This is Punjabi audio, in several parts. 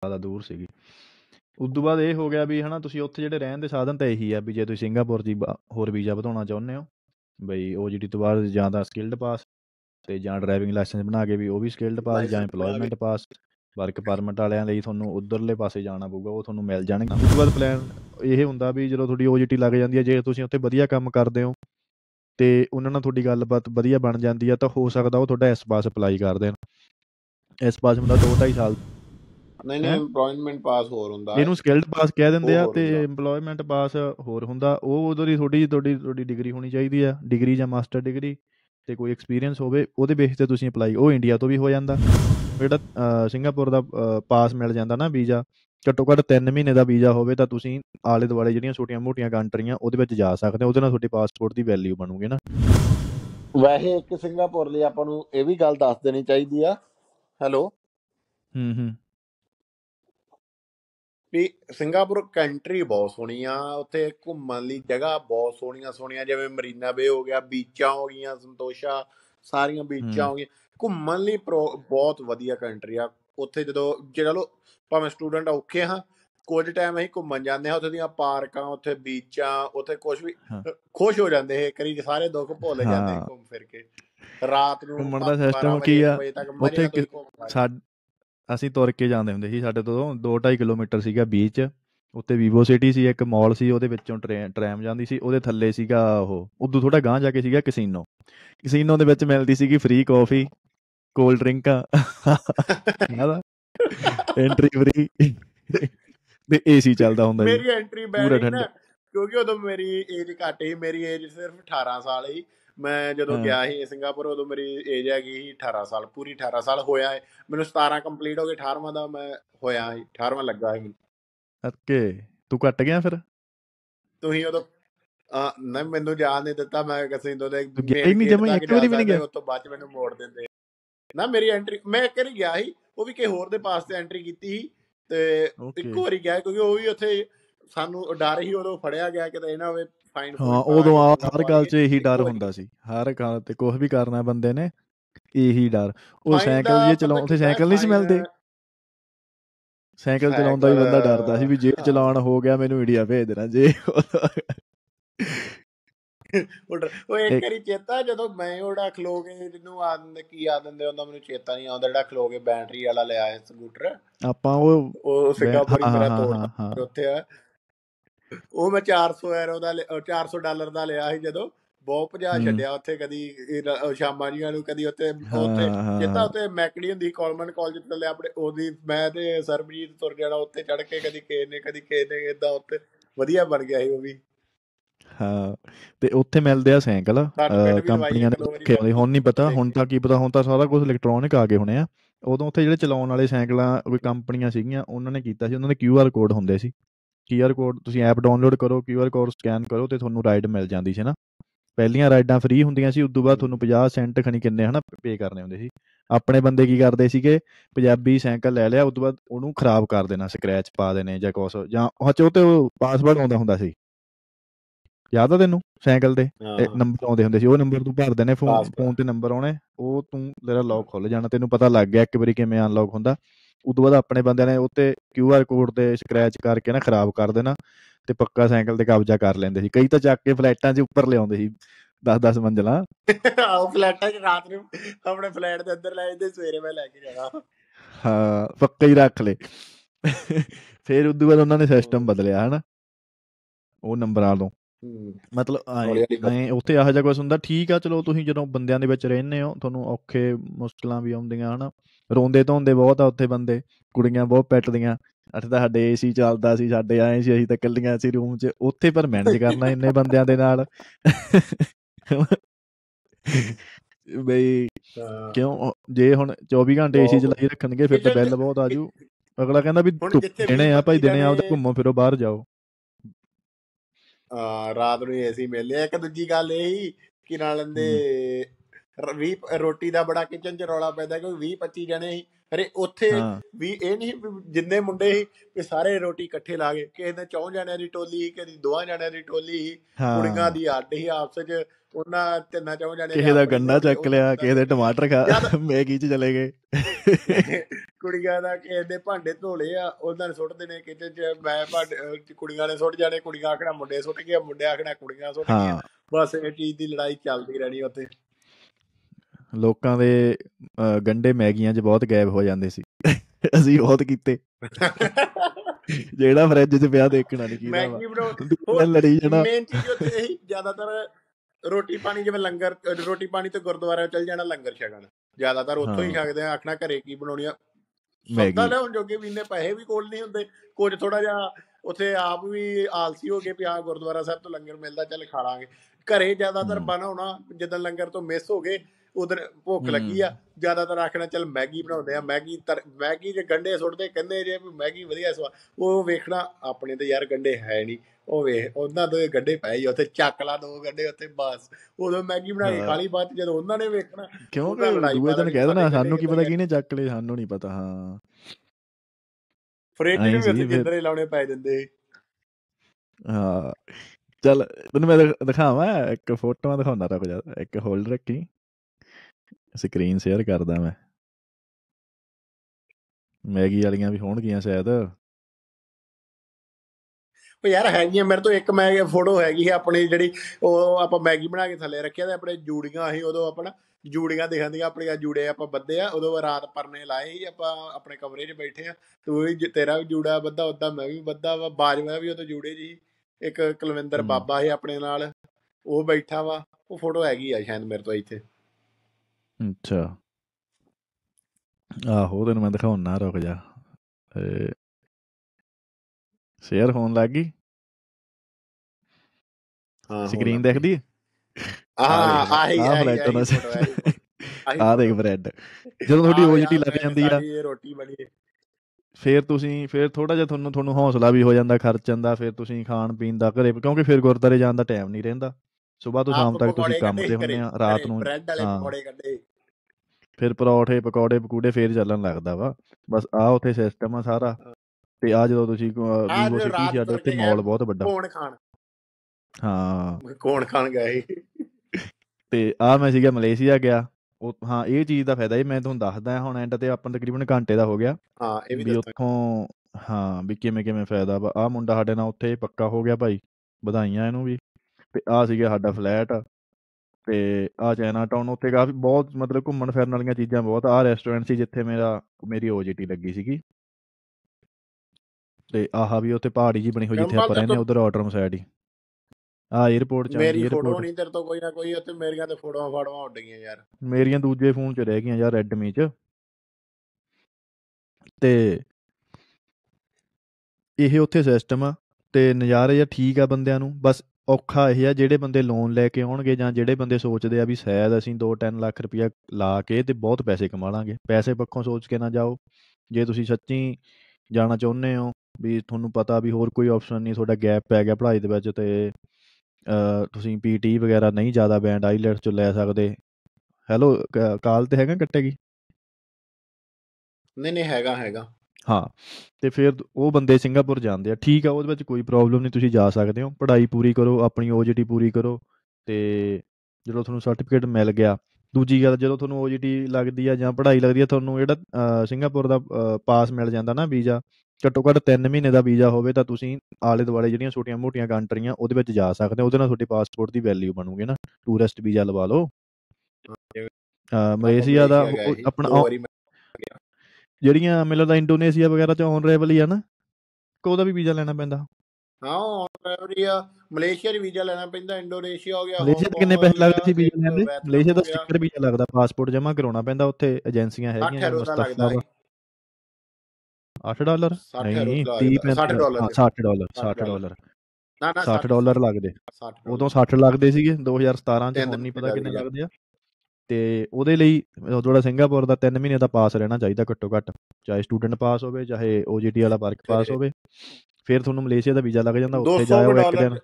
ਜ਼ਿਆਦਾ ਦੂਰ ਸੀਗੀ। ਉਦੋਂ ਬਾਅਦ ਇਹ ਹੋ ਗਿਆ ਵੀ ਹਨਾ ਤੁਸੀਂ ਉੱਥੇ ਜਿਹੜੇ ਰਹਿਣ ਦੇ ਸਾਧਨ ਤਾਂ ਇਹੀ ਆ ਵੀ ਜੇ ਤੁਸੀਂ ਸਿੰਗਾਪੁਰ ਬ- ਹੋਰ ਵੀਜ਼ਾ ਵਧਾਉਣਾ ਚਾਹੁੰਦੇ ਹੋ ਬਈ ਓਜੀਟੀ ਤੋਂ ਬਾਅਦ ਜਾਂ ਤਾਂ ਸਕਿਲਡ ਪਾਸ ਤੇ ਜਾਂ ਡਰਾਈਵਿੰਗ ਲਾਇਸੈਂਸ ਬਣਾ ਕੇ ਵੀ ਉਹ ਵੀ ਸਕਿਲਡ ਪਾਸ ਜਾਂ। EMPLOYMENT ਪਾਸ ਵਰਕ ਪਰਮਿਟ ਵਾਲਿਆਂ ਲਈ ਤੁਹਾਨੂੰ ਉਧਰਲੇ ਪਾਸੇ ਜਾਣਾ ਪਊਗਾ ਉਹ ਤੁਹਾਨੂੰ ਮਿਲ ਜਾਣਗੇ। ਉਸ ਤੋਂ ਬਾਅਦ ਪਲਾਨ ਇਹ ਹੁੰਦਾ ਵੀ ਜਦੋਂ ਤੁਹਾਡੀ ਓਜੀਟੀ ਲੱਗ ਜਾਂਦੀ ਹੈ ਜੇ ਤੁਸੀਂ ਉੱਥੇ ਵਧੀਆ ਕੰਮ ਕਰਦੇ ਹੋ ਤੇ ਉਹਨਾਂ ਨਾਲ ਤੁਹਾਡੀ ਗੱਲਬਾਤ ਵਧੀਆ ਬਣ ਜਾਂਦੀ ਆ ਤਾਂ ਹੋ ਸਕਦਾ ਉਹ ਤੁਹਾਡਾ ਇਸ ਪਾਸ ਅਪਲਾਈ ਕਰ ਦੇਣ। ਇਸ ਪਾਸ ਹੁੰਦਾ 2.5 ਸਾਲ ਨਹੀਂ ਨਹੀਂ? EMPLOYMENT ਪਾਸ ਹੋਰ ਹੁੰਦਾ। ਇਹਨੂੰ ਸਕਿਲਡ ਪਾਸ ਕਹਿ ਦਿੰਦੇ ਆ ਤੇ। EMPLOYMENT ਪਾਸ ਹੋਰ ਹੁੰਦਾ ਉਹ ਉਦੋਂ ਦੀ ਤੁਹਾਡੀ ਤੁਹਾਡੀ ਤੁਹਾਡੀ ਡਿਗਰੀ ਹੋਣੀ ਚਾਹੀਦੀ ਆ ਡਿਗਰੀ ਜਾਂ ਮਾਸਟਰ ਡਿਗਰੀ ਤੇ ਕੋਈ ਐਕਸਪੀਰੀਅੰਸ ਹੋਵੇ ਉਹਦੇ ਬੇਸ ਤੇ ਤੁਸੀਂ ਅਪਲਾਈ ਉਹ ਇੰਡੀਆ ਤੋਂ ਵੀ ਹੋ ਜਾਂਦਾ ਜਿਹੜਾ ਸਿੰਗਾਪੁਰ ਦਾ ਪਾਸ ਮਿਲ ਜਾਂਦਾ ਨਾ ਵੀਜ਼ਾ ਘੱਟੋ ਘੱਟ 3 ਮਹੀਨੇ ਦਾ ਵੀਜ਼ਾ ਹੋਵੇ ਤਾਂ ਤੁਸੀਂ ਆਲੇ ਦੁਆਲੇ ਜਿਹੜੀਆਂ ਛੋਟੀਆਂ-ਮੋਟੀਆਂ ਕੰਟਰੀਆਂ ਉਹਦੇ ਵਿੱਚ ਜਾ ਸਕਦੇ ਹੋ ਉਹਦੇ ਨਾਲ ਤੁਹਾਡੀ ਪਾਸਪੋਰਟ ਦੀ ਵੈਲਿਊ ਬਣੂਗੀ ਨਾ ਵੈਸੇ ਇੱਕ ਸਿੰਗਾਪੁਰ ਲਈ ਆਪਾਂ ਨੂੰ ਇਹ ਵੀ ਗੱਲ ਦੱਸ ਦੇਣੀ ਚਾਹੀਦੀ ਆ ਹੈਲੋ ਹੂੰ ਹੂੰ ਵੀ ਸਿੰਗਾਪੁਰ ਕੰਟਰੀ ਬਹੁਤ ਸੋਹਣੀ ਆ ਉੱਥੇ ਘੁੰਮਣ ਲਈ ਜਗ੍ਹਾ ਬਹੁਤ ਸੋਹਣੀਆਂ ਸੋਹਣੀਆਂ ਜਿਵੇਂ ਮਰੀਨਾ ਬੇ ਹੋ ਗਿਆ ਬੀਚਾਂ ਹੋ ਗਈਆਂ ਸੰਤੋਸ਼ਾ ਸਾਰੀਆਂ ਬੀਚਾਂ ਹੂੰ। ਹੋ ਗਈਆਂ ਘੁੰਮਣ ਲਈ ਬਹੁਤ ਵਧੀਆ ਕੰਟਰੀ ਆ ਉੱਥੇ ਜਦੋਂ ਜੇ ਚਲੋ ਭਾਵੇਂ ਸਟੂਡੈਂਟ ਔਖੇ ਹਾਂ ਕੁਝ ਟਾਈਮ ਅਸੀਂ ਘੁੰਮਣ ਜਾਂਦੇ ਹਾਂ ਉੱਥੇ ਦੀਆਂ ਪਾਰਕਾਂ ਉੱਥੇ ਬੀਚਾਂ ਉੱਥੇ ਕੁਝ ਵੀ ਹਾਂ। ਖੁਸ਼ ਹੋ ਜਾਂਦੇ ਇਹ ਕਰੀ ਸਾਰੇ ਦੁੱਖ ਭੁੱਲ ਜਾਂਦੇ ਹਾਂ। ਘੁੰਮ ਫਿਰ ਕੇ ਰਾਤ ਨੂੰ ਘੁੰਮਣ ਦਾ ਵਜੇ, ਕੀ ਆ, ਉੱਥੇ ਅਸੀਂ ਤੁਰ ਕੇ ਜਾਂਦੇ ਹੁੰਦੇ ਸੀ ਸਾਡੇ ਤੋਂ 2.5 ਕਿਲੋਮੀਟਰ ਸੀਗਾ ਬੀਚ ਉੱਤੇ ਵੀਵੋ ਸਿਟੀ ਸੀ ਇੱਕ ਮਾਲ ਸੀ ਉਹਦੇ ਵਿੱਚੋਂ ਟ੍ਰੈਮ ਜਾਂਦੀ ਸੀ ਉਹਦੇ ਥੱਲੇ ਸੀਗਾ ਉਹ ਉਦੋਂ ਥੋੜਾ ਗਾਂਹ ਜਾ ਕੇ ਸੀਗਾ ਕਸੀਨੋ ਕਸੀਨੋ ਦੇ ਵਿੱਚ ਮਿਲਦੀ ਸੀਗੀ ਫ੍ਰੀ ਕਾਫੀ ਕੋਲਡ ਡਰਿੰਕਾਂ ਯਾਦਾ ਐਂਟਰੀ ਫ੍ਰੀ ਤੇ ਏਸੀ ਚੱਲਦਾ ਹੁੰਦਾ ਸੀ ਮੇਰੀ ਐਂਟਰੀ ਠੰਡਾ। ਨਾ ਕਿਉਂਕਿ ਉਦੋਂ ਮੇਰੀ ਏਜ ਘੱਟ ਸੀ ਮੇਰੀ ਏਜ ਸਿਰਫ 18 ਸਾਲ ਸੀ ਮੈਂ ਜਦੋਂ ਹਾਂ। ਗਿਆ ਸੀ ਸਿੰਗਾਪੁਰ ਉਦੋਂ ਮੇਰੀ ਏਜ ਹੈਗੀ ਸੀ 18 ਸਾਲ ਪੂਰੀ 18 ਸਾਲ ਹੋਇਆ ਹੈ ਮੈਨੂੰ 17 ਕੰਪਲੀਟ ਹੋ ਗਏ 18ਵਾਂ ਦਾ ਮੈਂ ਹੋਇਆ ਸੀ 18ਵਾਂ ਲੱਗਾ ਸੀ। ਓਕੇ ਤੂੰ ਕੱਟ ਗਿਆ ਫਿਰ? ਤੁਸੀਂ ਉਦੋਂ ਨਾ ਮੈਨੂੰ ਜਾਣ ਨਹੀਂ ਦਿੱਤਾ ਮੈਂ ਕਿਸੇ ਤੋਂ ਦੇ ਤੂੰ ਗਿਆ ਹੀ ਨਹੀਂ ਜਮਾਂ ਹੀ, ਇੱਕ ਵਾਰੀ ਵੀ ਨਹੀਂ ਗਿਆ? ਉਸ ਤੋਂ ਬਾਅਦ ਮੈਨੂੰ ਮੋੜ ਦਿੰਦੇ। ਨਾ ਮੇਰੀ ਐਂਟਰੀ ਮੈਂ ਇੱਕ ਵਾਰੀ ਗਿਆ ਸੀ ਉਹ ਵੀ ਕਿਸੇ ਹੋਰ ਦੇ ਪਾਸ ਤੇ ਐਂਟਰੀ ਕੀਤੀ ਸੀ ਤੇ ਇੱਕੋ ਵਾਰੀ ਗਿਆ ਕਿਉਂਕਿ ਉਹ ਵੀ ਉੱਥੇ ਸਾਨੂੰ ਡਰ ਹੀ ਉਦੋਂ ਫੜਿਆ ਗਿਆ ਕਿਤੇ ਇਹ ਨਾ ਹੋਵੇ ਫਾਈਨ ਹਾਂ ਉਦੋਂ ਆ ਹਰ ਗੱਲ 'ਚ ਇਹੀ ਡਰ ਹੁੰਦਾ ਸੀ ਹਰ ਗੱਲ ਤੇ ਕੁਝ ਵੀ ਕਰਨਾ ਬੰਦੇ ਨੇ ਇਹੀ ਡਰ ਉਹ ਸਾਈਕਲ ਜੇ ਚਲਾਉਂ ਉੱਥੇ ਸਾਈਕਲ ਨਹੀਂ ਸੀ ਮਿਲਦੇ ਸਾਈਕਲ ਚਲਾਉਂਦਾ ਵੀ ਬੰਦਾ ਡਰਦਾ ਸੀ ਵੀ ਜੇ। ਚਲਾਉਣ ਹੋ ਗਿਆ ਮੈਨੂੰ ਇੰਡੀਆ ਭੇਜ ਦੇਣਾ ਜੇ ਉਹ ਇੱਕ ਵਾਰੀ ਚੇਤਾ ਜਦੋਂ ਮੈਂ ਉਹਦਾ ਖਲੋ ਕੇ ਜਿਹਨੂੰ ਆਦਨ ਕੀ ਆਦਨ ਦੇ ਹੁੰਦਾ ਮੈਨੂੰ ਚੇਤਾ ਨਹੀਂ ਆਉਂਦਾ ਜਿਹੜਾ ਖਲੋ ਕੇ ਬੈਟਰੀ ਵਾਲਾ ਲਿਆ ਹੈ ਸਕੂਟਰ ਆਪਾਂ ਉਹ ਉਹ ਸਿੰਗਾਪੁਰੀ ਹਾਂ, ਮੇਰਾ ਹਾਂ, ਤੋੜ ਹਾਂ, ਹਾਂ। ਉੱਥੇ ਆ ਉਹ ਮੈਂ 400 ਯੂਰੋ ਦਾ ਲਿ- ਅਹ 400 ਡਾਲਰ ਦਾ ਲਿਆ ਸੀ ਜਦੋਂ ਬਹੁਤ ਭਜਾ। ਛੱਡਿਆ ਉੱਥੇ ਕਦੀ ਸ਼ਾਮਾਂ ਜੀਆਂ ਨੂੰ ਕਦੀ ਉੱਥੇ ਉੱਥੇ ਹਾਂ। ਉੱਥੇ ਮੈਕਡੀ ਹੁੰਦੀ ਕਾਲਮਨ ਕਾਲਜ ਥੱਲੇ ਆਪਣੇ ਉਹਦੀ ਮੈਂ ਤੇ ਸਰਬਜੀਤ ਤੁਰ ਜਾਣਾ ਉੱਤੇ ਚੜ ਕੇ ਕਦੀ ਕਿਸੇ ਨੇ ਕਦੀ ਕਿਸੇ ਨੇ ਇਦਾਂ ਉੱਤੇ ਵਧੀਆ ਬਣ ਗਿਆ ਸੀ ਉਹ ਵੀ ਹਾਂ ਤੇ ਉੱਥੇ ਮਿਲਦੇ ਆ ਸਾਈਕਲ ਕੰਪਨੀਆਂ ਦੇ ਰੱਖੇ ਹੁੰਦੇ ਹੁਣ ਨਹੀਂ ਪਤਾ ਹੁਣ। ਤਾਂ ਕੀ ਪਤਾ ਹੁਣ ਤਾਂ ਸਾਰਾ ਕੁਝ ਇਲੈਕਟ੍ਰੋਨਿਕ ਆ ਗਏ ਹੋਣੇ ਆ ਉਦੋਂ ਉੱਥੇ ਜਿਹੜੇ ਚਲਾਉਣ ਵਾਲੇ ਸਾਈਕਲਾਂ ਕੋਈ ਕੰਪਨੀਆਂ ਸੀਗੀਆਂ ਉਹਨਾਂ ਨੇ ਕੀਤਾ ਸੀ ਉਹਨਾਂ ਦੇ QR ਕੋਡ ਹੁੰਦੇ ਸੀ QR ਕੋਡ ਤੁਸੀਂ ਐਪ ਡਾਊਨਲੋਡ ਕਰੋ QR ਕੋਡ ਸਕੈਨ ਕਰੋ ਤੇ ਤੁਹਾਨੂੰ ਰਾਈਡ ਮਿਲ ਜਾਂਦੀ ਸੀ ਨਾ। ਪਹਿਲੀਆਂ ਰਾਈਡਾਂ ਫ੍ਰੀ ਹੁੰਦੀਆਂ ਸੀ ਉਦੋਂ ਬਾਅਦ ਤੁਹਾਨੂੰ 50 ਸੈਂਟ ਖਣੀ ਕਿੰਨੇ ਹਨਾ ਪੇ ਕਰਨੇ ਹੁੰਦੇ ਸੀ। ਆਪਣੇ ਬੰਦੇ ਕੀ ਕਰਦੇ ਸੀਗੇ ਪੰਜਾਬੀ ਸਾਈਕਲ ਲੈ ਲਿਆ ਉਦੋਂ ਬਾਅਦ ਉਹਨੂੰ ਖਰਾਬ ਕਰ ਦੇਣਾ ਸਕ੍ਰੈਚ ਪਾ ਦੇਣੇ ਜਾਂ ਕੁਛ ਜਾਂ ਉਹ 'ਚ ਉਹ ਤੇ ਪਾਸਵਰਡ ਆਉਂਦਾ ਹੁੰਦਾ ਸੀ। ਯਾਦ ਆ ਤੈਨੂੰ ਸਾਈਕਲ ਤੇ? ਨੰਬਰ ਆਉਂਦੇ ਹੁੰਦੇ ਸੀ ਉਹ ਨੰਬਰ ਤੂੰ ਭਰ ਦੇਣੇ ਫੋਨ. ਫੋਨ ਤੇ ਨੰਬਰ ਆਉਣੇ ਉਹ ਤੂੰ ਤੇਰਾ ਲੌਕ ਖੁੱਲ ਜਾਣਾ ਤੈਨੂੰ ਪਤਾ ਲੱਗ ਗਿਆ ਇੱਕ ਵਾਰੀ ਕਿਵੇਂ ਅਨਲੌਕ ਹੁੰਦਾ। ਉਦੋਂ ਬਾਅਦ ਆਪਣੇ ਬੰਦਿਆਂ ਨੇ ਉੱਤੇ QR ਕੋਡ ਤੇ ਸਕ੍ਰੈਚ ਕਰਕੇ ਨਾ ਖਰਾਬ ਕਰ ਦੇਣਾ ਤੇ ਪੱਕਾ ਸਾਈਕਲ ਤੇ ਕਬਜ਼ਾ ਕਰ ਲੈਂਦੇ ਸੀ। ਕਈ ਤਾਂ ਚੱਕ ਕੇ ਫਲੈਟਾਂ 'ਚ ਉੱਪਰ ਲਿਆਉਂਦੇ ਸੀ 10-10 ਮੰਜ਼ਲਾਂ। ਆਹ ਫਲੈਟਾਂ 'ਚ ਰਾਤ ਨੂੰ ਆਪਣੇ ਫਲੈਟ ਦੇ ਅੰਦਰ ਲੈ ਜਾਂਦੇ ਸਵੇਰੇ ਮੈਂ ਲੈ ਕੇ ਜਾਣਾ। ਹਾਂ ਪੱਕਾ ਹੀ ਰੱਖ ਲੈ ਫਿਰ ਉਦੋਂ ਬਾਅਦ ਉਹਨਾਂ ਨੇ ਸਿਸਟਮ ਬਦਲਿਆ ਹਨਾ। ਉਹ ਨੰਬਰਾਂ ਤੋਂ। ਮਤਲਬ ਐ ਉੱਥੇ ਇਹੋ ਜਿਹਾ ਕੁਝ ਹੁੰਦਾ ਠੀਕ ਆ ਚਲੋ ਤੁਸੀਂ ਜਦੋਂ ਬੰਦਿਆਂ ਦੇ ਵਿੱਚ ਰਹਿੰਦੇ ਹੋ ਤੁਹਾਨੂੰ ਔਖੇ ਮੁਸ਼ਕਲਾਂ ਵੀ ਆਉਂਦੀਆਂ ਹਨਾ? ਰੋਂਦੇ ਧੋਂਦੇ ਬਹੁਤ ਆ ਉੱਥੇ ਬੰਦੇ ਕੁੜੀਆਂ ਬਹੁਤ ਪਿੱਟਦੀਆਂ ਅੱਠ ਤਾਂ ਸਾਡੇ ਏਸੀ ਚੱਲਦਾ ਸੀ ਸਾਡੇ ਆਏ ਸੀ ਅਸੀਂ ਤਾਂ ਇਕੱਲੀਆਂ ਸੀ ਰੂਮ 'ਚ ਉੱਥੇ ਪਰ ਮੈਨੇਜ ਕਰਨਾ ਇੰਨੇ ਬੰਦਿਆਂ ਦੇ ਨਾਲ। ਬਈ। ਕਿਉਂ ਜੇ ਹੁਣ 24 ਘੰਟੇ ਏਸੀ ਚਲਾਈ ਰੱਖਣਗੇ ਫਿਰ ਤਾਂ ਬਿੱਲ ਬਹੁਤ ਆਜੂ ਅਗਲਾ ਕਹਿੰਦਾ ਵੀ ਧੁੱਪ ਦਿਨੇ ਆ ਭਾਈ ਦਿਨੇ ਜਾਣੇ- ਘੁੰਮੋ ਫਿਰੋ ਬਾਹਰ ਜਾਓ। ਰਾਤ ਨੂੰ ਏਸੀ ਮਿਲਿਆ ਇੱਕ ਦੂਜੀ ਗੱਲ ਇਹ ਹੀ ਕਿ ਨਾਲ ਲੈਂਦੇ 20 ਰੋਟੀ ਦਾ ਬੜਾ ਕਿਚਨ 'ਚ ਰੌਲਾ ਪੈਂਦਾ ਕਿ 20 25 ਜਣੇ ਸੀ। ਅਰੇ ਉੱਥੇ ਵੀ ਇਹ ਨਹੀਂ ਵੀ ਜਿੰਨੇ ਮੁੰਡੇ ਸੀ ਵੀ ਸਾਰੇ ਰੋਟੀ ਇਕੱਠੇ ਲਾ ਗਏ ਕਿਸੇ ਨੇ ਚੌਂ ਜਣਿਆਂ ਦੀ ਟੋਲੀ ਸੀ ਕਿਸੇ ਦੀ ਦੋਹਾਂ ਜਣਿਆਂ ਦੀ ਟੋਲੀ ਸੀ। ਕੁੜੀਆਂ ਦੀ ਅੱਡ ਸੀ ਆਪਸ ਵਿੱਚ ਉਹਨਾਂ ਤਿੰਨਾਂ ਚੌਂ ਜਣਿਆਂ ਨੇ ਕਿਸੇ ਦਾ ਬਣਾਉਣੀ ਚੱਕ ਲਿਆ ਕਿਸੇ ਦੇ ਟਮਾਟਰ ਖਾ ਮੈਗੀ 'ਚ ਚਲੇ ਗਏ। ਕੁੜੀਆਂ ਦਾ ਕਿਸੇ ਦੇ ਭਾਂਡੇ ਧੋਲੇ ਆ ਉਹਨਾਂ ਨੇ ਸੁੱਟ ਦੇਣੇ ਕਿਤੇ ਚ ਮੈਂ ਭਾਂਡੇ ਕੁੜੀਆਂ ਨੇ ਸੁੱਟ ਜਾਣੇ ਕੁੜੀਆਂ ਆਖਣਾ ਮੁੰਡੇ ਸੁੱਟ ਗਏ ਮੁੰਡੇ ਆਖਣਾ ਕੁੜੀਆਂ ਸੁੱਟ ਗਈਆਂ। ਹਾਂ। ਬਸ ਇਹ ਚੀਜ਼ ਦੀ ਲੜਾਈ ਚੱਲਦੀ ਰਹਿਣੀ ਉੱਥੇ। ਲੋਕਾਂ ਦੇ ਗੰਡੇ ਮੈਗੀਆਂ 'ਚ ਬਹੁਤ ਗਾਇਬ ਹੋ ਜਾਂਦੇ ਸੀ। ਅਸੀਂ ਬਹੁਤ ਕੀਤੇ। ਜਿਹੜਾ ਫਰਿੱਜ 'ਚ ਪਿਆ ਦੇਖਣਾ ਨਹੀਂ ਕੀਦਾ ਵਾ। ਮੈਗੀ ਬਣਾਉ ਦੂਜੇ ਨਾਲ ਲੜੀ ਜਾਣਾ। ਮੇਨ ਚੀਜ਼ ਉੱਥੇ ਇਹੀ ਜ਼ਿਆਦਾਤਰ ਰੋਟੀ ਪਾਣੀ ਜਿਵੇਂ ਲੰਗਰ ਰੋਟੀ ਪਾਣੀ ਤੇ ਗੁਰਦੁਆਰੇ ਚੱਲ ਜਾਣਾ ਲੰਗਰ ਛਕਣ। ਜ਼ਿਆਦਾਤਰ ਉੱਥੋਂ ਹੀ ਛਕਦੇ ਆ ਆਖਣਾ ਘਰੇ ਕੀ ਬਣਾਉਣੀ ਆ ਸੌਦਾ ਲਿਆਉਣ ਜੋਗੇ ਵੀ ਇੰਨੇ ਪੈਸੇ ਵੀ ਕੋਲ ਨਹੀਂ ਹੁੰਦੇ। ਕੁਝ ਥੋੜਾ ਜਿਹਾ ਉੱਥੇ ਆਪ ਵੀ ਆਲਸੀ ਹੋ ਗਏ ਵੀ ਆ ਗੁਰਦੁਆਰਾ ਸਾਹਿਬ ਤੋਂ ਲੰਗਰ ਮਿਲਦਾ ਚੱਲ ਖਾ ਲਾਂਗੇ। ਘਰੇ ਜ਼ਿਆਦਾਤਰ ਬਣਾਉਣਾ ਜਦੋਂ ਲੰਗਰ ਤੋਂ ਮਿਸ ਹੋ ਗਏ ਉਧਰ ਭੁੱਖ ਲੱਗੀ ਆ। ਜ਼ਿਆਦਾਤਰ ਆਖਣਾ ਚੱਲ ਮੈਗੀ ਬਣਾਉਂਦੇ ਆ। ਮੈਗੀ ਮੈਗੀ ਦੇ ਗੰਡੇ ਸੁੱਟਦੇ ਕਹਿੰਦੇ ਜੇ ਵੀ ਮੈਗੀ ਵਧੀਆ ਸਵਾ। ਉਹ ਵੇਖਣਾ ਆਪਣੇ ਤੇ ਯਾਰ ਗੰਡੇ ਹੈ ਨਹੀਂ ਉਹ ਵੇਖ ਉਹਨਾਂ ਦੇ ਗੰਡੇ ਪਏ ਹੀ ਉੱਥੇ ਚੱਕ ਲਾ ਦੋ ਗੰਡੇ ਉੱਥੇ ਬਸ। ਉਦੋਂ ਮੈਗੀ ਬਣਾ ਕੇ ਖਾ ਹਾਂ। ਲਈ ਬਾਅਦ ਜਦੋਂ ਉਹਨਾਂ ਨੇ ਵੇਖਣਾ ਕਿਉਂਕਿ ਦੂਏ ਦਿਨ ਕਹਿ ਦੇਣਾ ਸਾਨੂੰ ਕੀ ਪਤਾ ਕਿਹਨੇ ਚੱਕ ਲਏ ਸਾਨੂੰ ਨਹੀਂ ਪਤਾ ਹਾਂ। ਫ੍ਰਿਜ ਐਂ ਨੂੰ ਵੀ ਉੱਥੇ ਲਾਉਣੇ ਪੈ ਜਾਂਦੇ। ਹਾਂ। ਚੱਲ ਤੈਨੂੰ ਮੈਂ ਦਿਖ- ਦਿਖਾਵਾਂ ਇੱਕ ਫੋਟੋਆਂ ਦਿਖਾਉਂਦਾ ਰੁਕ ਜਾ ਇੱਕ ਹੋਲਡ ਰੱਖੀ। ਸਕਰੀਨ ਸ਼ੇਅਰ ਕਰਦਾ ਮੈਂ ਮੈਗੀ ਵਾਲੀਆਂ ਵੀ ਹੋਣਗੀਆਂ ਸ਼ਾਇਦ। ਉਹ ਯਾਰ ਹੈਗੀਆਂ ਮੇਰੇ ਤੋਂ ਇੱਕ ਮੈਂ ਫੋਟੋ ਹੈਗੀ ਹੈ ਆਪਣੀ ਜਿਹੜੀ ਉਹ ਆਪਾਂ ਮੈਗੀ ਬਣਾ ਕੇ ਥੱਲੇ ਰੱਖਿਆ ਤੇ ਆਪਣੇ ਜੂੜੀਆਂ ਸੀ ਉਦੋਂ ਆਪਣਾ ਜੂੜੀਆਂ ਦਿਖਾਂਦੀਆਂ ਆਪਣੀਆਂ ਜੂੜੇ ਆਪਾਂ ਬੱਦੇ ਆ ਉਦੋਂ ਰਾਤ ਪਰਨੇ ਲਾਏ ਸੀ ਆਪਾਂ ਆਪਣੇ ਕਮਰੇ 'ਚ ਬੈਠੇ ਆ। ਤੂੰ ਵੀ ਤੇਰਾ ਵੀ ਜੂੜਾ ਬੱਦਾ ਉਦਾਂ ਮੈਂ ਵੀ ਬੱਦਾ ਵਾ ਬਾਜਵਾ ਵੀ ਉਦੋਂ ਜੂੜੇ ਜੀ ਇੱਕ ਕੁਲਵਿੰਦਰ ਬਾਬਾ ਸੀ ਆਪਣੇ ਨਾਲ ਉਹ ਬੈਠਾ ਵਾ ਉਹ ਫੋਟੋ ਹੈਗੀ ਆ ਸ਼ਾਇਦ ਮੇਰੇ ਤੋਂ ਇੱਥੇ। ਅੱਛਾ ਆਹੋ ਤੈਨੂੰ ਮੈਂ ਦਿਖਾਉਣਾ ਰੁਕ ਜਾ ਸ਼ੇਅਰ ਹੋਣ ਲੱਗ ਗਈ ਹਾਂ ਸਕਰੀਨ ਦਿਖਦੀ ਹੈ ਆਹ ਆਹੀ ਆਹੀ ਆ ਦੇਖ ਬ੍ਰੈਡ ਜਦੋਂ ਤੁਹਾਡੀ ਓਜੀਟੀ ਲੱਗ ਜਾਂਦੀ ਆ ਰੋਟੀ ਬਣੀ। ਫਿਰ ਤੁਸੀਂ ਫਿਰ ਥੋੜਾ ਜਿਹਾ ਤੁਹਾਨੂੰ ਤੁਹਾਨੂੰ ਹੌਸਲਾ ਵੀ ਹੋ ਜਾਂਦਾ ਖਰਚਣ ਦਾ ਫਿਰ ਤੁਸੀਂ ਖਾਣ ਪੀਣ ਦਾ ਘਰੇ ਕਿਉਂਕਿ ਫਿਰ ਗੁਰਦਾਰੇ ਜਾਣ ਦਾ ਟਾਈਮ ਨਹੀਂ ਰਹਿੰਦਾ ਸਵੇਰ ਤੋਂ ਸ਼ਾਮ ਤੱਕ ਤੁਸੀਂ ਕੰਮ ਤੇ ਹੁੰਦੇ ਆ ਰਾਤ ਨੂੰ ਬ੍ਰੈਡ ਵਾਲੇ ਪਕੌੜੇ ਕੱਢੇ ਫਿਰ ਪਰੌਠੇ ਪਕੌੜੇ ਪਕੂੜੇ ਫੇਰ ਚੱਲਣ ਲੱਗਦਾ ਵਾ। ਬਸ ਆ ਉੱਥੇ ਸਿਸਟਮ ਆ ਸਾਰਾ। ਤੇ ਆ ਜਦੋਂ ਤੁਸੀਂ ਵੀਵੋ ਸਿਟੀ ਤੁਰ ਉੱਥੇ ਮਾਲ ਬਹੁਤ ਵੱਡਾ। ਕੌਣ ਖਾਣ? ਹਾਂ। ਕੌਣ ਖਾਣ ਗਏ ਤੇ ਆ ਮੈਂ ਸੀਗਾ ਮਲੇਸ਼ੀਆ ਗਿਆ। ਉਹ ਹਾਂ ਇਹ ਚੀਜ਼ ਦਾ ਫਾਇਦਾ ਇਹ ਮੈਂ ਤੁਹਾਨੂੰ ਦੱਸਦਾ ਹੁਣ ਐਂਡ ਤੇ ਆਪਾਂ ਤਕਰੀਬਨ ਘੰਟੇ ਦਾ ਹੋ ਗਿਆ। ਹਾਂ ਇਹ ਵੀ ਉੱਥੋਂ ਹਾਂ ਵੀ ਕਿਵੇਂ ਕਿਵੇਂ ਫਾਇਦਾ ਵਾ। ਆ ਮੁੰਡਾ ਸਾਡੇ ਨਾਲ ਉੱਥੇ ਪੱਕਾ ਹੋ ਗਿਆ ਭਾਈ। ਵਧਾਈਆਂ ਇਹਨੂੰ ਵੀ। ਤੇ ਆ ਸੀਗਾ ਸਾਡਾ ਫਲੈਟ ਤੇ ਆ ਚਾਈਨਾ ਟਾਊਨ ਉੱਤੇ ਕਾਫੀ ਬਹੁਤ ਮਤਲਬ ਘੁੰਮਣ ਫਿਰਨ ਵਾਲੀਆਂ ਚੀਜ਼ਾਂ ਬਹੁਤ ਆ ਰੈਸਟੋਰੈਂਟ ਸੀ ਜਿੱਥੇ ਮੇਰਾ ਮੇਰੀ ਓਜੀਟੀ ਲੱਗੀ ਸੀਗੀ। ਤੇ ਆਹਾ ਵੀ ਉੱਥੇ ਪਹਾੜੀ ਜੀ ਬਣੀ ਹੋਈ ਜਿੱਥੇ ਆਪਾਂ ਰਹਿੰਦੇ ਉਧਰ ਆਟਰਮ ਸਾਈਡ ਹੀ। ਆ 에어ਪੋਰਟ ਚ ਮੇਰੀ ਫੋਟੋ ਨਹੀਂ ਤੇਰੇ ਤੋਂ ਕੋਈ ਨਾ ਕੋਈ ਉੱਥੇ ਮੇਰੀਆਂ ਤੇ ਫੋਟੋਆਂ ਫਾੜਵਾ ਉੱਡ ਗਈਆਂ ਯਾਰ। ਮੇਰੀਆਂ ਦੂਜੇ ਫੋਨ ਚ ਰਹਿ ਗਈਆਂ ਯਾਰ ਰੈਡਮੀ ਚ। ਤੇ ਇਹ ਉੱਥੇ ਸਿਸਟਮ ਆ ਤੇ ਨਜ਼ਾਰੇ ਜਾਂ ਠੀਕ ਆ ਬੰਦਿਆਂ ਨੂੰ ਬਸ ਔਖਾ ਇਹ ਆ ਜਿਹੜੇ ਬੰਦੇ ਲੋਨ ਲੈ ਕੇ ਆਉਣਗੇ ਜਾਂ ਜਿਹੜੇ ਬੰਦੇ ਸੋਚਦੇ ਆ ਵੀ ਸ਼ਾਇਦ ਅਸੀਂ 2-3 ਲੱਖ ਰੁਪਇਆ ਲਾ ਕੇ ਤੇ ਬਹੁਤ ਪੈਸੇ ਕਮਾ ਲਾਂਗੇ। ਪੈਸੇ ਪੱਖੋਂ ਸੋਚ ਕੇ ਨਾ ਜਾਓ। ਜੇ ਤੁਸੀਂ ਸੱਚੀ ਜਾਣਾ ਚਾਹੁੰਦੇ ਹੋ ਵੀ ਤੁਹਾਨੂੰ ਪਤਾ ਵੀ ਹੋਰ ਕੋਈ ਆਪਸ਼ਨ ਨਹੀਂ ਤੁਹਾਡਾ ਗੈਪ ਪੈ ਗਿਆ ਪੜ੍ਹਾਈ ਦੇ ਵਿੱਚ ਤੇ ਅ, ਤੁਸੀਂ ਪੀਟੀ ਵਗੈਰਾ ਨਹੀਂ ਜ਼ਿਆਦਾ ਬੈਂਡ ਆਈਲੈਟਸ ਚ ਲੈ ਸਕਦੇ। ਹੈਲੋ ਕਾਲ ਤੇ ਹੈਗਾ ਕੱਟੇਗੀ ਨਹੀਂ ਨਹੀਂ ਹੈਗਾ ਹੈਗਾ। ਹਾਂ ਤੇ ਫਿਰ ਉਹ ਬੰਦੇ ਸਿੰਗਾਪੁਰ ਜਾਂਦੇ ਆ। ਠੀਕ ਆ ਉਹਦੇ ਵਿੱਚ ਕੋਈ ਪ੍ਰੋਬਲਮ ਨਹੀਂ ਤੁਸੀਂ ਜਾ ਸਕਦੇ ਹੋ। ਪੜ੍ਹਾਈ ਪੂਰੀ ਕਰੋ ਆਪਣੀ ਓਜੀਟੀ ਪੂਰੀ ਕਰੋ ਤੇ ਜਦੋਂ ਤੁਹਾਨੂੰ ਸਰਟੀਫਿਕੇਟ ਮਿਲ ਗਿਆ। ਦੂਜੀ ਗੱਲ ਜਦੋਂ ਤੁਹਾਨੂੰ ਓਜੀਟੀ ਲੱਗਦੀ ਆ ਜਾਂ ਪੜ੍ਹਾਈ ਲੱਗਦੀ ਆ ਤੁਹਾਨੂੰ ਜਿਹੜਾ ਸਿੰਗਾਪੁਰ ਦਾ ਪਾਸ ਮਿਲ ਜਾਂਦਾ ਨਾ ਵੀਜ਼ਾ ਘੱਟੋ ਘੱਟ 3 ਮਹੀਨੇ ਦਾ ਵੀਜ਼ਾ ਹੋਵੇ ਤਾਂ ਤੁਸੀਂ ਆਲੇ ਦੁਆਲੇ ਜਿਹੜੀਆਂ ਛੋਟੀਆਂ-ਮੋਟੀਆਂ ਕੰਟਰੀਆਂ ਉਹਦੇ ਵਿੱਚ ਜਾ ਸਕਦੇ ਹੋ। ਉਹਦੇ ਨਾਲ ਤੁਹਾਡੀ ਪਾਸਪੋਰਟ ਦੀ ਵੈਲਿਊ ਬਣੂਗੀ ਨਾ। ਟੂਰਿਸਟ ਵੀਜ਼ਾ ਲਵਾ ਲਓ। ਮਲੇਸ਼ੀਆ ਦਾ ਆਪਣਾ ਜਿਹੜੀਆਂ ਮੈਨੂੰ ਲੱਗਦਾ ਇੰਡੋਨੇਸ਼ੀਆ ਵਗੈਰਾ ਚ ਔਨ ਰੇਵਲ ਹੀ ਆ ਨਾ ਕਿ ਉਹਦਾ ਵੀ ਵੀਜ਼ਾ ਲੈਣਾ ਪੈਂਦਾ। ਹਾਂ ਆਸਟ੍ਰੇਲੀਆ ਮਲੇਸ਼ੀਆ 'ਚ ਵੀਜ਼ਾ ਲੈਣਾ ਪੈਂਦਾ ਇੰਡੋਨੇਸ਼ੀਆ ਹੋ ਗਿਆ ਮਲੇਸ਼ੀਆ ਕਿੰਨੇ ਪੈਸੇ ਲੱਗਦੇ ਸੀ ਵੀਜ਼ਾ ਲੈਣ ਦੇ? ਮਲੇਸ਼ੀਆ ਦਾ। ਸਟicker ਵੀਜ਼ਾ ਲੱਗਦਾ ਪਾਸਪੋਰਟ ਜਮ੍ਹਾਂ ਕਰਾਉਣਾ ਪੈਂਦਾ ਉੱਥੇ ਏਜੰਸੀਆਂ 60 ਹੈਗੀਆਂ ਦਾ ਮੁਸਤਫਾ ਹੈ 8 ਡਾਲਰ? 60 ਨਹੀਂ ਯੂਰੋ ਦਾ 30 ਲੱਗਦਾ 60 ਡਾਲਰ ਹਾਂ ਦੇ। 60 ਡਾਲਰ 60 60 ਡਾਲਰ। ਨਾ ਨਾ 60 ਡਾਲਰ ਲੱਗਦੇ। 60 ਉਦੋਂ 60 ਲੱਗਦੇ ਸੀਗੇ 2017 ਚ ਹੁਣ ਨਹੀਂ ਪਤਾ ਦਾ ਕਿੰਨੇ। ਲੱਗਦੇ ਆ। ਤੇ ਉਹਦੇ ਲਈ ਜਿਹੜਾ ਸਿੰਗਾਪੁਰ ਦਾ 3 ਮਹੀਨੇ ਦਾ ਪਾਸ ਰਹਿਣਾ ਚਾਹੀਦਾ ਘੱਟੋ ਘੱਟ ਚਾਹੇ ਸਟੂਡੈਂਟ ਪਾਸ ਹੋਵੇ ਚਾਹੇ OJT ਵਾਲਾ ਵਰਕ ਪਾਸ ਹੋਵੇ ਫਿਰ ਤੁਹਾਨੂੰ ਮਲੇਸ਼ੀਆ ਦਾ ਵੀਜ਼ਾ ਲੱਗ ਜਾਂਦਾ ਉੱਥੇ 200 ਜਾਓ ਇੱਕ ਦਿਨ।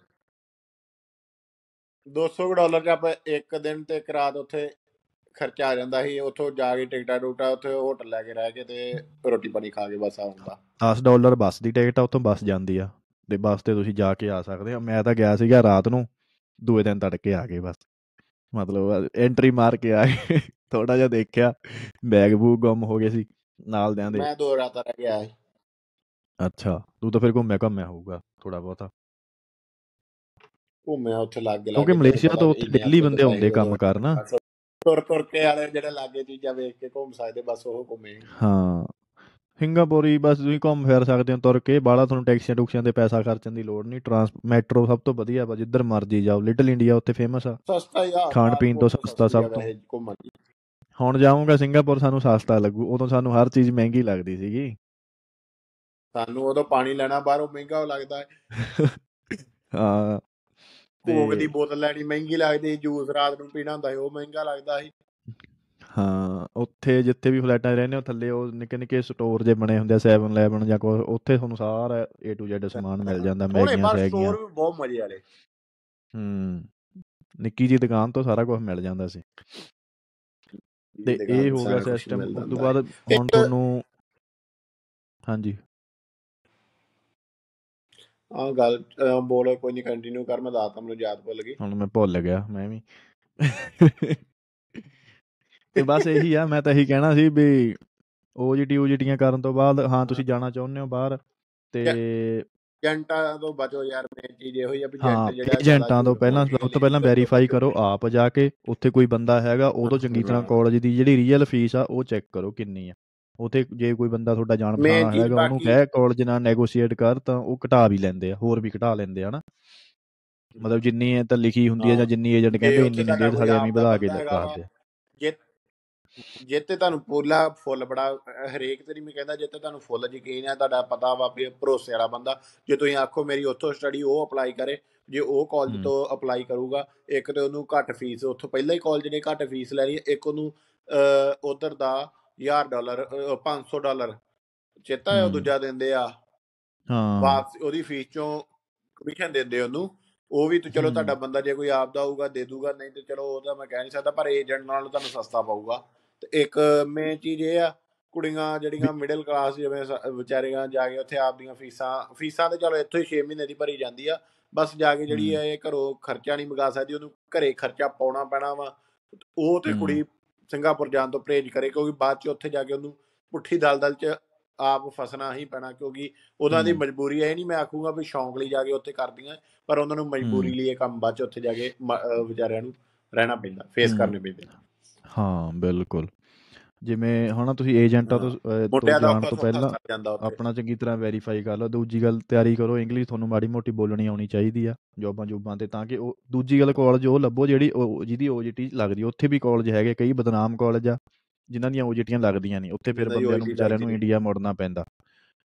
200 ਡਾਲਰ ਚ ਆਪਾਂ ਇੱਕ ਦਿਨ ਤੇ ਇੱਕ ਰਾਤ ਉੱਥੇ ਖਰਚਾ ਆ ਜਾਂਦਾ ਸੀ ਉੱਥੋਂ ਜਾ ਕੇ ਟਿਕਟਾਂ ਟੁਕਟਾਂ ਉੱਥੇ ਹੋਟਲ ਲੈ ਕੇ ਰਹਿ ਕੇ ਤੇ ਰੋਟੀ ਪਾਣੀ ਖਾ ਕੇ ਬਸ ਆਉਂਦਾ। 10 ਡਾਲਰ ਬੱਸ ਦੀ ਟਿਕਟ ਆ ਉੱਥੋਂ ਬੱਸ ਜਾਂਦੀ ਆ ਤੇ ਬੱਸ ਤੇ ਤੁਸੀਂ ਜਾ ਕੇ ਆ ਸਕਦੇ ਆ। ਮੈਂ ਤਾਂ ਗਿਆ ਸੀਗਾ ਰਾਤ ਨੂੰ ਦੂਏ ਦਿਨ ਤੜਕੇ ਆ ਗਏ ਬਸ। ਮਤਲਬ ਐਂਟਰੀ ਮਾਰ ਕੇ ਆ ਗਏ ਥੋੜਾ ਜਿਹਾ ਦੇਖਿਆ ਬੈਗ ਬੂਗ ਗੁੰਮ ਹੋ ਗਏ ਸੀ ਨਾਲ ਦਿਆਂ ਦੇ। ਮੈਂ ਦੋ ਰਾਤਾਂ ਰਹਿ ਗਿਆ ਅੱਛਾ ਤੂੰ ਤਾਂ ਫਿਰ ਘੁੰਮਿਆ ਘੁੰਮਿਆ ਹੋਊਗਾ ਥੋੜਾ ਬਹੁਤਾ। ਘੁੰਮਿਆ ਉੱਥੇ ਲੱਗ ਗਿਆ ਕਿਉਂਕਿ ਮਲੇਸ਼ੀਆ ਤੋਂ ਉੱਥੇ ਡੇਲੀ ਬੰਦੇ ਆਉਂਦੇ ਕੰਮ ਕਰਨ। ਤੁਰ ਤੁਰ ਕੇ ਵਾਲੇ ਜਿਹੜੇ ਲਾਗੇ ਚੀਜ਼ਾਂ ਵੇਖ ਕੇ ਘੁੰਮ ਸਕਦੇ ਬਸ ਉਹ ਘੁੰਮੇ। ਹਾਂ। ਸਿੰਗਾਪੁਰੀ ਬਸ ਤੁਸੀਂ ਘੁੰਮ ਫਿਰ ਸਕਦੇ ਹੋ ਤੁਰ ਕੇ। ਬਾਹਲਾ ਤੁਹਾਨੂੰ ਟੈਕਸੀਆਂ ਟੁਕਸੀਆਂ ਤੇ ਪੈਸਾ ਖਰਚਣ ਦੀ ਲੋੜ ਨਹੀਂ। ਟਰਾਂਸ ਮੈਟਰੋ ਸਭ ਤੋਂ ਵਧੀਆ ਵਾ ਜਿੱਧਰ ਮਰਜ਼ੀ ਜਾਓ। ਲਿਟਲ ਇੰਡੀਆ ਉੱਥੇ ਫੇਮਸ ਆ। ਸਸਤਾ ਹੀ ਆ। ਖਾਣ ਪੀਣ ਤੋਂ ਸਸਤਾ ਸਭ ਤੋਂ। ਹੁਣ ਜਾਊਂਗਾ ਸਿੰਗਾਪੁਰ ਸਾਨੂੰ ਸਸਤਾ ਲੱਗੂ। ਉਦੋਂ ਸਾਨੂੰ ਹਰ ਚੀਜ਼ ਮਹਿੰਗੀ ਲੱਗਦੀ ਸੀਗੀ। ਸਾਨੂੰ ਉਦੋਂ ਪਾਣੀ ਲੈਣਾ ਬਾਹਰੋਂ ਮਹਿੰਗਾ ਲੱਗਦਾ ਹੈ। ਹਾਂ। ਕੋਕ ਦੀ ਬੋਤਲ ਲੈਣੀ ਮਹਿੰਗੀ ਲੱਗਦੀ। ਜੂਸ ਰਾਤ ਨੂੰ ਪੀਣਾ ਹੁੰਦਾ ਉਹ ਮਹਿੰਗਾ ਲੱਗਦਾ ਸੀ। ਹਾਂ ਉੱਥੇ ਜਿੱਥੇ ਵੀ ਫਲੈਟਾਂ 'ਚ ਰਹਿੰਦੇ ਹੋ ਥੱਲੇ ਉਹ ਨਿੱਕੇ ਨਿੱਕੇ ਸਟੋਰ ਜੇ ਬਣੇ ਹੁੰਦੇ ਆ 7-11 ਜਾਂ ਕੋਈ ਉੱਥੇ ਤੁਹਾਨੂੰ ਸਾਰਾ A to Z ਸਮਾਨ ਮਿਲ ਜਾਂਦਾ ਮੈਗੀਆਂ ਸੈਗੀਆਂ। ਸਟੋਰ ਵੀ ਬਹੁਤ ਮਜ਼ੇ ਵਾਲੇ। ਹੂੰ ਨਿੱਕੀ ਜੀ ਦੁਕਾਨ ਤੋਂ ਸਾਰਾ ਕੁਝ ਮਿਲ ਜਾਂਦਾ ਸੀ। ਤੇ ਇਹ ਹੋ ਗਿਆ ਸਿਸਟਮ ਉਸ ਤੋਂ ਬਾਅਦ ਹੁਣ ਤੁਹਾਨੂੰ ਹਾਂਜੀ। ਆ ਗੱਲ ਬੋਲ ਕੋਈ ਨਹੀਂ ਕੰਟੀਨਿਊ ਕਰ ਮੈਂ ਦੱਸਤਾ ਮੈਨੂੰ ਯਾਦ ਭੁੱਲ ਗਈ। ਹੁਣ ਮੈਂ ਭੁੱਲ ਗਿਆ ਮੈਂ ਵੀ। ਤੇ ਬਸ ਇਹੀ ਆ ਮੈਂ ਤਾਂ ਇਹੀ ਕਹਿਣਾ ਸੀ ਵੀ OGT OGTੀਆਂ ਕਰਨ ਤੋਂ ਬਾਅਦ ਹਾਂ ਤੁਸੀਂ ਜਾਣਾ ਚਾਹੁੰਦੇ ਹੋ ਬਾਹਰ ਤੇ ਏਜੰਟਾਂ ਤੋਂ ਬਚੋ ਯਾਰ ਮੇਨ ਚੀਜ਼ ਇਹੋ ਹੀ ਆ ਵੀ ਹਾਂ ਏਜੰਟ ਜਿਹੜਾ ਏਜੰਟਾਂ ਤੋਂ ਪਹਿਲਾਂ ਸਭ ਤੋਂ ਪਹਿਲਾਂ ਵੈਰੀਫਾਈ ਕਰੋ ਆਪ ਜਾ ਕੇ ਉੱਥੇ ਕੋਈ ਬੰਦਾ ਹੈਗਾ ਤੋਂ ਚੰਗੀ ਤਰ੍ਹਾਂ ਕਾਲਜ ਦੀ ਜਿਹੜੀ ਰੀਅਲ ਫੀਸ ਆ ਉਹ ਚੈੱਕ ਕਰੋ ਕਿੰਨੀ ਆ। ਉੱਥੇ ਜੇ ਕੋਈ ਬੰਦਾ ਤੁਹਾਡਾ ਜਾਣ ਪਛਾਣਾ ਹੈਗਾ ਉਹਨੂੰ ਕਹਿ ਕਾਲਜ ਨਾਲ ਨੈਗੋਸ਼ੀਏਟ ਕਰ ਤਾਂ ਉਹ ਘਟਾ ਵੀ ਲੈਂਦੇ ਆ ਹੋਰ ਵੀ ਘਟਾ ਲੈਂਦੇ ਆ ਹਨਾ। ਮਤਲਬ ਜਿੰਨੀ ਇਹ ਤਾਂ ਲਿਖੀ ਹੁੰਦੀ ਹੈ ਜਾਂ ਹਾਂ। ਜਿੰਨੀ ਏਜੰਟ ਕਹਿੰਦੇ ਇੰਨੀ ਨਹੀਂ ਦੇ ਸਾਡੇ ਐਵੇਂ ਵਧਾ ਕੇ ਦੱਸਦੇ ਆ ਜੇ ਜੇ ਤੇ ਤੁਹਾਨੂੰ ਪੂਲਾ ਫੁੱਲ ਬੜਾ ਹਰੇਕ ਤੇਰੀ ਮੈਂ ਕਹਿੰਦਾ ਜੇ ਤੇ ਤੁਹਾਨੂੰ ਫੁੱਲ ਯਕੀਨ ਹੈ ਤੁਹਾਡਾ ਪਤਾ ਵਾ ਵੀ ਭਰੋਸੇ ਵਾਲਾ ਬੰਦਾ ਜੇ ਤੁਸੀਂ ਆਖੋ ਮੇਰੀ ਉੱਥੋਂ ਸਟੱਡੀ ਉਹ ਅਪਲਾਈ ਕਰੇ ਜੇ ਉਹ ਕਾਲਜ। ਤੋਂ ਅਪਲਾਈ ਕਰੂਗਾ ਇੱਕ ਤੇ ਉਹਨੂੰ ਘੱਟ ਫੀਸ ਉੱਥੋਂ ਪਹਿਲਾਂ ਹੀ ਕਾਲਜ ਨੇ ਘੱਟ ਫੀਸ ਲੈਣੀ ਇੱਕ ਉਹਨੂੰ ਉਧਰ ਦਾ 1000 ਡਾਲਰ ਅਹ 500 ਡਾਲਰ ਚੇਤਾ ਹੈ ਉਹ। ਦੂਜਾ ਦਿੰਦੇ ਆ ਹਾਂ ਵਾਪਸ ਉਹਦੀ ਫੀਸ ਚੋਂ ਕਮਿਸ਼ਨ ਦਿੰਦੇ ਉਹਨੂੰ ਉਹ ਵੀ ਤੇ ਚਲੋ। ਤੁਹਾਡਾ ਬੰਦਾ ਜੇ ਕੋਈ ਆਪਦਾ ਹੋਊਗਾ ਦੇ ਦੂਗਾ ਨਹੀਂ ਤੇ ਚਲੋ ਉਹ ਤਾਂ ਮੈਂ ਕਹਿ ਨਹੀਂ ਸਕਦਾ ਪਰ ਏਜੰਟ ਨਾਲ ਤੁਹਾਨੂੰ ਸਸਤਾ ਪਊਗਾ ਤੇ ਇੱਕ ਮੇਨ ਚੀਜ਼ ਇਹ ਆ ਕੁੜੀਆਂ ਜਿਹੜੀਆਂ ਮਿਡਲ ਕਲਾਸ ਜਿਵੇਂ ਵਿਚਾਰੀਆਂ ਜਾ ਕੇ ਉੱਥੇ ਆਪਦੀਆਂ ਫੀਸਾਂ ਫੀਸਾਂ ਤੇ ਚਲੋ ਇੱਥੋਂ ਹੀ 6 ਮਹੀਨੇ ਦੀ ਭਰੀ ਜਾਂਦੀ ਆ ਬਸ ਜਾ ਕੇ ਜਿਹੜੀ। ਆ ਇਹ ਘਰੋਂ ਖਰਚਾ ਨਹੀਂ ਮੰਗਾ ਸਕਦੀ ਉਹਨੂੰ ਘਰੇ ਖਰਚਾ ਪਾਉਣਾ ਪੈਣਾ ਵਾ ਉਹ ਤੇ। ਕੁੜੀ ਸਿੰਗਾਪੁਰ ਜਾਣ ਤੋਂ ਪਰਹੇਜ਼ ਕਰੇ ਕਿਉਂਕਿ ਬਾਅਦ ਚ ਉੱਥੇ ਜਾ ਕੇ ਉਹਨੂੰ ਪੁੱਠੀ ਦਲਦਲ ਚ ਆਪ ਫਸਣਾ ਹੀ ਪੈਣਾ ਕਿਉਂਕਿ ਉਹਨਾਂ ਦੀ। ਮਜਬੂਰੀ ਹੈ ਨਹੀਂ ਮੈਂ ਆਖੂੰਗਾ ਵੀ ਸ਼ੌਂਕ ਲਈ ਜਾ ਕੇ ਉੱਥੇ ਕਰਦੀਆਂ ਪਰ ਉਹਨਾਂ ਨੂੰ ਮਜਬੂਰੀ। ਲਈ ਇਹ ਕੰਮ ਬਾਅਦ ਚ ਉੱਥੇ ਜਾ ਕੇ ਵਿਚਾਰਿਆਂ ਨੂੰ ਰਹਿਣਾ ਪੈਂਦਾ ਫੇਸ। ਕਰਨੇ ਪੈਂਦੇ ਹਾਂ ਬਿਲਕੁਲ। ਜਿਵੇਂ ਹਨਾ ਤੁਸੀਂ ਏਜੰਟਾਂ ਤੋਂ ਅਹ, ਤੋਂ ਮੁੰਡਿਆਂ ਦਾ ਜਾਣ ਔਖਾ ਤੋਂ ਸੌਖਾ ਪਹਿਲਾਂ ਸਰ ਜਾਂਦਾ ਉੱਥੇ। ਆਪਣਾ ਚੰਗੀ ਤਰ੍ਹਾਂ ਵੈਰੀਫਾਈ ਕਰ ਲਓ। ਦੂਜੀ ਗੱਲ ਤਿਆਰੀ ਕਰੋ ਇੰਗਲਿਸ਼ ਤੁਹਾਨੂੰ ਮਾੜੀ ਮੋਟੀ ਬੋਲਣੀ ਆਉਣੀ ਚਾਹੀਦੀ ਆ ਜੋਬਾਂ ਜੂਬਾਂ ਤੇ ਤਾਂ ਕਿ ਉਹ ਦੂਜੀ ਗੱਲ ਕਾਲਜ ਉਹ ਲੱਭੋ ਜਿਹੜੀ ਉਹ- ਜਿਹਦੀ OJT ਲੱਗਦੀ ਆ। ਉੱਥੇ ਵੀ ਕਾਲਜ ਹੈਗੇ ਕਈ ਬਦਨਾਮ ਕਾਲਜ ਆ ਜਿਨ੍ਹਾਂ ਦੀਆਂ OJTੀਆਂ ਲੱਗਦੀਆਂ ਨਹੀਂ ਉੱਥੇ ਫਿਰ ਜਿਨ੍ਹਾਂ ਦੀ ਬੰਦਿਆਂ ਨੂੰ OJT ਵਿਚਾਰਿਆਂ ਨੂੰ ਲੱਗਦੀ ਇੰਡੀਆ ਮੁੜਨਾ ਪੈਂਦਾ।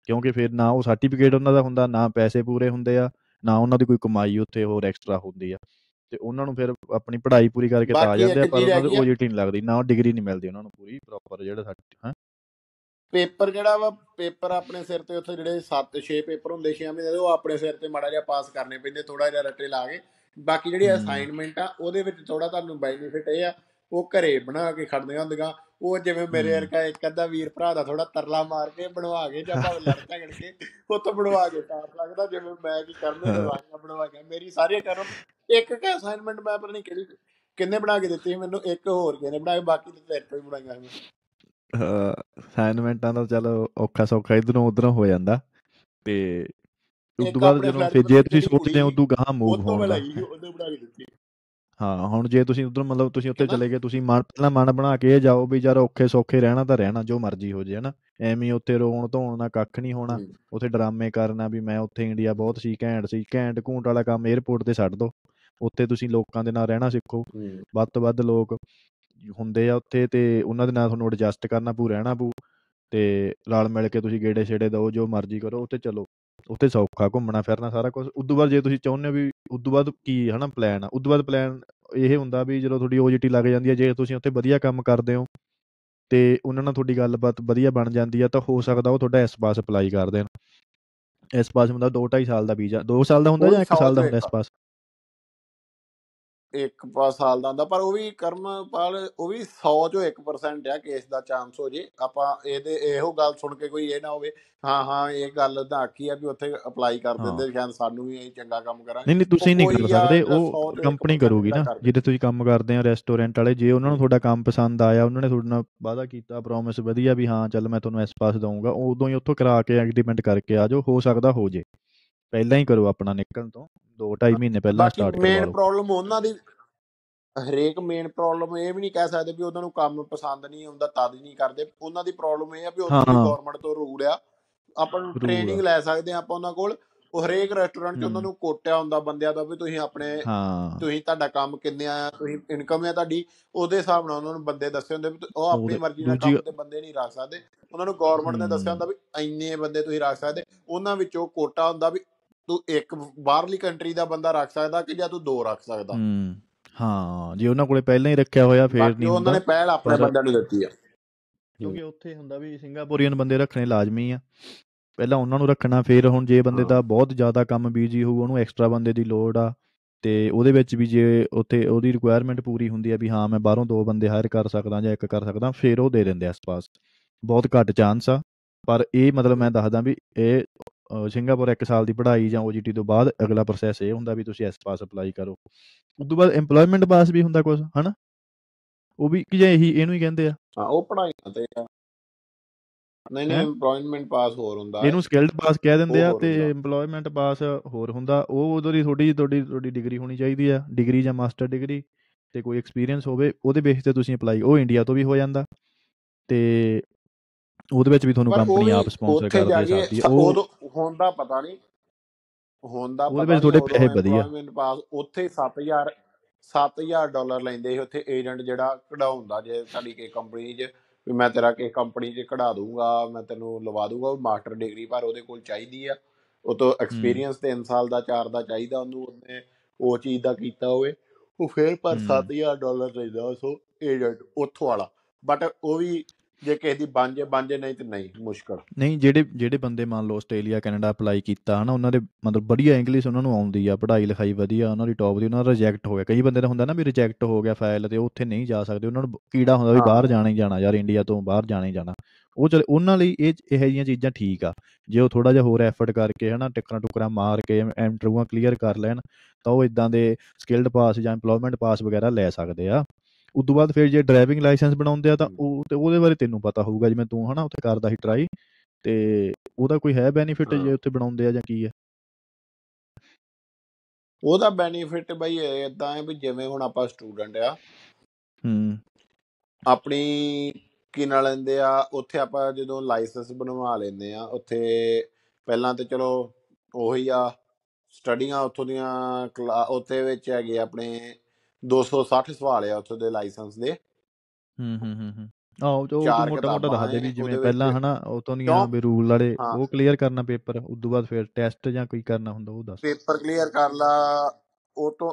ਕਿਉਂਕਿ ਫਿਰ ਨਾ ਉਹ ਸਰਟੀਫਿਕੇਟ ਉਹਨਾਂ ਦਾ ਹੁੰਦਾ ਨਾ ਪੈਸੇ ਪੂਰੇ ਹੁੰਦੇ ਆ ਨਾ ਉਹਨਾਂ ਦੀ ਕੋਈ ਕਮਾਈ ਉੱਥੇ ਹੋਰ ਐਕਸਟਰਾ ਹੁੰਦੀ ਆ। ਤੇ ਉਹਨਾਂ ਨੂੰ ਫਿਰ ਆਪਣੀ ਪੜ੍ਹਾਈ ਪੂਰੀ ਕਰਕੇ ਤਾਂ ਆ ਜਾਂਦੇ ਆ ਪਰ ਉਹਨਾਂ ਦੀ OJT ਨਹੀਂ ਲੱਗਦੀ ਨਾ ਡਿਗਰੀ ਨਹੀਂ ਮਿਲਦੀ ਉਹਨਾਂ ਨੂੰ ਪੂਰੀ ਪ੍ਰੋਪਰ ਜਿਹੜਾ ਸਾਡੇ ਹਾਂ। ਪੇਪਰ ਜਿਹੜਾ ਵਾ? ਪੇਪਰ ਆਪਣੇ ਸਿਰ ਤੇ ਉੱਥੇ ਜਿਹੜੇ 7 6 ਪੇਪਰ ਹੁੰਦੇ 6 ਮਹੀਨੇ ਦੇ ਉਹ ਆਪਣੇ ਸਿਰ ਤੇ ਮਾੜਾ ਜਿਹਾ ਪਾਸ ਕਰਨੇ ਪੈਂਦੇ ਥੋੜਾ ਜਿਹਾ ਰੱਟੇ ਲਾ ਕੇ। ਬਾਕੀ ਜਿਹੜੀ। ਅਸਾਈਨਮੈਂਟ ਆ ਉਹਦੇ ਵਿੱਚ ਥੋੜਾ ਤੁਹਾਨੂੰ ਬੈਨੀਫਿਟ ਇਹ ਆ ਉਹ ਘਰੇ ਬਣਾ ਕੇ ਖੜਦੀਆਂ ਹੁੰਦੀਆਂ। ਉਹ ਜਿਵੇਂ ਮੇਰੇ। ਵਰਗਾ ਇੱਕ ਅੱਧਾ ਵੀਰ ਭਰਾ ਦਾ ਥੋੜਾ ਤਰਲਾ ਮਾਰ ਕੇ ਬਣਵਾ ਕੇ ਜਾਂ ਭਾਵੇਂ ਲੜ ਝਗੜ ਕੇ ਤੋਂ ਬਣਵਾ ਕੇ ਟਾਪ ਲੱਗਦਾ ਜਿਵੇਂ ਮੈਂ ਕੀ ਕਰਨੇ ਦਵਾਈਆਂ ਬਣਵਾ ਕੇ ਮੇਰੀ ਸਾਰੀਆਂ ਕਰਨ ਇੱਕ ਕਿ ਅਸਾਈਨਮੈਂਟ ਮੈਂ ਪਤਾ ਨਹੀਂ ਕਿਹੜੀ ਕਿੰਨੇ ਬਣਾ ਕੇ ਦਿੱਤੀ ਮੈਨੂੰ ਇੱਕ ਹੋਰ ਕਿਹਨੇ ਬਣਾ ਕੇ ਬਾਕੀ ਤੇ ਤੇਰੇ ਤੋਂ ਹੀ ਬਣਾਈਆਂ ਸੀ। ਅਸਾਈਨਮੈਂਟਾਂ ਦਾ ਚਲੋ ਔਖਾ ਸੌਖਾ ਇਧਰੋਂ ਉਧਰੋਂ ਹੋ ਜਾਂਦਾ। ਤੇ ਤੋਂ ਬਾਅਦ ਜਦੋਂ ਫਿਰ ਜੇ ਤੁਸੀਂ ਸੋਚਦੇ ਹੋ ਉਦੋਂ ਗਾਹਾਂ ਮੂਵ ਹੋਣ ਦਾ। ਉਹਨੇ ਬਣਾ ਕੇ ਦਿੱਤੀ। ਹਾਂ ਹੁਣ ਜੇ ਤੁਸੀਂ ਉਧਰ ਮਤਲਬ ਤੁਸੀਂ ਉੱਥੇ? ਚਲੇ ਗਏ ਤੁਸੀਂ ਮਨ ਪਹਿਲਾਂ ਮਨ ਬਣਾ ਕੇ ਇਹ ਜਾਓ ਵੀ ਯਾਰ ਔਖੇ ਸੌਖੇ ਰਹਿਣਾ ਤਾਂ ਰਹਿਣਾ ਜੋ ਮਰਜ਼ੀ ਹੋ ਜੇ ਹਨਾ। ਐਵੇਂ ਹੀ ਉੱਥੇ ਰੋਣ ਧੋਣ ਨਾਲ ਕੱਖ ਨਹੀਂ ਹੋਣਾ। ਉੱਥੇ ਡਰਾਮੇ ਕਰਨਾ ਵੀ ਮੈਂ ਉੱਥੇ ਇੰਡੀਆ ਬਹੁਤ ਸੀ ਘੈਂਟ ਸੀ ਘੈਂਟ ਘੂੰਟ ਵਾਲਾ ਕੰਮ 에ਅਰਪੋਰਟ ਤੇ ਛੱਡ ਦੋ। ਉੱਥੇ ਤੁਸੀਂ ਲੋਕਾਂ ਦੇ ਨਾਲ ਰਹਿਣਾ ਸਿੱਖੋ। ਵੱਧ ਤੋਂ ਵੱਧ ਲੋਕ ਹੁੰਦੇ ਆ ਉੱਥੇ ਤੇ ਉਹਨਾਂ ਦੇ ਨਾਲ ਤੁਹਾਨੂੰ ਐਡਜਸਟ ਕਰਨਾ ਪਊ ਰਹਿਣਾ ਪਊ। ਤੇ ਰਲ ਮਿਲ ਕੇ ਤੁਸੀਂ ਗੇੜੇ ਛੇੜੇ ਦਿਓ ਜੋ ਮਰਜ਼ੀ ਕਰੋ ਉੱਥੇ ਚਲੋ। ਉੱਥੇ ਸੌਖਾ ਘੁੰਮਣਾ ਫਿਰਨਾ ਸਾਰਾ ਕੁਝ ਉਦੋਂ ਬਾਅਦ ਜੇ ਤੁਸੀਂ ਚਾਹੁੰਦੇ ਹੋ ਵੀ ਉਦੋਂ ਬਾਅਦ ਕੀ ਹਨਾ ਪਲਾਨ ਆ? ਉਦੋਂ ਬਾਅਦ ਪਲਾਨ ਇਹ ਹੁੰਦਾ ਵੀ ਜਦੋਂ ਤੁਹਾਡੀ OJT ਲੱਗ ਜਾਂਦੀ ਹੈ ਜੇ ਤੁਸੀਂ ਉੱਥੇ ਵਧੀਆ ਕੰਮ ਕਰਦੇ ਹੋ ਤੇ ਉਹਨਾਂ ਨਾਲ ਤੁਹਾਡੀ ਗੱਲਬਾਤ ਵਧੀਆ ਬਣ ਜਾਂਦੀ ਆ ਤਾਂ ਹੋ ਸਕਦਾ ਉਹ ਤੁਹਾਡਾ ਇਸ ਪਾਸ ਅਪਲਾਈ ਕਰ ਦੇਣ। ਇਸ ਪਾਸ ਹੁੰਦਾ 2 2.5 ਸਾਲ ਦਾ ਵੀਜ਼ਾ। 2 ਸਾਲ ਦਾ ਹੁੰਦਾ ਜਾਂ 1 ਸਾਲ ਦਾ ਹੁੰਦਾ ਇੱਕ। ਪਾਸ? ਇੱਕ ਸਾਲ ਦਾ ਹੁੰਦਾ ਪਰ ਉਹ ਵੀ ਕਰਮਪਾਲ ਉਹ ਵੀ 100 ਚੋਂ 1% ਆ ਕੇਸ ਦਾ ਚਾਂਸ ਹੋ ਜੇ। ਆਪਾਂ ਇਹਦੇ ਇਹੋ ਗੱਲ ਸੁਣ ਕੇ ਕੋਈ ਇਹ ਨਾ ਹੋਵੇ ਹਾਂ ਹਾਂ ਇਹ ਗੱਲ ਦਾ ਆਖੀ ਆ ਵੀ ਉੱਥੇ ਅਪਲਾਈ ਕਰ ਦਿੰਦੇ ਸ਼ਾਇਦ ਸਾਨੂੰ ਵੀ ਇਹ ਚੰਗਾ ਕੰਮ ਕਰਾਂਗੇ। ਨਹੀਂ ਨਹੀਂ ਤੁਸੀਂ ਨਹੀਂ ਕਰ ਸਕਦੇ ਜਿਹੜਾ 100 ਉਹ ਕੰਪਨੀ 1% ਕਰੂਗੀ ਨਾ ਜਿਹਦੇ ਤੁਸੀਂ ਕੰਮ ਕਰਦੇ ਆ ਰੈਸਟੋਰੈਂਟ ਵਾਲੇ ਜੇ ਉਹਨਾਂ ਨੂੰ ਤੁਹਾਡਾ ਕੰਮ ਪਸੰਦ ਆਇਆ ਉਹਨਾਂ ਨੇ ਤੁਹਾਡੇ ਨਾਲ ਵਾਅਦਾ ਕੀਤਾ ਪ੍ਰੋਮਿਸ ਵਧੀਆ ਵੀ ਹਾਂ ਚੱਲ ਮੈਂ ਤੁਹਾਨੂੰ ਇਸ ਪਾਸ ਦਊਂਗਾ ਉਦੋਂ ਹੀ ਉੱਥੋਂ ਕਰਾ ਕੇ ਐਗਰੀਮੈਂਟ ਕਰਕੇ ਆ ਜਾਓ ਹੋ ਸਕਦਾ ਹੋ ਜੇ। ਪਹਿਲਾਂ ਹੀ ਕਰੋ ਆਪਣਾ ਨਿਕਲਣ ਤੋਂ 2.5 ਮਹੀਨੇ ਪਹਿਲਾਂ ਸਟਾਰਟ ਕਰਵਾ ਮੇਨ ਪ੍ਰੋਬਲਮ ਉਹਨਾਂ ਦੀ ਹਰੇਕ ਮੇਨ ਪ੍ਰੋਬਲਮ ਇਹ ਵੀ ਨਹੀਂ ਕਹਿ ਸਕਦੇ ਵੀ ਉਹਨਾਂ ਨੂੰ ਕੰਮ ਪਸੰਦ ਨਹੀਂ ਆਉਂਦਾ ਤਦ ਹੀ ਨਹੀਂ ਕਰਦੇ। ਉਹਨਾਂ ਦੀ ਪ੍ਰੋਬਲਮ ਇਹ ਆ ਵੀ ਉੱਥੋਂ ਦੀ ਗਵਰਨਮੈਂਟ ਤੋਂ ਰੂਲ ਆ। ਆਪਾਂ ਨੂੰ ਟ੍ਰੇਨਿੰਗ ਲੈ ਸਕਦੇ ਆ ਆਪਾਂ ਉਹਨਾਂ ਕੋਲ। ਉਹ ਹਰੇਕ ਰੈਸਟੋਰੈਂਟ 'ਚ ਉਹਨਾਂ ਨੂੰ ਕੋਟਿਆ ਹੁੰਦਾ ਬੰਦਿਆਂ ਦਾ ਵੀ ਤੁਸੀਂ ਆਪਣੇ ਤੁਸੀਂ ਤੁਹਾਡਾ ਕੰਮ ਕਿੰਨੇ ਆ ਤੁਸੀਂ ਇਨਕਮ ਹੈ ਤੁਹਾਡੀ ਉਹਦੇ ਹਿਸਾਬ ਨਾਲ ਉਹਨਾਂ ਨੂੰ ਬੰਦੇ ਦੱਸੇ ਹੁੰਦੇ ਵੀ ਉਹ ਆਪਣੀ ਮਰਜ਼ੀ ਨਾਲ ਕੰਮ ਤੇ ਬੰਦੇ ਨਹੀਂ ਰੱਖ ਸਕਦੇ। ਉਹਨਾਂ ਨੂੰ ਗਵਰਨਮੈਂਟ ਨੇ ਦੱਸਿਆ ਹੁੰਦਾ ਵੀ ਇੰਨੇ ਬੰਦੇ ਤੁਸੀਂ ਰੱਖ ਸਕਦੇ। ਉਹਨਾਂ ਵਿੱਚੋਂ ਕੋਟਾ ਹੁੰਦਾ ਵੀ ਤੂੰ ਇੱਕ ਬਾਹਰਲੀ ਕੰਟਰੀ ਦਾ ਬੰਦਾ ਰੱਖ ਸਕਦਾ ਕਿ ਜਾਂ ਤੂੰ ਦੋ ਰੱਖ ਸਕਦਾ। ਹੂੰ ਹਾਂ ਜੇ ਉਹਨਾਂ ਕੋਲੇ ਪਹਿਲਾਂ ਹੀ ਰੱਖਿਆ ਹੋਇਆ ਫੇਰ ਨਹੀਂ ਉਹਨਾਂ ਹੁੰਦਾ। ਨੇ ਪਹਿਲ ਆਪਣੇ ਬੰਦਿਆਂ ਨੂੰ ਦਿੱਤੀ ਆ। ਕਿਉਂਕਿ ਉੱਥੇ ਹੁੰਦਾ ਵੀ ਸਿੰਗਾਪੁਰੀਅਨ ਬੰਦੇ ਰੱਖਣੇ ਲਾਜ਼ਮੀ ਆ। ਪਹਿਲਾਂ ਉਹਨਾਂ ਨੂੰ ਰੱਖਣਾ ਫਿਰ ਹੁਣ ਜੇ ਬੰਦੇ ਦਾ ਬਹੁਤ ਜ਼ਿਆਦਾ ਕੰਮ ਬੀਜੀ ਹੋਊ ਉਹਨੂੰ ਐਕਸਟਰਾ ਬੰਦੇ ਦੀ ਲੋੜ ਆ ਤੇ ਉਹਦੇ ਵਿੱਚ ਵੀ ਜੇ ਉੱਥੇ ਉਹਦੀ ਰਿਕੁਆਇਰਮੈਂਟ ਪੂਰੀ ਹੁੰਦੀ ਆ ਵੀ ਹਾਂ ਮੈਂ ਬਾਹਰੋਂ ਦੋ ਬੰਦੇ ਹਾਇਰ ਕਰ ਸਕਦਾ ਜਾਂ ਇੱਕ ਕਰ ਸਕਦਾ ਫਿਰ ਉਹ ਦੇ ਦਿੰਦੇ ਆ ਆਸ-ਪਾਸ। ਬਹੁਤ ਘੱਟ ਚਾਂਸ ਆ। ਪਰ ਇਹ ਮਤਲਬ ਮੈਂ ਦੱਸਦਾ ਵੀ ਇਹ ਸਿੰਗਾਪੁਰ ਇੱਕ ਸਾਲ ਦੀ ਪੜ੍ਹਾਈ ਜਾਂ OGT ਤੋਂ ਬਾਅਦ ਅਗਲਾ ਪ੍ਰੋਸੈਸ ਇਹ ਹੁੰਦਾ ਵੀ ਤੁਸੀਂ ਇਸ ਪਾਸ ਅਪਲਾਈ ਕਰੋ। ਉਸ ਤੋਂ ਬਾਅਦ EMPLOYMENT ਪਾਸ ਵੀ ਹੁੰਦਾ ਕੁਝ ਹਨਾ? ਉਹ ਵੀ ਕਿ ਜੇ ਇਹੀ ਇਹਨੂੰ ਹੀ ਕਹਿੰਦੇ ਆ। ਹਾਂ ਉਹ ਪੜਾਈਆਂ ਤੇ ਆ। ਨਹੀਂ ਨਹੀਂ EMPLOYMENT ਪਾਸ ਹੋਰ ਹੁੰਦਾ। ਇਹਨੂੰ ਸਕਿਲਡ ਪਾਸ ਕਹਿ ਦਿੰਦੇ ਆ ਤੇ EMPLOYMENT ਪਾਸ ਹੋਰ ਹੁੰਦਾ। ਉਹ ਉਦੋਂ ਦੀ ਤੁਹਾਡੀ ਤੁਹਾਡੀ ਤੁਹਾਡੀ ਡਿਗਰੀ ਹੋਣੀ ਚਾਹੀਦੀ ਆ। ਡਿਗਰੀ ਜਾਂ ਮਾਸਟਰ ਡਿਗਰੀ ਤੇ ਕੋਈ ਐਕਸਪੀਰੀਅੰਸ ਹੋਵੇ ਉਹਦੇ ਬੇਸ ਤੇ ਤੁਸੀਂ ਅਪਲਾਈ ਉਹ ਇੰਡੀਆ ਤੋਂ ਵੀ ਹੋ ਜਾਂਦਾ। ਤੇ ਉਹਦੇ ਵਿੱਚ ਵੀ ਤੁਹਾਨੂੰ ਕੰਪਨੀ ਆਪ ਸਪਾਂਸਰ ਉੱਥੇ ਕਰ ਜਾ ਦੇ ਕੇ ਸਕਦੀ ਹੈ ਸ- ਉਹ ਉਦੋਂ ਹੁੰਦਾ ਪਤਾ ਨਹੀਂ ਹੁੰਦਾ ਉਹਦੇ ਪਤਾ ਵਿੱਚ ਨਹੀਂ ਤੁਹਾਡੇ ਪੈਸੇ ਵਧੀਆ। ਉੱਥੇ 7000 7000 ਡਾਲਰ ਲੈਂਦੇ ਸੀ ਉੱਥੇ ਏਜੰਟ ਜਿਹੜਾ ਕਢਾਉਂਦਾ ਜੇ ਸਾਡੀ ਕਿਸੇ ਕੰਪਨੀ 'ਚ ਵੀ ਮੈਂ ਤੇਰਾ ਕਿਸੇ ਕੰਪਨੀ 'ਚ ਕਢਾ ਦੂੰਗਾ ਮੈਂ ਤੈਨੂੰ ਲਵਾ ਦੂੰਗਾ ਉਹ ਮਾਸਟਰ ਡਿਗਰੀ ਪਰ ਉਹਦੇ ਕੋਲ ਚਾਹੀਦੀ ਆ। ਉਹ ਤੋਂ ਐਕਸਪੀਰੀਅੰਸ 3 ਸਾਲ ਦਾ 4 ਦਾ ਚਾਹੀਦਾ ਉਹਨੂੰ ਉਹਨੇ ਉਹ ਚੀਜ਼ ਦਾ ਕੀਤਾ ਹੋਵੇ। ਉਹ ਫੇਰ ਪਰ ਹੂੰ। 7000 ਡਾਲਰ ਲੈਂਦਾ ਸੋ ਏਜੰਟ ਉੱਥੋਂ ਵਾਲਾ। ਬਟ ਉਹ ਵੀ ਜੇ ਕਿਸੇ ਦੀ ਬਾਂਝੇ ਬਾਂਝੇ ਨਹੀਂ ਤੇ ਨਹੀਂ ਮੁਸ਼ਕਲ। ਨਹੀਂ ਜਿਹੜੇ ਜਿਹੜੇ ਬੰਦੇ ਮੰਨ ਲਓ ਆਸਟ੍ਰੇਲੀਆ ਕੈਨੇਡਾ ਅਪਲਾਈ ਕੀਤਾ ਹਨਾ ਉਹਨਾਂ ਦੇ ਮਤਲਬ ਵਧੀਆ ਇੰਗਲਿਸ਼ ਉਹਨਾਂ ਨੂੰ ਆਉਂਦੀ ਆ ਪੜ੍ਹਾਈ ਲਿਖਾਈ ਵਧੀਆ ਉਹਨਾਂ ਦੀ ਟੌਪ ਦੀ ਉਹਨਾਂ ਦਾ ਰਿਜੈਕਟ ਹੋ ਗਿਆ। ਕਈ ਬੰਦੇ ਦਾ ਹੁੰਦਾ ਨਾ ਵੀ ਰਿਜੈਕਟ ਹੋ ਗਿਆ ਫਾਈਲ ਤੇ ਉੱਥੇ ਨਹੀਂ ਜਾ ਸਕਦੇ ਉਹਨਾਂ ਨੂੰ ਕੀੜਾ ਹੁੰਦਾ ਵੀ ਬਾਹਰ ਜਾਣਾ ਹੀ ਜਾਣਾ ਯਾਰ ਇੰਡੀਆ ਤੋਂ ਬਾਹਰ ਜਾਣਾ ਹੀ ਜਾਣਾ। ਉਹ ਚਲ ਉਹਨਾਂ ਲਈ ਇਹ ਇਹੋ ਜਿਹੀਆਂ ਚੀਜ਼ਾਂ ਠੀਕ ਆ। ਜੇ ਉਹ ਥੋੜਾ ਜਿਹਾ ਹੋਰ ਐਫਰਟ ਕਰਕੇ ਹਨਾ ਟਿਕਰਾਂ ਟੁਕਰਾਂ ਮਾਰ ਕੇ ਇੰਟਰਵਿਊਆਂ ਕਲੀਅਰ ਕਰ ਲੈਣ ਤਾਂ ਉਹ ਇਦਾਂ ਦੇ ਸਕਿਲਡ ਪਾਸ ਜਾਂ EMPLOYMENT ਪਾਸ ਵਗੈਰਾ ਲੈ ਸਕਦੇ ਆ। ਉਦੋਂ ਬਾਅਦ ਫਿਰ ਜੇ ਡਰਾਈਵਿੰਗ ਲਾਇਸੈਂਸ ਬਣਾਉਂਦੇ ਆ ਤਾਂ। ਉਹ ਤੇ ਉਹਦੇ ਬਾਰੇ ਤੈਨੂੰ ਪਤਾ ਹੋਊਗਾ ਜਿਵੇਂ ਤੂੰ ਹਨਾ ਉੱਥੇ ਕਰਦਾ ਸੀ ਟਰਾਈ ਤੇ ਉਹਦਾ ਕੋਈ ਹੈ ਬੈਨੀਫਿਟ ਜੇ ਉੱਥੇ ਬਣਾਉਂਦੇ ਆ ਜਾਂ ਕੀ ਹੈ ਉਹਦਾ ਬੈਨੀਫਿਟ ਬਈ ਇਦਾਂ ਹੈ ਵੀ ਜਿਵੇਂ ਹੁਣ ਆਪਾਂ ਸਟੂਡੈਂਟ ਆ। ਹੂੰ। ਆਪਣੀ ਕੀ ਨਾਲ ਲੈਂਦੇ ਆ ਉੱਥੇ ਆਪਾਂ ਜਦੋਂ ਲਾਇਸੈਂਸ ਬਣਵਾ ਲੈਂਦੇ ਆ ਉੱਥੇ ਪਹਿਲਾਂ ਤੇ ਚਲੋ ਉਹੀ ਆ ਸਟੱਡੀਆਂ ਉੱਥੋਂ ਦੀਆਂ ਉੱਥੇ ਵਿੱਚ ਹੈਗੇ ਆਪਣੇ 260 ਸਵਾਲ ਆ ਉੱਥੋਂ ਦੇ ਲਾਇਸੈਂਸ ਦੇ। ਹੂੰ ਹੂੰ ਹੂੰ ਹੂੰ। ਆਹੋ ਜੋ ਮੋਟਾ ਮੋਟਾ ਦੱਸ ਦੇ ਵੀ ਜਿਵੇਂ ਪਹਿਲਾਂ ਹਨਾ ਉਹ ਤੋਂ ਦੀਆਂ ਕਿਉਂ? ਵੀ ਰੂਲ ਵਾਲੇ ਉਹ ਕਲੀਅਰ ਕਰਨਾ ਪੇਪਰ ਉਦੋਂ ਬਾਅਦ ਫਿਰ ਟੈਸਟ ਜਾਂ ਕੋਈ ਕਰਨਾ ਹੁੰਦਾ ਉਹ ਦੱਸ। ਪੇਪਰ ਕਲੀਅਰ ਕਰ ਲਾ ਉਹ ਤੋਂ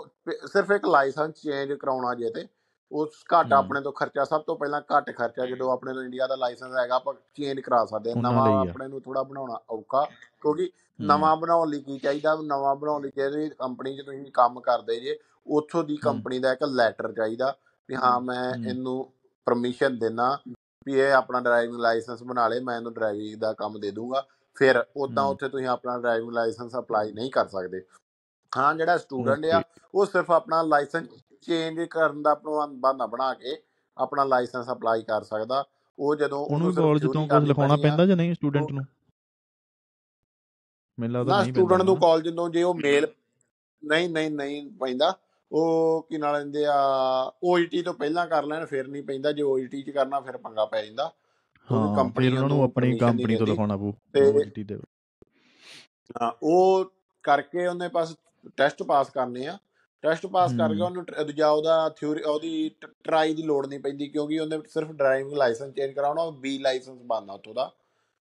ਸਿਰਫ ਇੱਕ ਲਾਇਸੈਂਸ ਚੇਂਜ ਕਰਾਉਣਾ ਜੇ ਤੇ ਉਹ ਘੱਟ ਆਪਣੇ ਤੋਂ ਖਰਚਾ ਸਭ ਤੋਂ ਪਹਿਲਾਂ ਘੱਟ ਖਰਚਾ ਜਦੋਂ ਆਪਣੇ ਤੋਂ ਇੰਡੀਆ ਦਾ ਲਾਇਸੈਂਸ ਹੈਗਾ ਆਪਾਂ ਚੇਂਜ ਕਰਾ ਸਕਦੇ ਹਾਂ ਨਵਾਂ ਆ। ਆਪਣੇ ਨੂੰ ਥੋੜਾ ਬਣਾਉਣਾ ਔਖਾ ਕਿਉਂਕਿ ਨਵਾਂ ਬਣਾਉਣ ਲਈ ਕੀ ਚਾਹੀਦਾ? ਨਵਾਂ ਬਣਾਉਣ ਲਈ ਜਿਹੜੀ ਕੰਪਨੀ 'ਚ ਤੁਸੀਂ ਕੰਮ ਕਰਦੇ ਜੇ ਉੱਥੋਂ ਦੀ ਕੰਪਨੀ ਦਾ ਇੱਕ ਲੈਟਰ ਚਾਹੀਦਾ ਵੀ ਹਾਂ ਮੈਂ ਇਹਨੂੰ ਪਰਮਿਸ਼ਨ ਦੇਣਾ ਵੀ ਇਹ ਆਪਣਾ ਡਰਾਈਵਿੰਗ ਲਾਇਸੈਂਸ ਬਣਾ ਲੇ ਮੈਂ ਇਹਨੂੰ ਡਰਾਈਵਿੰਗ ਦਾ ਕੰਮ ਦੇ ਦੂੰਗਾ। ਫਿਰ ਉਦਾਂ ਉੱਥੇ ਤੁਸੀਂ ਆਪਣਾ ਡਰਾਈਵਿੰਗ ਲਾਇਸੈਂਸ ਅਪਲਾਈ ਨਹੀਂ ਕਰ ਸਕਦੇ। ਹਾਂ ਜਿਹੜਾ ਸਟੂਡੈਂਟ ਆ ਉਹ ਸਿਰਫ ਆਪਣਾ ਲਾਇਸੈਂਸ ਚੇਂਜ ਕਰਨ ਦਾ ਬਹਾਨਾ ਬਣਾ ਕੇ ਆਪਣਾ ਲਾਇਸੈਂਸ ਅਪਲਾਈ ਕਰ ਸਕਦਾ। ਉਹ ਜਦੋਂ ਉਹਨੂੰ ਕਾਲਜ ਤੋਂ ਕੁਝ ਲਿਖਾਉਣਾ ਪੈਂਦਾ ਜਾਂ ਨਹੀਂ ਸਟੂਡੈਂਟ ਨੂੰ? ਮੈਨੂੰ ਲੱਗਦਾ ਨਹੀਂ ਪੈਂਦਾ ਸਟੂਡੈਂਟ ਨੂੰ ਕਾਲਜ ਤੋਂ ਜੇ ਉਹ ਮੇਲ ਨਹੀਂ ਨਹੀਂ ਨਹੀਂ ਪੈਂਦਾ ਉਹ ਕੀ ਨਾਲ ਲੈਂਦੇ ਆ OET ਤੋਂ ਪਹਿਲਾਂ ਕਰ ਲੈਣ ਫਿਰ ਨਹੀਂ ਪੈਂਦਾ ਜੇ OET ਚ ਕਰਨਾ ਫਿਰ ਪੰਗਾ ਪੈ ਜਾਂਦਾ। ਹਾਂ ਕੰਪਨੀ ਉਹਨਾਂ ਨੂੰ ਆਪਣੀ ਕੰਪਨੀ ਤੋਂ ਲਿਖਾਉਣਾ ਪਊ ਤੇ OJT ਦੇ ਹਾਂ, ਉਹ ਕਰਕੇ ਉਹਨੇ ਪਾਸ ਟੈਸਟ ਪਾਸ ਕਰਨੇ ਆ। ਟੈਸਟ ਪਾਸ ਕਰਕੇ ਹੂੰ। ਉਹਨੂੰ ਦੂਜਾ ਉਹਦਾ ਥਿਊਰੀ ਉਹਦੀ ਟਰਾਈ ਦੀ ਲੋੜ ਨਹੀਂ ਪੈਂਦੀ ਕਿਉਂਕਿ ਉਹਨੇ ਸਿਰਫ ਡਰਾਈਵਿੰਗ ਲਾਇਸੈਂਸ ਚੇਂਜ ਕਰਾਉਣਾ ਉਹ ਬੀ ਲਾਇਸੈਂਸ ਬਣਨਾ ਉੱਥੋਂ ਦਾ।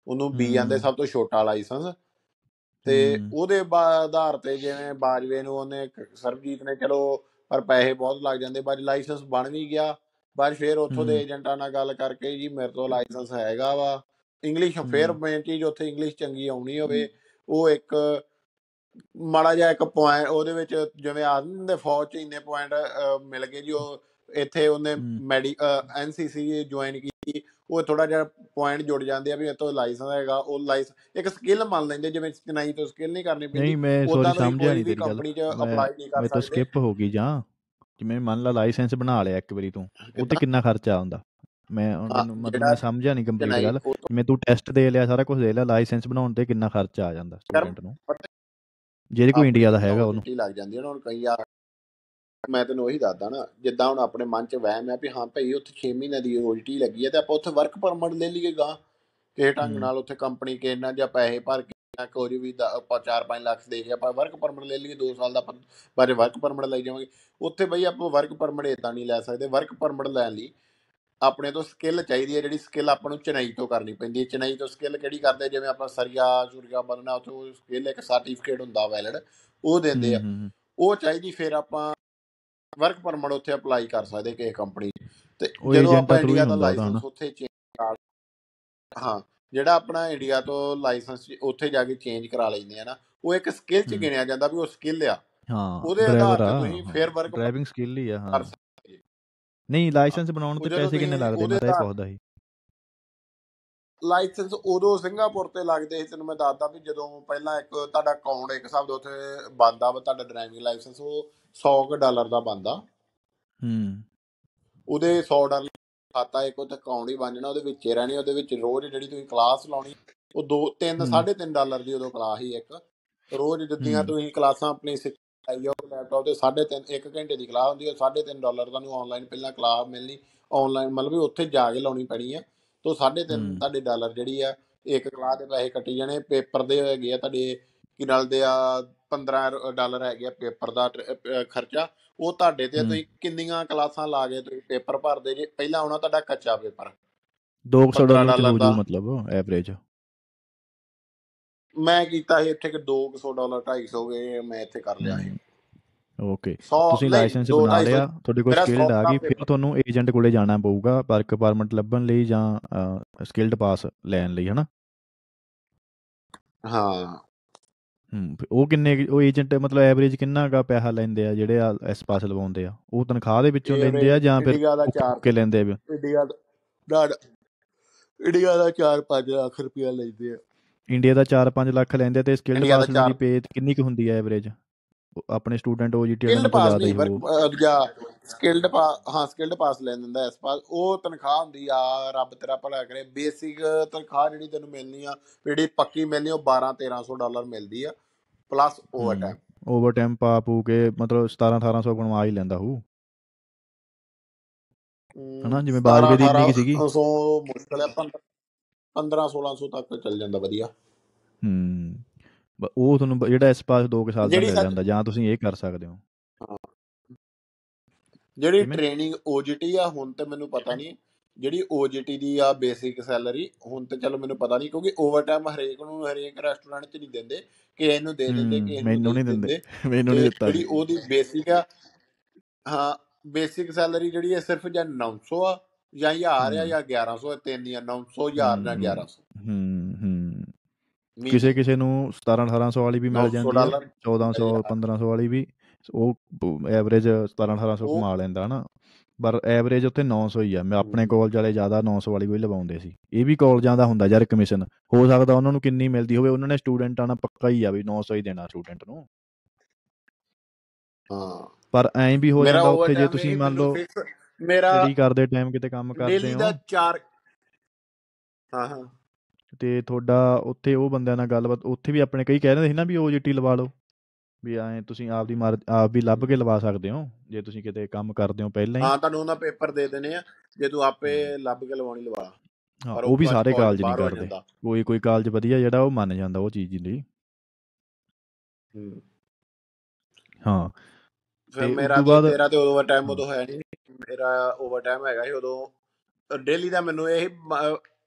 ਉਹਨੂੰ ਬੀ ਆਂਦੇ ਸਭ ਤੋਂ ਛੋਟਾ ਲਾਇਸੈਂਸ ਤੇ ਉਹਦੇ ਆਧਾਰ ਤੇ ਜਿਵੇਂ ਬਾਜਵੇ ਨੂੰ ਉਹਨੇ ਸਰਬਜੀਤ ਨੇ ਚਲੋ ਪਰ ਪੈਸੇ ਬਹੁਤ ਲੱਗ ਜਾਂਦੇ ਬਾਅਦ ਲਾਇਸੈਂਸ ਬਣ ਵੀ ਗਿਆ ਬਾਅਦ ਫਿਰ ਉੱਥੋਂ ਦੇ ਏਜੰਟਾਂ ਨਾਲ ਗੱਲ ਕਰਕੇ ਜੀ ਮੇਰੇ ਤੋਂ ਲਾਇਸੈਂਸ ਹੈਗਾ ਵਾ। ਇੰਗਲਿਸ਼ ਫੇਰ ਮੇਨ ਚੀਜ਼ ਉੱਥੇ ਇੰਗਲਿਸ਼ ਚੰਗੀ ਆਉਣੀ ਹੋਵੇ ਉਹ ਇੱਕ ਮਾੜਾ ਜਿਹਾ ਇੱਕ ਪੁਆਇੰਟ ਉਹਦੇ ਵਿੱਚ ਜਿਵੇਂ ਆ ਨੀ ਹੁੰਦੇ ਫੌਜ ਚ ਇੰਨੇ ਪੁਆਇੰਟ ਮਿਲ ਗਏ ਜੀ ਉਹ ਇੱਥੇ ਉਹਨੇ ਮੈਡੀ ਐਨਸੀਸੀ ਜੁਆਇਨ ਕੀਤੀ ਉਹ ਥੋੜਾ ਜਿਹਾ ਪੁਆਇੰਟ ਜੁੜ ਜਾਂਦੇ ਆ ਵੀ ਇਹ ਤੋਂ ਲਾਇਸੈਂਸ ਹੈਗਾ ਉਹ ਲਾਇਸ ਇੱਕ ਸਕਿੱਲ ਮੰਨ ਲੈਂਦੇ ਜਿਵੇਂ ਚਨਾਈ ਤੋਂ ਸਕਿੱਲ ਨਹੀਂ ਕਰਨੀ ਪੈਂਦੀ ਨਹੀਂ ਮੈਂ ਸੌਰੀ ਸਮਝਿਆ ਨਹੀਂ ਤੇਰੀ ਗੱਲ। ਕੰਪਨੀ 'ਚ ਮੈਂ ਅਪਲਾਈ ਨਹੀਂ ਕਰ ਮੈਂ ਤਾਂ ਸਕਦੇ। ਸਕਿਪ ਹੋ ਗਈ ਜਾਂ ਜਿਵੇਂ ਮੰਨ ਲਾ ਲਾਇਸੈਂਸ ਬਣਾ ਲਿਆ ਇੱਕ ਵਾਰੀ ਤੂੰ ਉਹ ਤੇ ਕਿੰਨਾ ਖਰਚਾ ਆਉਂਦਾ? ਮੈਂ ਮਤਲਬ ਮੈਂ ਸਮਝਿਆ ਨਹੀਂ ਕੰਪਲੀਟ ਗੱਲ। ਉਹ ਤੋਂ ਜਿਵੇਂ ਤੂੰ ਟੈਸਟ ਦੇ ਲਿਆ ਸਾਰਾ ਕੁਝ ਦੇ ਲਿਆ ਲਾਇਸੈਂਸ ਬਣਾਉਣ ਤੇ ਕਿੰਨਾ ਖਰਚਾ ਆ ਜਾਂਦਾ ਸਟੂਡੈਂਟ ਨੂੰ? ਜੇ ਕੋਈ ਇੰਡੀਆ ਦਾ ਹੈਗਾ ਉਹਨੂੰ। ਲੱਗ ਜਾਂਦੀ ਹੈ ਨਾ ਹੁਣ ਕਈ ਆ ਮੈਂ ਤੈਨੂੰ ਉਹੀ ਦੱਸਦਾ ਨਾ ਜਿੱਦਾਂ ਹੁਣ ਆਪਣੇ ਮਨ 'ਚ ਵਹਿਮ ਹੈ ਵੀ ਹਾਂ ਭਾਈ ਉੱਥੇ 6 ਮਹੀਨੇ ਦੀ ਓਜੀਟੀ ਲੱਗੀ ਹੈ ਤੇ ਆਪਾਂ ਉੱਥੇ ਵਰਕ ਪਰਮਿਟ ਲੈ ਲਈਏ ਗਾ ਕਿਸੇ ਢੰਗ ਨਾਲ ਉੱਥੇ ਕੰਪਨੀ ਕੇ ਨਾ ਜਾਂ ਪੈਸੇ ਭਰ ਕੇ ਨਾ ਕੋਈ ਵੀ ਦਾ- ਆਪਾਂ 4-5 ਲੱਖ ਦੇ ਕੇ ਆਪਾਂ ਵਰਕ ਪਰਮਿਟ ਲੈ ਲਈਏ 2 ਸਾਲ ਦਾ ਆਪਾਂ ਬਾਰੇ ਵਰਕ ਪਰਮਿਟ ਲਈ ਜਾਵਾਂਗੇ। ਉੱਥੇ ਬਈ ਆਪਾਂ ਵਰਕ ਪਰਮਿਟ ਇਦਾਂ ਨਹੀਂ ਲੈ ਸਕਦੇ ਵਰਕ ਪਰਮਿਟ ਲੈਣ ਲਈ ਆਪਣੇ ਤੋਂ ਸਕਿੱਲ ਚਾਹੀਦੀ ਹੈ ਜਿਹੜੀ ਸਕਿੱਲ ਆਪਾਂ ਨੂੰ ਚੇਨਈ ਤੋਂ ਕਰਨੀ ਪੈਂਦੀ ਹੈ ਚੇਨਈ ਤੋਂ ਸਕਿੱਲ ਕਿਹੜੀ ਕਰਦੇ ਜਿਵੇਂ ਆਪਾਂ ਸਰੀਆ ਸੁਰੀਆ ਬਣਨਾ ਉੱਥੇ ਸਕਿੱਲ ਇੱਕ ਸਰਟੀਫਿਕੇਟ ਹੁੰਦਾ ਵੈਲਿਡ ਉਹ ਦਿੰਦੇ ਆ। ਉਹ ਚਾਹੀਦੀ ਫਿਰ ਆਪਾਂ ਵਰਕ ਪਰਮਿਟ ਉੱਥੇ ਅਪਲਾਈ ਕਰ ਸਕਦੇ ਕਿਸੇ ਕੰਪਨੀ ਤੇ ਜਦੋਂ ਆਪਾਂ ਇੰਡੀਆ ਦਾ ਲਾਇਸੈਂਸ ਉੱਥੇ ਚੇਂਜ ਕਰਾ ਹਾਂ ਜਿਹੜਾ ਆਪਣਾ ਇੰਡੀਆ ਤੋਂ ਲਾਇਸੈਂਸ ਉੱਥੇ ਜਾ ਕੇ ਚੇਂਜ ਕਰਾ ਲੈਂਦੇ ਆ ਨਾ ਉਹ ਇੱਕ ਸਕਿੱਲ ਚ ਗਿਣਿਆ ਜਾਂਦਾ ਵੀ ਉਹ ਸਕਿੱਲ ਆ। ਹਾਂ ਉਹਦੇ ਆਧਾਰ ਤੇ ਤੁਸੀਂ ਫਿਰ ਵਰਕ ਡਰਾਈਵਿੰਗ ਸਕਿੱਲ ਹੀ ਆ ਹਾਂ। ਨਹੀਂ ਲਾਇਸੈਂਸ ਬਣਾਉਣ ਤੇ ਪੈਸੇ ਕਿੰਨੇ ਲੱਗਦੇ ਮੈਂ ਤਾਂ ਇਹ ਪੁੱਛਦਾ ਸੀ। ਲਾਇਸੈਂਸ ਉਦੋਂ ਸਿੰਗਾਪੁਰ ਤੇ ਲੱਗਦੇ ਸੀ ਤੈਨੂੰ ਮੈਂ ਦੱਸਦਾ ਵੀ ਜਦੋਂ ਪਹਿਲਾਂ ਇੱਕ ਤੁਹਾਡਾ ਅਕਾਊਂਟ ਇੱਕ ਹਿਸਾਬ ਦਾ ਉੱਥੇ ਬੰਦਾ ਵਾ ਤੁਹਾਡਾ ਡਰਾਈਵਿੰਗ ਲਾਇਸੈਂਸ ਉਹ 100 ਕੁ ਡਾਲਰ ਦਾ ਬੰਦਾ ਹੂੰ। ਉਹਦੇ 100 ਡਾਲਰ ਖਾਤਾ ਇੱਕ ਉੱਥੇ ਅਕਾਊਂਟ ਹੀ ਬਣ ਜਾਣਾ ਉਹਦੇ ਵਿੱਚ ਹੀ ਰਹਿਣੀ ਉਹਦੇ ਵਿੱਚ ਰੋਜ਼ ਜਿਹੜੀ ਤੁਸੀਂ ਕਲਾਸ ਲਾਉਣੀ ਉਹ 2 3 ਹੂੰ। 3.5 ਡਾਲਰ ਦੀ ਉਦੋਂ ਕਲਾਸ ਹੀ ਇੱਕ। ਰੋਜ਼ ਜਿੱਦੀਆਂ ਹੂੰ। ਤੁਸੀਂ ਕਲਾਸਾਂ ਆਪਣੀ ਸਿਖਾਈ ਜਾਓ ਲੈਪਟਾਪ ਤੇ 3.5 1 ਘੰਟੇ ਦੀ ਕਲਾਸ ਹੁੰਦੀ ਹੈ 3.5 ਡਾਲਰ ਤੁਹਾਨੂੰ ਆਨਲਾਈਨ ਪਹਿਲਾਂ ਕਲਾਸ ਮਿਲਣੀ ਆਨਲਾਈਨ ਮਤਲਬ ਵੀ ਉੱਥੇ ਜਾ ਕੇ ਲਾਉਣੀ ਪੈਣੀ ਹੈ ਤੋਂ 3.5 ਹੂੰ। ਤੁਹਾਡੇ ਡਾਲਰ ਜਿਹੜੀ ਆ ਇੱਕ ਕਲਾਸ ਦੇ ਪੈਸੇ ਕੱਟੀ ਜਾਣੇ ਪੇਪਰ ਦੇ ਹੈਗੇ ਆ ਤੁਹਾਡੇ ਕੀ ਨਾਲ ਦੇ ਆ 15 ਡਾਲਰ ਹੈਗੇ ਆ ਪੇਪਰ ਦਾ ਖਰਚਾ ਉਹ ਤੁਹਾਡੇ ਤੇ ਤੁਸੀਂ ਕਿੰਨੀਆਂ ਕਲਾਸਾਂ ਲਾ ਕੇ ਤੁਸੀਂ ਪੇਪਰ ਭਰਦੇ ਜੇ ਪਹਿਲਾਂ ਆਉਣਾ ਤੁਹਾਡਾ ਕੱਚਾ ਪੇਪਰ। 200 15 ਡਾਲਰ ਦਾ। ਮਤਲਬ ਐਵਰੇਜ ਮੈਂ ਕੀਤਾ ਸੀ ਇੱਥੇ ਕਿ 200 ਡਾਲਰ 250 ਗਏ ਮੈਂ ਇੱਥੇ ਕਰ ਲਿਆ ਸੀ। ਓਕੇ 100 ਤੁਸੀਂ ਲਾਇਸੈਂਸ 2 ਬਣਾ 250 ਲਿਆ ਤੁਹਾਡੇ ਕੋਲ ਮੇਰਾ 100 ਸਕਿੱਲਡ ਆ ਗਈ ਫਿਰ ਤੁਹਾਨੂੰ ਏਜੰਟ ਕੋਲੇ ਜਾਣਾ ਪਊਗਾ ਵਰਕ ਪਰਮਿਟ ਲੱਭਣ ਲਈ ਜਾਂ ਸਕਿੱਲਡ ਪਾਸ ਲੈਣ ਲਈ ਹਨਾ? ਹਾਂ। ਉਹ ਕਿੰਨੇ ਉਹ ਏਜੰਟ ਮਤਲਬ ਐਵਰੇਜ ਕਿੰਨਾ ਕਾ ਪੈਸਾ ਲੈਂਦੇ ਆ ਜਿਹੜੇ ਆ ਇਸ ਪਾਸ ਲਵਾਉਂਦੇ ਆ? ਉਹ ਤਨਖਾਹ ਦੇ ਵਿੱਚੋਂ ਲੈਂਦੇ ਆ ਜਾਂ ਫਿਰ ਇੰਡੀਆ ਦਾ ਫੁੱਕ 4 ਫੁੱਕ ਕੇ ਲੈਂਦੇ ਆ? ਇੰਡੀਆ ਦਾ ਇੰਡੀਆ ਦਾ 4-5 ਲੱਖ ਰੁਪਇਆ ਲੈਂਦੇ ਆ। ਇੰਡੀਆ ਦਾ 4-5 ਲੱਖ ਲੈਂਦੇ ਆ ਤੇ ਸਕਿੱਲਡ ਪਾਸ ਦੀ 4 ਪੇ ਕਿੰਨੀ ਕੁ ਹੁੰਦੀ ਹੈ ਐਵਰੇਜ ਆਪਣੇ ਸਟੂਡੈਂਟ OGT ਵਾਲਿਆਂ ਸਕਿਲਡ ਨੂੰ ਪਾਸ ਨਹੀਂ ਵਰਕ ਜਾਂ ਸਕਿਲਡ ਹਾਂ ਸਕਿਲਡ ਪਾਸ ਲੈ ਲੈਂਦਾ ਇਸ ਪਾਸ ਉਹ ਤਨਖਾਹ ਹੁੰਦੀ ਆ ਰੱਬ ਤੇਰਾ ਭਲਾ ਕਰੇ। ਬੇਸਿਕ ਤਨਖਾਹ ਜਿਹੜੀ ਤੈਨੂੰ ਮਿਲਣੀ ਆ ਜਿਹੜੀ ਪੱਕੀ ਮਿਲਣੀ ਉਹ 12 1300 ਡਾਲਰ ਮਿਲਦੀ ਆ plus overtime overtime ਪਾ ਪੂ ਕੇ ਮਤਲਬ 17-1800 ਕਮਾ ਹੀ ਲੈਂਦਾ ਹੂ। ਹਨਾ ਜਿਵੇਂ 17 ਬਾਜਵੇ ਦੀ ਇੰਨੀ ਸੀਗੀ। 1800 ਮੁਸ਼ਕਲ ਹੈ 15 1600 ਤੱਕ ਚੱਲ ਜਾਂਦਾ ਵਧੀਆ। ਹੂੰ। ਉਹ ਤੁਹਾਨੂੰ ਜਿਹੜਾ ਇਸ ਪਾਸ 2 ਸਾਲ ਦਾ ਮਿਲ ਜਾਂਦਾ ਜਾਂ ਤੁਸੀਂ ਇਹ ਕਰ ਸਕਦੇ ਹੋ। ਜਿਹੜੀ ਟ੍ਰੇਨਿੰਗ OJT ਆ ਹੁਣ ਤੇ ਮੈਨੂੰ ਪਤਾ ਨਹੀਂ। ਜਿਹੜੀ OJT ਦੀ ਆ ਬੇਸਿਕ ਸੈਲਰੀ ਹੁਣ ਤੇ ਚਲੋ ਮੈਨੂੰ ਪਤਾ ਨਹੀਂ ਕਿਉਂਕਿ ਓਵਰਟਾਈਮ ਹਰੇਕ ਨੂੰ ਹਰੇਕ ਰੈਸਟੋਰੈਂਟ 'ਚ ਨਹੀਂ ਦਿੰਦੇ। ਕਿਸੇ ਨੂੰ ਦੇ ਦਿੰਦੇ ਨੂੰ ਮੈਨੂੰ ਨਹੀਂ ਦਿੰਦੇ। ਮੈਨੂੰ ਨਹੀਂ ਦਿੱਤਾ ਜਿਹੜੀ ਉਹਦੀ ਬੇਸਿਕ ਆ ਹਾਂ ਬੇਸਿਕ ਸੈਲਰੀ ਜਿਹੜੀ ਹੈ ਸਿਰਫ ਜਾਂ 900 ਆ ਜਾਂ 1000 ਆ ਜਾਂ 1100 ਤਿੰਨ ਜਾਂ 900 1000 ਜਾਂ ਹੂੰ 1100 ਹੂੰ ਹੂੰ। ਕਿਸੇ ਕਿਸੇ ਨੂੰ 17-1800 ਵਾਲੀ ਵੀ ਮਿਲ 900 ਜਾਂਦੀ ਡਾਲਰ 1400 1000 1500 ਵਾਲੀ ਵੀ ਉਹ ਐਵਰੇਜ 17-1800 ਉਹ ਕਮਾ ਲੈਂਦਾ ਹਨਾ ਪਰ ਐਵਰੇਜ ਉੱਥੇ 900 ਹੀ ਆ ਮੈਂ ਆਪਣੇ ਹੂੰ, ਕਾਲਜ ਵਾਲੇ ਜ਼ਿਆਦਾ 900 ਵਾਲੀ ਕੋਈ ਲਵਾਉਂਦੇ ਸੀ ਇਹ ਵੀ ਕਾਲਜਾਂ ਦਾ ਹੁੰਦਾ ਯਾਰ ਕਮਿਸ਼ਨ ਹੋ ਸਕਦਾ ਉਹਨਾਂ ਨੂੰ ਕਿੰਨੀ ਮਿਲਦੀ ਹੋਵੇ ਉਹਨਾਂ ਨੇ ਸਟੂਡੈਂਟਾਂ ਨਾਲ ਪੱਕਾ ਹੀ ਆ ਵੀ 900 ਹੀ ਦੇਣਾ ਸਟੂਡੈਂਟ ਨੂੰ। ਹਾਂ। ਪਰ ਐਂ ਵੀ ਹੋ ਜਾਂਦਾ ਉੱਥੇ ਜੇ ਤੁਸੀਂ ਮੰਨ ਲਓ ਮੇਰਾ ਸਟੱਡੀ ਕਰਦੇ ਟਾਈਮ ਕਿਤੇ ਕੰਮ ਕਰਦੇ ਡੇਲੀ ਦਾ ਹੋ। 4 ਹਾਂ ਹਾਂ। ਤੇ ਤੁਹਾਡਾ ਉੱਥੇ ਉਹ ਬੰਦਿਆਂ ਨਾਲ ਗੱਲਬਾਤ ਉੱਥੇ ਵੀ ਆਪਣੇ ਕਈ ਕਹਿ ਰਹੇ ਸੀ ਨਾ ਵੀ OJT ਲਵਾ ਲਓ ਵੀ ਐਂ ਤੁਸੀਂ ਆਪ ਦੀ ਮਰ ਆਪ ਵੀ ਲੱਭ ਕੇ ਲਵਾ ਸਕਦੇ ਹੋ ਜੇ ਤੁਸੀਂ ਕਿਤੇ ਕੰਮ ਕਰਦੇ ਹੋ ਪਹਿਲਾਂ ਹੀ। ਹਾਂ ਤੁਹਾਨੂੰ ਉਹਨਾਂ ਪੇਪਰ ਦੇ ਦੇਣੇ ਆ ਜੇ ਤੂੰ ਆਪੇ ਲੱਭ ਕੇ ਲਵਾਉਣੀ ਲਵਾ ਹਾਂ ਪਰ ਉਹ ਵੀ ਸਾਰੇ ਕਾਲਜ ਨਹੀਂ ਕਰਦੇ। ਕੋਈ ਕੋਈ ਕਾਲਜ ਵਧੀਆ ਜਿਹੜਾ ਉਹ ਮੰਨ ਜਾਂਦਾ ਉਹ ਚੀਜ਼ ਲਈ ਹੂੰ। ਫਿਰ ਮੇਰਾ ਉਦੋਂ ਤੇ ਬਾਅਦ ਤੇਰਾ ਤੇ ਓਵਰ ਟਾਈਮ ਉਦੋਂ ਹੈ ਨਹੀਂ ਮੇਰਾ ਓਵਰ ਟਾਈਮ ਹੈਗਾ ਸੀ ਉਦੋਂ ਡੇਲੀ ਦਾ ਮੈਨੂੰ ਇਹ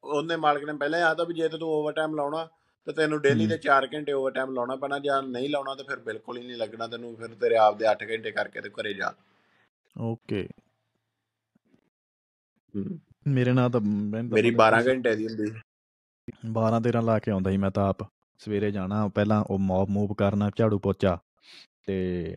ਉਹਨੇ ਮਾਲਕ ਨੇ ਪਹਿਲਾਂ ਹੀ ਆਖਦਾ ਵੀ ਜੇ ਤੇ ਤੂੰ ਓਵਰ ਟਾਈਮ ਲਾਉਣਾ ਤੇ ਤੈਨੂੰ ਡੇਲੀ ਦੇ 4 ਘੰਟੇ ਓਵਰ ਟਾਈਮ ਲਾਉਣਾ ਪੈਣਾ ਜਾਂ ਨਹੀਂ ਲਾਉਣਾ ਤੇ ਫਿਰ ਬਿਲਕੁਲ ਹੀ ਨਹੀਂ ਲੱਗਣਾ ਤੈਨੂੰ ਫਿਰ ਤੇਰੇ ਆਪ ਦੇ 8 ਘੰਟੇ ਕਰਕੇ ਤੇ ਘਰੇ ਜਾ। ਓਕੇ। ਮੇਰੇ ਨਾਲ ਤਾਂ ਮੇਰੀ ਪਤਾ 12 ਸੀ ਘੰਟੇ ਦੀ ਹੁੰਦੀ। 12 13 ਲਾ ਕੇ ਆਉਂਦਾ ਸੀ ਮੈਂ ਤਾਂ ਆਪ। ਸਵੇਰੇ ਜਾਣਾ ਪਹਿਲਾਂ ਉਹ ਮੌਬ ਮੂਵ ਕਰਨਾ ਝਾੜੂ ਪੋਚਾ ਤੇ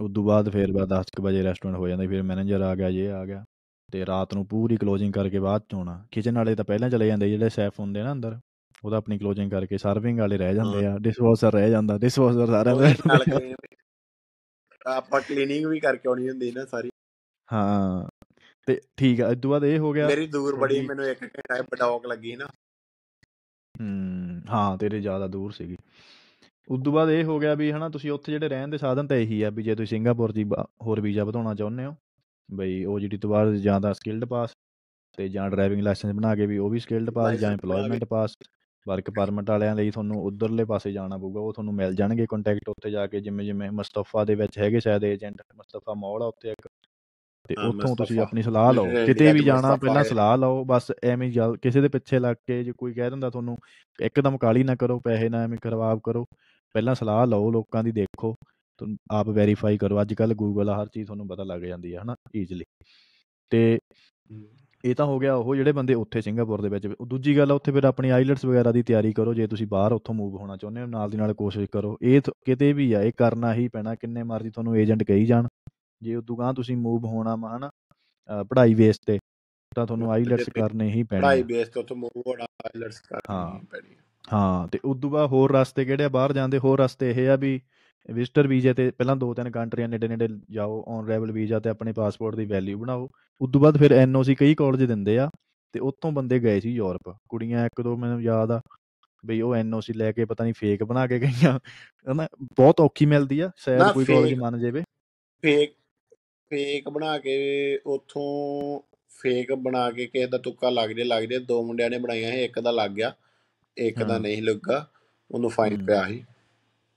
ਉਦੋਂ ਬਾਅਦ ਫਿਰ ਬਾਅਦ 10 ਵਜੇ ਰੈਸਟੋਰੈਂਟ ਹੋ ਜਾਂਦਾ ਫਿਰ ਮੈਨੇਜਰ ਆ ਗਿਆ ਇਹ ਆ ਗਿਆ। ਤੇ ਰਾਤ ਨੂੰ ਪੂਰੀ ਕਲੋਜ਼ਿੰਗ ਕਰਕੇ ਬਾਅਦ ਚ ਆਉਣਾ ਕਿਚਨ ਵਾਲੇ ਤਾਂ ਪਹਿਲਾਂ ਚਲੇ ਜਾਂਦੇ ਜਿਹੜੇ ਸੈਫ ਹੁੰਦੇ ਨਾ ਅੰਦਰ ਉਹਦਾ ਆਪਣੀ ਕਲੋਜ਼ਿੰਗ ਕਰਕੇ ਸਰਵਿੰਗ ਵਾਲੇ ਰਹਿ ਜਾਂਦੇ ਆ ਡਿਸ਼ਵਾਸ਼ਰ ਰਹਿ ਜਾਂਦਾ ਡਿਸ਼ਵਾਸ਼ਰ clean- ਆਪਾਂ ਕਲੀਨਿੰਗ ਵੀ ਕਰਕੇ ਆਉਣੀ ਹੁੰਦੀ ਨਾ ਸਾਰੀ। ਹਾਂ ਤੇ ਠੀਕ ਆ ਇਦੋਂ ਬਾਅਦ ਇਹ ਹੋ ਗਿਆ ਮੇਰੀ ਦੂਰ ਬੜੀ ਮੈਨੂੰ ਇੱਕ ਘੰਟਾ ਬਡੌਕ ਲੱਗੀ ਨਾ। ਹੂੰ ਹਾਂ ਤੇਰੇ ਜ਼ਿਆਦਾ ਦੂਰ ਸੀਗੀ। ਉਦੋਂ ਬਾਅਦ ਇਹ ਹੋ ਗਿਆ ਵੀ ਹਨਾ ਤੁਸੀਂ ਉੱਥੇ ਜਿਹੜੇ ਰਹਿਣ ਦੇ ਸਾਧਨ ਤਾਂ ਇਹੀ ਆ ਵੀ ਜੇ ਤੁਸੀਂ ਸਿੰਗਾਪੁਰ ਦੀ ਹੋਰ ਵੀਜ਼ਾ ਵਧਾਉਣਾ ਚਾਹੁੰਦੇ ਹੋ ਬਈ ਉਹ ਜਿਹੜੀ ਤੋਂ ਬਾਅਦ ਜਾਂ ਤਾਂ ਸਕਿਲਡ ਪਾਸ ਤੇ ਜਾਂ ਡਰਾਈਵਿੰਗ ਲਾਇਸੈਂਸ ਬਣਾ ਕੇ ਵੀ ਉਹ ਵੀ ਸਕਿਲਡ ਪਾਸ ਜਾਂ। EMPLOYMENT ਪਾਸ ਵਰਕ ਪਰਮਿਟ ਵਾਲਿਆਂ ਲਈ ਤੁਹਾਨੂੰ ਉਧਰਲੇ ਪਾਸੇ ਜਾਣਾ ਪਊਗਾ ਉਹ ਤੁਹਾਨੂੰ ਮਿਲ ਜਾਣਗੇ ਕੰਟੈਕਟ ਉੱਥੇ ਜਾ ਕੇ ਜਿਵੇਂ ਜਿਵੇਂ ਮੁਸਤਫਾ ਦੇ ਵਿੱਚ ਹੈਗੇ ਸ਼ਾਇਦ ਏਜੰਟ ਮੁਸਤਫਾ ਮੌਲ ਆ ਉੱਥੇ ਇੱਕ ਤੇ ਉੱਥੋਂ ਤੁਸੀਂ। ਆਪਣੀ ਸਲਾਹ ਲਓ ਕਿਤੇ ਵੀ ਜਾਣਾ ਪਹਿਲਾਂ। ਸਲਾਹ ਲਓ ਬਸ ਐਵੇਂ ਜਲ ਕਿਸੇ ਦੇ ਪਿੱਛੇ ਲੱਗ ਕੇ ਜੇ ਕੋਈ ਕਹਿ ਦਿੰਦਾ ਤੁਹਾਨੂੰ ਇੱਕਦਮ ਕਾਲੀ ਨਾ ਕਰੋ ਪੈਸੇ ਨਾ ਐਵੇਂ ਖਰਾਬ ਕਰੋ ਪਹਿਲਾਂ ਸਲਾਹ ਲਓ ਲੋਕਾਂ ਦੀ ਦੇਖੋ ਤੁਹਾਨੂੰ ਆਪ ਵੈਰੀਫਾਈ ਕਰੋ ਅੱਜ ਕੱਲ ਗੂਗਲ ਆ ਹਰ ਚੀਜ਼ ਤੁਹਾਨੂੰ ਪਤਾ ਲੱਗ ਜਾਂਦੀ ਹੈ ਹਨਾ ਈਜ਼ੀਲੀ ਤੇ ਇਹ ਤਾਂ ਹੋ ਗਿਆ ਉਹ ਜਿਹੜੇ ਬੰਦੇ ਉੱਥੇ ਸਿੰਗਾਪੁਰ ਦੇ ਵਿੱਚ ਦੂਜੀ ਗੱਲ ਉੱਥੇ ਫਿਰ ਆਪਣੀ ਆਈਲਟਸ ਵਗੈਰਾ ਦੀ ਤਿਆਰੀ ਕਰੋ ਜੇ ਤੁਸੀਂ ਬਾਹਰ ਉੱਥੋਂ ਮੂਵ ਹੋਣਾ ਚਾਹੁੰਦੇ ਹੋ ਨਾਲ ਦੀ ਨਾਲ ਕੋਸ਼ਿਸ਼ ਕਰੋ ਇਹ ਕਿਤੇ ਵੀ ਆ ਇਹ ਕਰਨਾ ਹੀ ਪੈਣਾ ਕਿੰਨੇ ਮਰਜ਼ੀ ਤੁਹਾਨੂੰ ਏਜੰਟ ਕਹੀ ਜਾਣ ਜੇ ਉਦੋਂ ਗਾਂ ਤੁਸੀਂ ਮੂਵ ਹੋਣਾ ਵਾ ਹਨਾ ਪੜ੍ਹਾਈ ਬੇਸ ਤੇ ਤਾਂ ਤੁਹਾਨੂੰ ਆਈਲਟਸ ਕਰਨੇ ਹੀ ਪੈਣੇ ਪੜਾਈ ਆ। ਬੇਸ ਤੋਂ ਤੋਂ ਮੂਵ ਹੋਣਾ ਆਈਲਟਸ। ਕਰਨੀ ਪੈਣੀ ਹਾਂ ਤੇ ਉਦੋਂ ਬਾਅਦ ਹੋਰ ਰਸਤੇ ਕਿਹੜੇ ਆ ਬਾਹਰ ਜਾਂਦੇ ਹੋਰ ਰਸਤੇ ਇਹ ਆ ਵੀ ਵਿਜ਼ਟਰ ਵੀਜ਼ੇ ਤੇ ਪਹਿਲਾਂ ਦੋ ਤਿੰਨ ਕੰਟਰੀਆਂ ਨੇੜੇ ਨੇੜੇ ਜਾਓ ਔਨ ਅਰਾਈਵਲ ਵੀਜ਼ਾ ਤੇ ਆਪਣੇ ਪਾਸਪੋਰਟ ਦੀ ਵੈਲਿਊ ਬਣਾਓ। ਉਦੋਂ ਬਾਅਦ ਫਿਰ ਐਨਓਸੀ ਕਈ ਕਾਲਜ ਦਿੰਦੇ ਆ ਤੇ ਉੱਥੋਂ ਬੰਦੇ ਗਏ ਸੀ ਯੂਰਪ ਕੁੜੀਆਂ ਇੱਕ ਦੋ ਮੈਨੂੰ ਯਾਦ ਆ ਬਈ ਉਹ ਐਨਓਸੀ ਲੈ ਕੇ ਪਤਾ ਨਹੀਂ ਫੇਕ ਬਣਾ ਕੇ ਗਈਆਂ। ਹਨਾ ਬਹੁਤ ਔਖੀ ਮਿਲਦੀ ਆ ਸ਼ਾਇਦ ਕੋਈ ਕਾਲਜ ਮੰਨ ਜਾਵੇ। ਫੇਕ ਫੇਕ ਬਣਾ ਕੇ ਉਥੋਂ ਫੇਕ ਬਣਾ ਕੇ ਕਿਸੇ ਦਾ ਤੁੱਕਾ ਲੱਗ ਜੇ ਲੱਗ ਜੇ ਦੋ ਮੁੰਡਿਆਂ ਨੇ ਬਣਾਈਆਂ ਸੀ ਇੱਕ ਦਾ ਲੱਗ ਗਿਆ ਇੱਕ ਦਾ। ਨਹੀਂ ਲੱਗਾ ਉਹਨੂੰ ਫਾਈਨ। ਪਿਆ ਸੀ।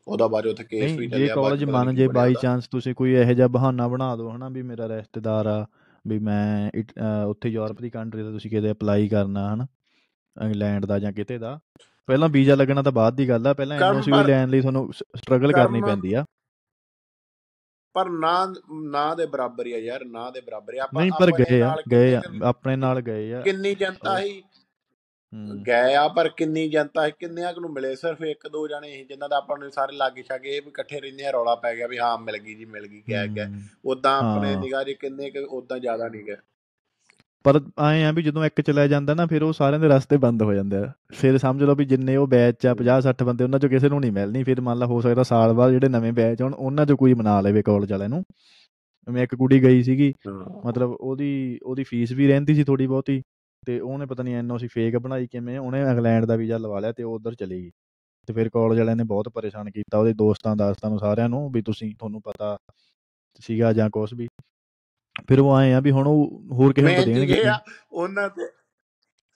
ਉਹਦਾ 'ਚ ਉੱਥੇ ਕੇਸ ਵੀ ਜੇ ਚੱਲਿਆ 'ਚ ਕਾਲਜ ਮੰਨ ਜੇ ਬਾਈ। ਚਾਂਸ ਤੁਸੀਂ ਕੋਈ ਇਹੋ ਜਿਹਾ ਬਹਾਨਾ ਬਣਾ ਦਿਓ ਹਨਾ ਵੀ ਮੇਰਾ ਰਿਸ਼ਤੇਦਾਰ ਆ ਵੀ ਮੈਂ ਉੱਥੇ ਯੂਰਪ ਦੀ ਕੰਟਰੀ ਦਾ ਤੁਸੀਂ ਕਿਤੇ ਅਪਲਾਈ ਕਰਨਾ ਹਨਾ ਇੰਗਲੈਂਡ ਦਾ ਜਾਂ ਕਿਤੇ ਦਾ ਪਹਿਲਾਂ ਵੀਜ਼ਾ ਲੱਗਣਾ ਤਾਂ ਬਾਅਦ ਦੀ ਗੱਲ ਆ ਪਹਿਲਾਂ ਐਨਓਸੀ ਲੈਣ ਲਈ ਤੁਹਾਨੂੰ ਸਟਰਗਲ ਕਰਨੀ ਪੈਂਦੀ ਆ ਪਰ ਨਾ ਨਾ ਦੇ ਬਰਾਬਰ ਹੀ ਆ ਯਾਰ ਨਾ ਦੇ ਬਰਾਬਰ ਆ। ਆਪਾਂ ਨਹੀਂ ਪਰ ਆਪਣੇ ਗਏ ਆ ਨਾਲ ਗਏ ਆਪਣੇ ਨਾਲ ਗਏ ਆ ਕਿੰਨੀ ਜਨਤਾ ਹੂੰ। ਗਏ ਆ ਪਰ ਕਿੰਨੀ ਜਨਤਾ ਸੀ ਕਿੰਨਿਆਂ ਨੂੰ ਮਿਲੇ? ਸਿਰਫ ਇੱਕ ਦੋ ਜਣੇ ਸੀ ਜਿਨ੍ਹਾਂ ਦਾ ਆਪਾਂ ਨੂੰ ਸਾਰੇ ਲਾਗੇ ਛਾਗੇ ਇਹ ਵੀ ਇਕੱਠੇ ਰਹਿੰਦੇ ਆ ਰੌਲਾ ਪੈ ਗਿਆ ਵੀ ਹਾਂ ਮਿਲ ਗਈ ਜੀ ਮਿਲ ਗਈ ਗਿਆ ਹੂੰ। ਉਦਾਂ ਆਪਣੇ ਹਾਂ। ਨਿਗਾਹ 'ਚ ਕਿੰਨੇ ਕੁ ਉਦਾਂ ਜ਼ਿਆਦਾ ਨਹੀਂ ਗਏ। ਪਰ ਆਏ ਆ ਵੀ ਜਦੋਂ ਇੱਕ ਚਲਾ ਜਾਂਦਾ ਨਾ ਫਿਰ ਉਹ ਸਾਰਿਆਂ ਦੇ ਰਸਤੇ ਬੰਦ ਹੋ ਜਾਂਦੇ ਆ। ਫਿਰ ਸਮਝ ਲਓ ਵੀ ਜਿੰਨੇ ਉਹ ਬੈਚ ਆ 50 60 ਬੰਦੇ ਉਹਨਾਂ ਚੋਂ ਕਿਸੇ ਨੂੰ ਨਹੀਂ ਮਿਲਣੀ। ਫਿਰ ਮੰਨ ਲਾ ਹੋ ਸਕਦਾ ਸਾਲ ਬਾਅਦ ਜਿਹੜੇ ਨਵੇਂ ਬੈਚ ਆਉਣ ਉਹਨਾਂ ਚੋਂ ਕੋਈ ਬਣਾ ਲਵੇ ਕਾਲਜ ਵਾਲਿਆਂ ਨੂੰ। ਮੈਂ ਇੱਕ ਕੁੜੀ ਗਈ ਸੀਗੀ ਮਤਲਬ ਉਹਦੀ ਉਹਦੀ ਫੀਸ ਵੀ ਰਹਿੰਦੀ ਸੀ ਥੋੜੀ ਬਹੁਤੀ। ਤੇ ਉਹਨੇ ਪਤਾ ਨਹੀਂ ਐਨਓਸੀ ਫੇਕ ਬਣਾਈ ਕਿਵੇਂ ਉਹਨੇ ਇੰਗਲੈਂਡ ਦਾ ਵੀਜ਼ਾ ਲਵਾ ਲਿਆ ਤੇ ਉਹ ਉਧਰ ਚਲੀ ਗਈ। ਤੇ ਫਿਰ ਕਾਲਜ ਵਾਲਿਆਂ ਨੇ ਬਹੁਤ ਪਰੇਸ਼ਾਨ ਕੀਤਾ ਉਹਦੇ ਦੋਸਤਾਂ ਦਾਸਤਾਂ ਨੂੰ ਸਾਰਿਆਂ ਨੂੰ ਵੀ ਤੁਸੀਂ ਤੁਹਾਨੂੰ ਪਤਾ ਸੀਗਾ ਜਾਂ ਕੁਛ ਵੀ। ਫਿਰ ਉਹ ਆਏ ਆ ਵੀ ਹੁਣ ਉਹ ਹੋਰ ਕਿਸੇ ਨੂੰ ਦੇਣਗੇ ਉਹਨਾਂ ਤੇ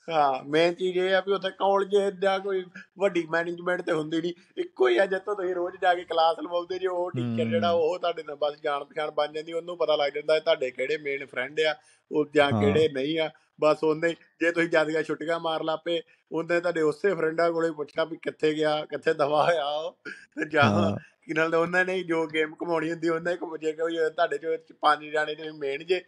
ਹਾਂ ਮੇਨ ਚੀਜ਼ ਇਹ ਆ ਵੀ ਉੱਥੇ ਕਾਲਜ ਦਾ ਕੋਈ ਵੱਡੀ ਮੈਨੇਜਮੈਂਟ ਤੇ ਹੁੰਦੀ ਨਹੀਂ ਇੱਕੋ ਹੀ ਆ ਜਿੱਥੋਂ ਤੁਸੀਂ ਰੋਜ਼ ਜਾ ਕੇ ਕਲਾਸ ਲਵਾਉਂਦੇ ਜੇ ਉਹ ਟੀਚਰ ਜਿਹੜਾ। ਉਹ ਤੁਹਾਡੇ ਨਾਲ ਬਸ ਜਾਣ ਪਛਾਣ ਬਣ ਜਾਂਦੀ ਉਹਨੂੰ ਪਤਾ ਲੱਗ ਜਾਂਦਾ ਤੁਹਾਡੇ ਕਿਹੜੇ ਮੇਨ ਫਰੈਂਡ ਆ ਉਹ ਜਾਂ। ਕਿਹੜੇ ਨਹੀਂ ਆ ਬਸ ਉਹਨੇ ਜੇ ਤੁਸੀਂ ਜ਼ਿਆਦਾ ਛੁੱਟੀਆਂ ਮਾਰ ਲਾਪੇ ਉਹਨੇ ਤੁਹਾਡੇ ਉਸੇ ਫਰੈਂਡਾਂ ਕੋਲੇ ਪੁੱਛਣਾ ਵੀ ਕਿੱਥੇ ਗਿਆ ਕਿੱਥੇ ਦਵਾ ਹੋਇਆ ਉਹ ਤੇ ਜਾਂ ਹਾਂ ਕਿ ਨਾਲ ਤਾਂ ਉਹਨਾਂ ਨੇ ਜੋ ਗੇਮ ਕਮਾਉਣੀ ਹੁੰਦੀ ਉਹਨਾਂ ਕਮ- ਜੇ ਕੋਈ ਤੁਹਾਡੇ ਚੋਂ ਪੰਜ ਜਾਣੇ ਨੇ ਮੇਨ ਜੇ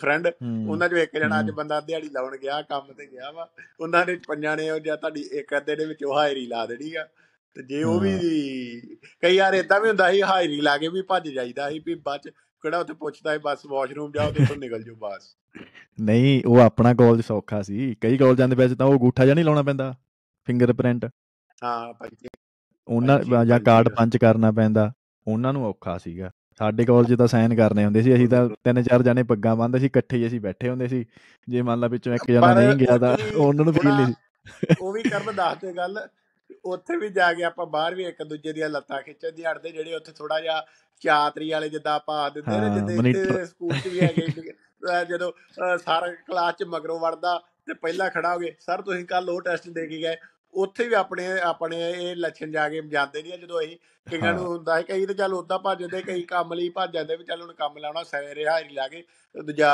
ਫਰੈਂਡ ਉਹਨਾਂ ਚੋਂ ਇੱਕ ਜਣਾ ਅੱਜ। ਬੰਦਾ ਦਿਹਾੜੀ ਲਾਉਣ ਗਿਆ ਕੰਮ ਤੇ ਗਿਆ ਵਾ। ਉਹਨਾਂ ਨੇ ਪੰਜਾਂ ਨੇ ਜਾਂ ਤੁਹਾਡੀ ਇੱਕ ਅੱਧੇ ਦੇ ਵਿੱਚ ਉਹ ਹਾਜ਼ਰੀ ਲਾ ਦੇਣੀ ਆ। ਤੇ ਜੇ ਉਹ ਵੀ ਕਈ ਵਾਰ ਇਦਾਂ ਵੀ ਹੁੰਦਾ ਸੀ ਹਾਜ਼ਰੀ ਲਾ ਕੇ ਵੀ ਭੱਜ ਜਾਈਦਾ ਸੀ ਵੀ ਬਾਅਦ ਚ ਕਿਹੜਾ ਉੱਥੇ ਪੁੱਛਦਾ ਸੀ ਬਸ ਵਾਸ਼ਰੂਮ ਜਾਓ ਤੇ ਉੱਥੋਂ ਨਿਕਲ ਜਾਓ ਬਸ। ਨਹੀਂ ਉਹ ਆਪਣਾ ਕਾਲਜ ਸੌਖਾ ਸੀ। ਕਈ ਕਾਲਜਾਂ ਦੇ ਵਿੱਚ ਤਾਂ ਉਹ ਅੰਗੂਠਾ ਜਿਹਾ ਨਹੀਂ ਲਾਉਣਾ ਪੈਂਦਾ ਫਿੰਗਰਪ੍ਰਿੰਟ ਹਾਂ ਪੰਜ ਉਹਨਾਂ ਜਾਂ ਕਾਰਡ। ਪੰਚ ਕਰਨਾ ਪੈਂਦਾ ਉਹਨਾਂ ਨੂੰ ਔਖਾ ਸੀਗਾ। ਸਾਡੇ ਕਾਲਜ ਤਾਂ ਸਾਈਨ ਕਰਨੇ ਹੁੰਦੇ ਸੀ ਅਸੀਂ ਤਾਂ ਤਿੰਨ ਚਾਰ ਜਣੇ ਪੱਗਾਂ ਬੰਨਦੇ ਸੀ ਇਕੱਠੇ ਹੀ ਅਸੀਂ ਬੈਠੇ ਹੁੰਦੇ ਸੀ। ਜੇ ਮੰਨ ਲਾ ਵਿੱਚੋਂ ਇੱਕ ਜਣਾ ਨਹੀਂ ਗਿਆ ਤਾਂ ਉਹਨਾਂ ਨੂੰ ਫੀਲ ਨਹੀਂ ਉਹ ਵੀ ਕਰਨ ਦੱਸਦੇ ਗੱਲ ਉੱਥੇ ਵੀ ਜਾ ਕੇ ਆਪਾਂ ਬਾਹਰ ਵੀ ਇੱਕ ਦੂਜੇ ਦੀਆਂ ਲੱਤਾਂ ਖਿੱਚਣ ਦੀ ਹਟਦੇ ਜਿਹੜੇ ਉੱਥੇ ਥੋੜਾ ਜਿਹਾ ਚਾਤਰੀ ਵਾਲੇ ਜਿੱਦਾਂ ਆਪਾਂ ਦਿੰਦੇ ਨੇ ਜਿੱਦੇ। ਇੱਥੇ ਸਕੂਲ 'ਚ ਵੀ ਹੈਗੇ ਜਦੋਂ ਸਾਰਾ ਕਲਾਸ 'ਚ ਮਗਰੋਂ ਵੜਦਾ ਤੇ ਪਹਿਲਾਂ ਖੜਾ ਹੋ ਗਏ ਸਰ ਤੁਸੀਂ ਕੱਲ ਉਹ ਟੈਸਟ ਦੇ ਕੇ ਗਏ। ਉੱਥੇ ਵੀ ਆਪਣੇ ਆਪਣੇ ਇਹ ਲੱਛਣ ਜਾ ਕੇ ਜਾਂਦੇ ਨਹੀਂ ਆ ਜਦੋਂ ਅਸੀਂ ਕਈਆਂ ਨੂੰ ਹਾਂ। ਹੁੰਦਾ ਹੈ ਕਈ ਤਾਂ ਚੱਲ ਉਦਾਂ ਭੱਜ ਜਾਂਦੇ ਕਈ ਕੰਮ ਲਈ ਭੱਜ ਜਾਂਦੇ ਵੀ ਚੱਲ ਹੁਣ ਕੰਮ ਲਾਉਣਾ ਸਵੇਰੇ ਹਾਜ਼ਰੀ ਲਾ ਕੇ ਦੂਜਾ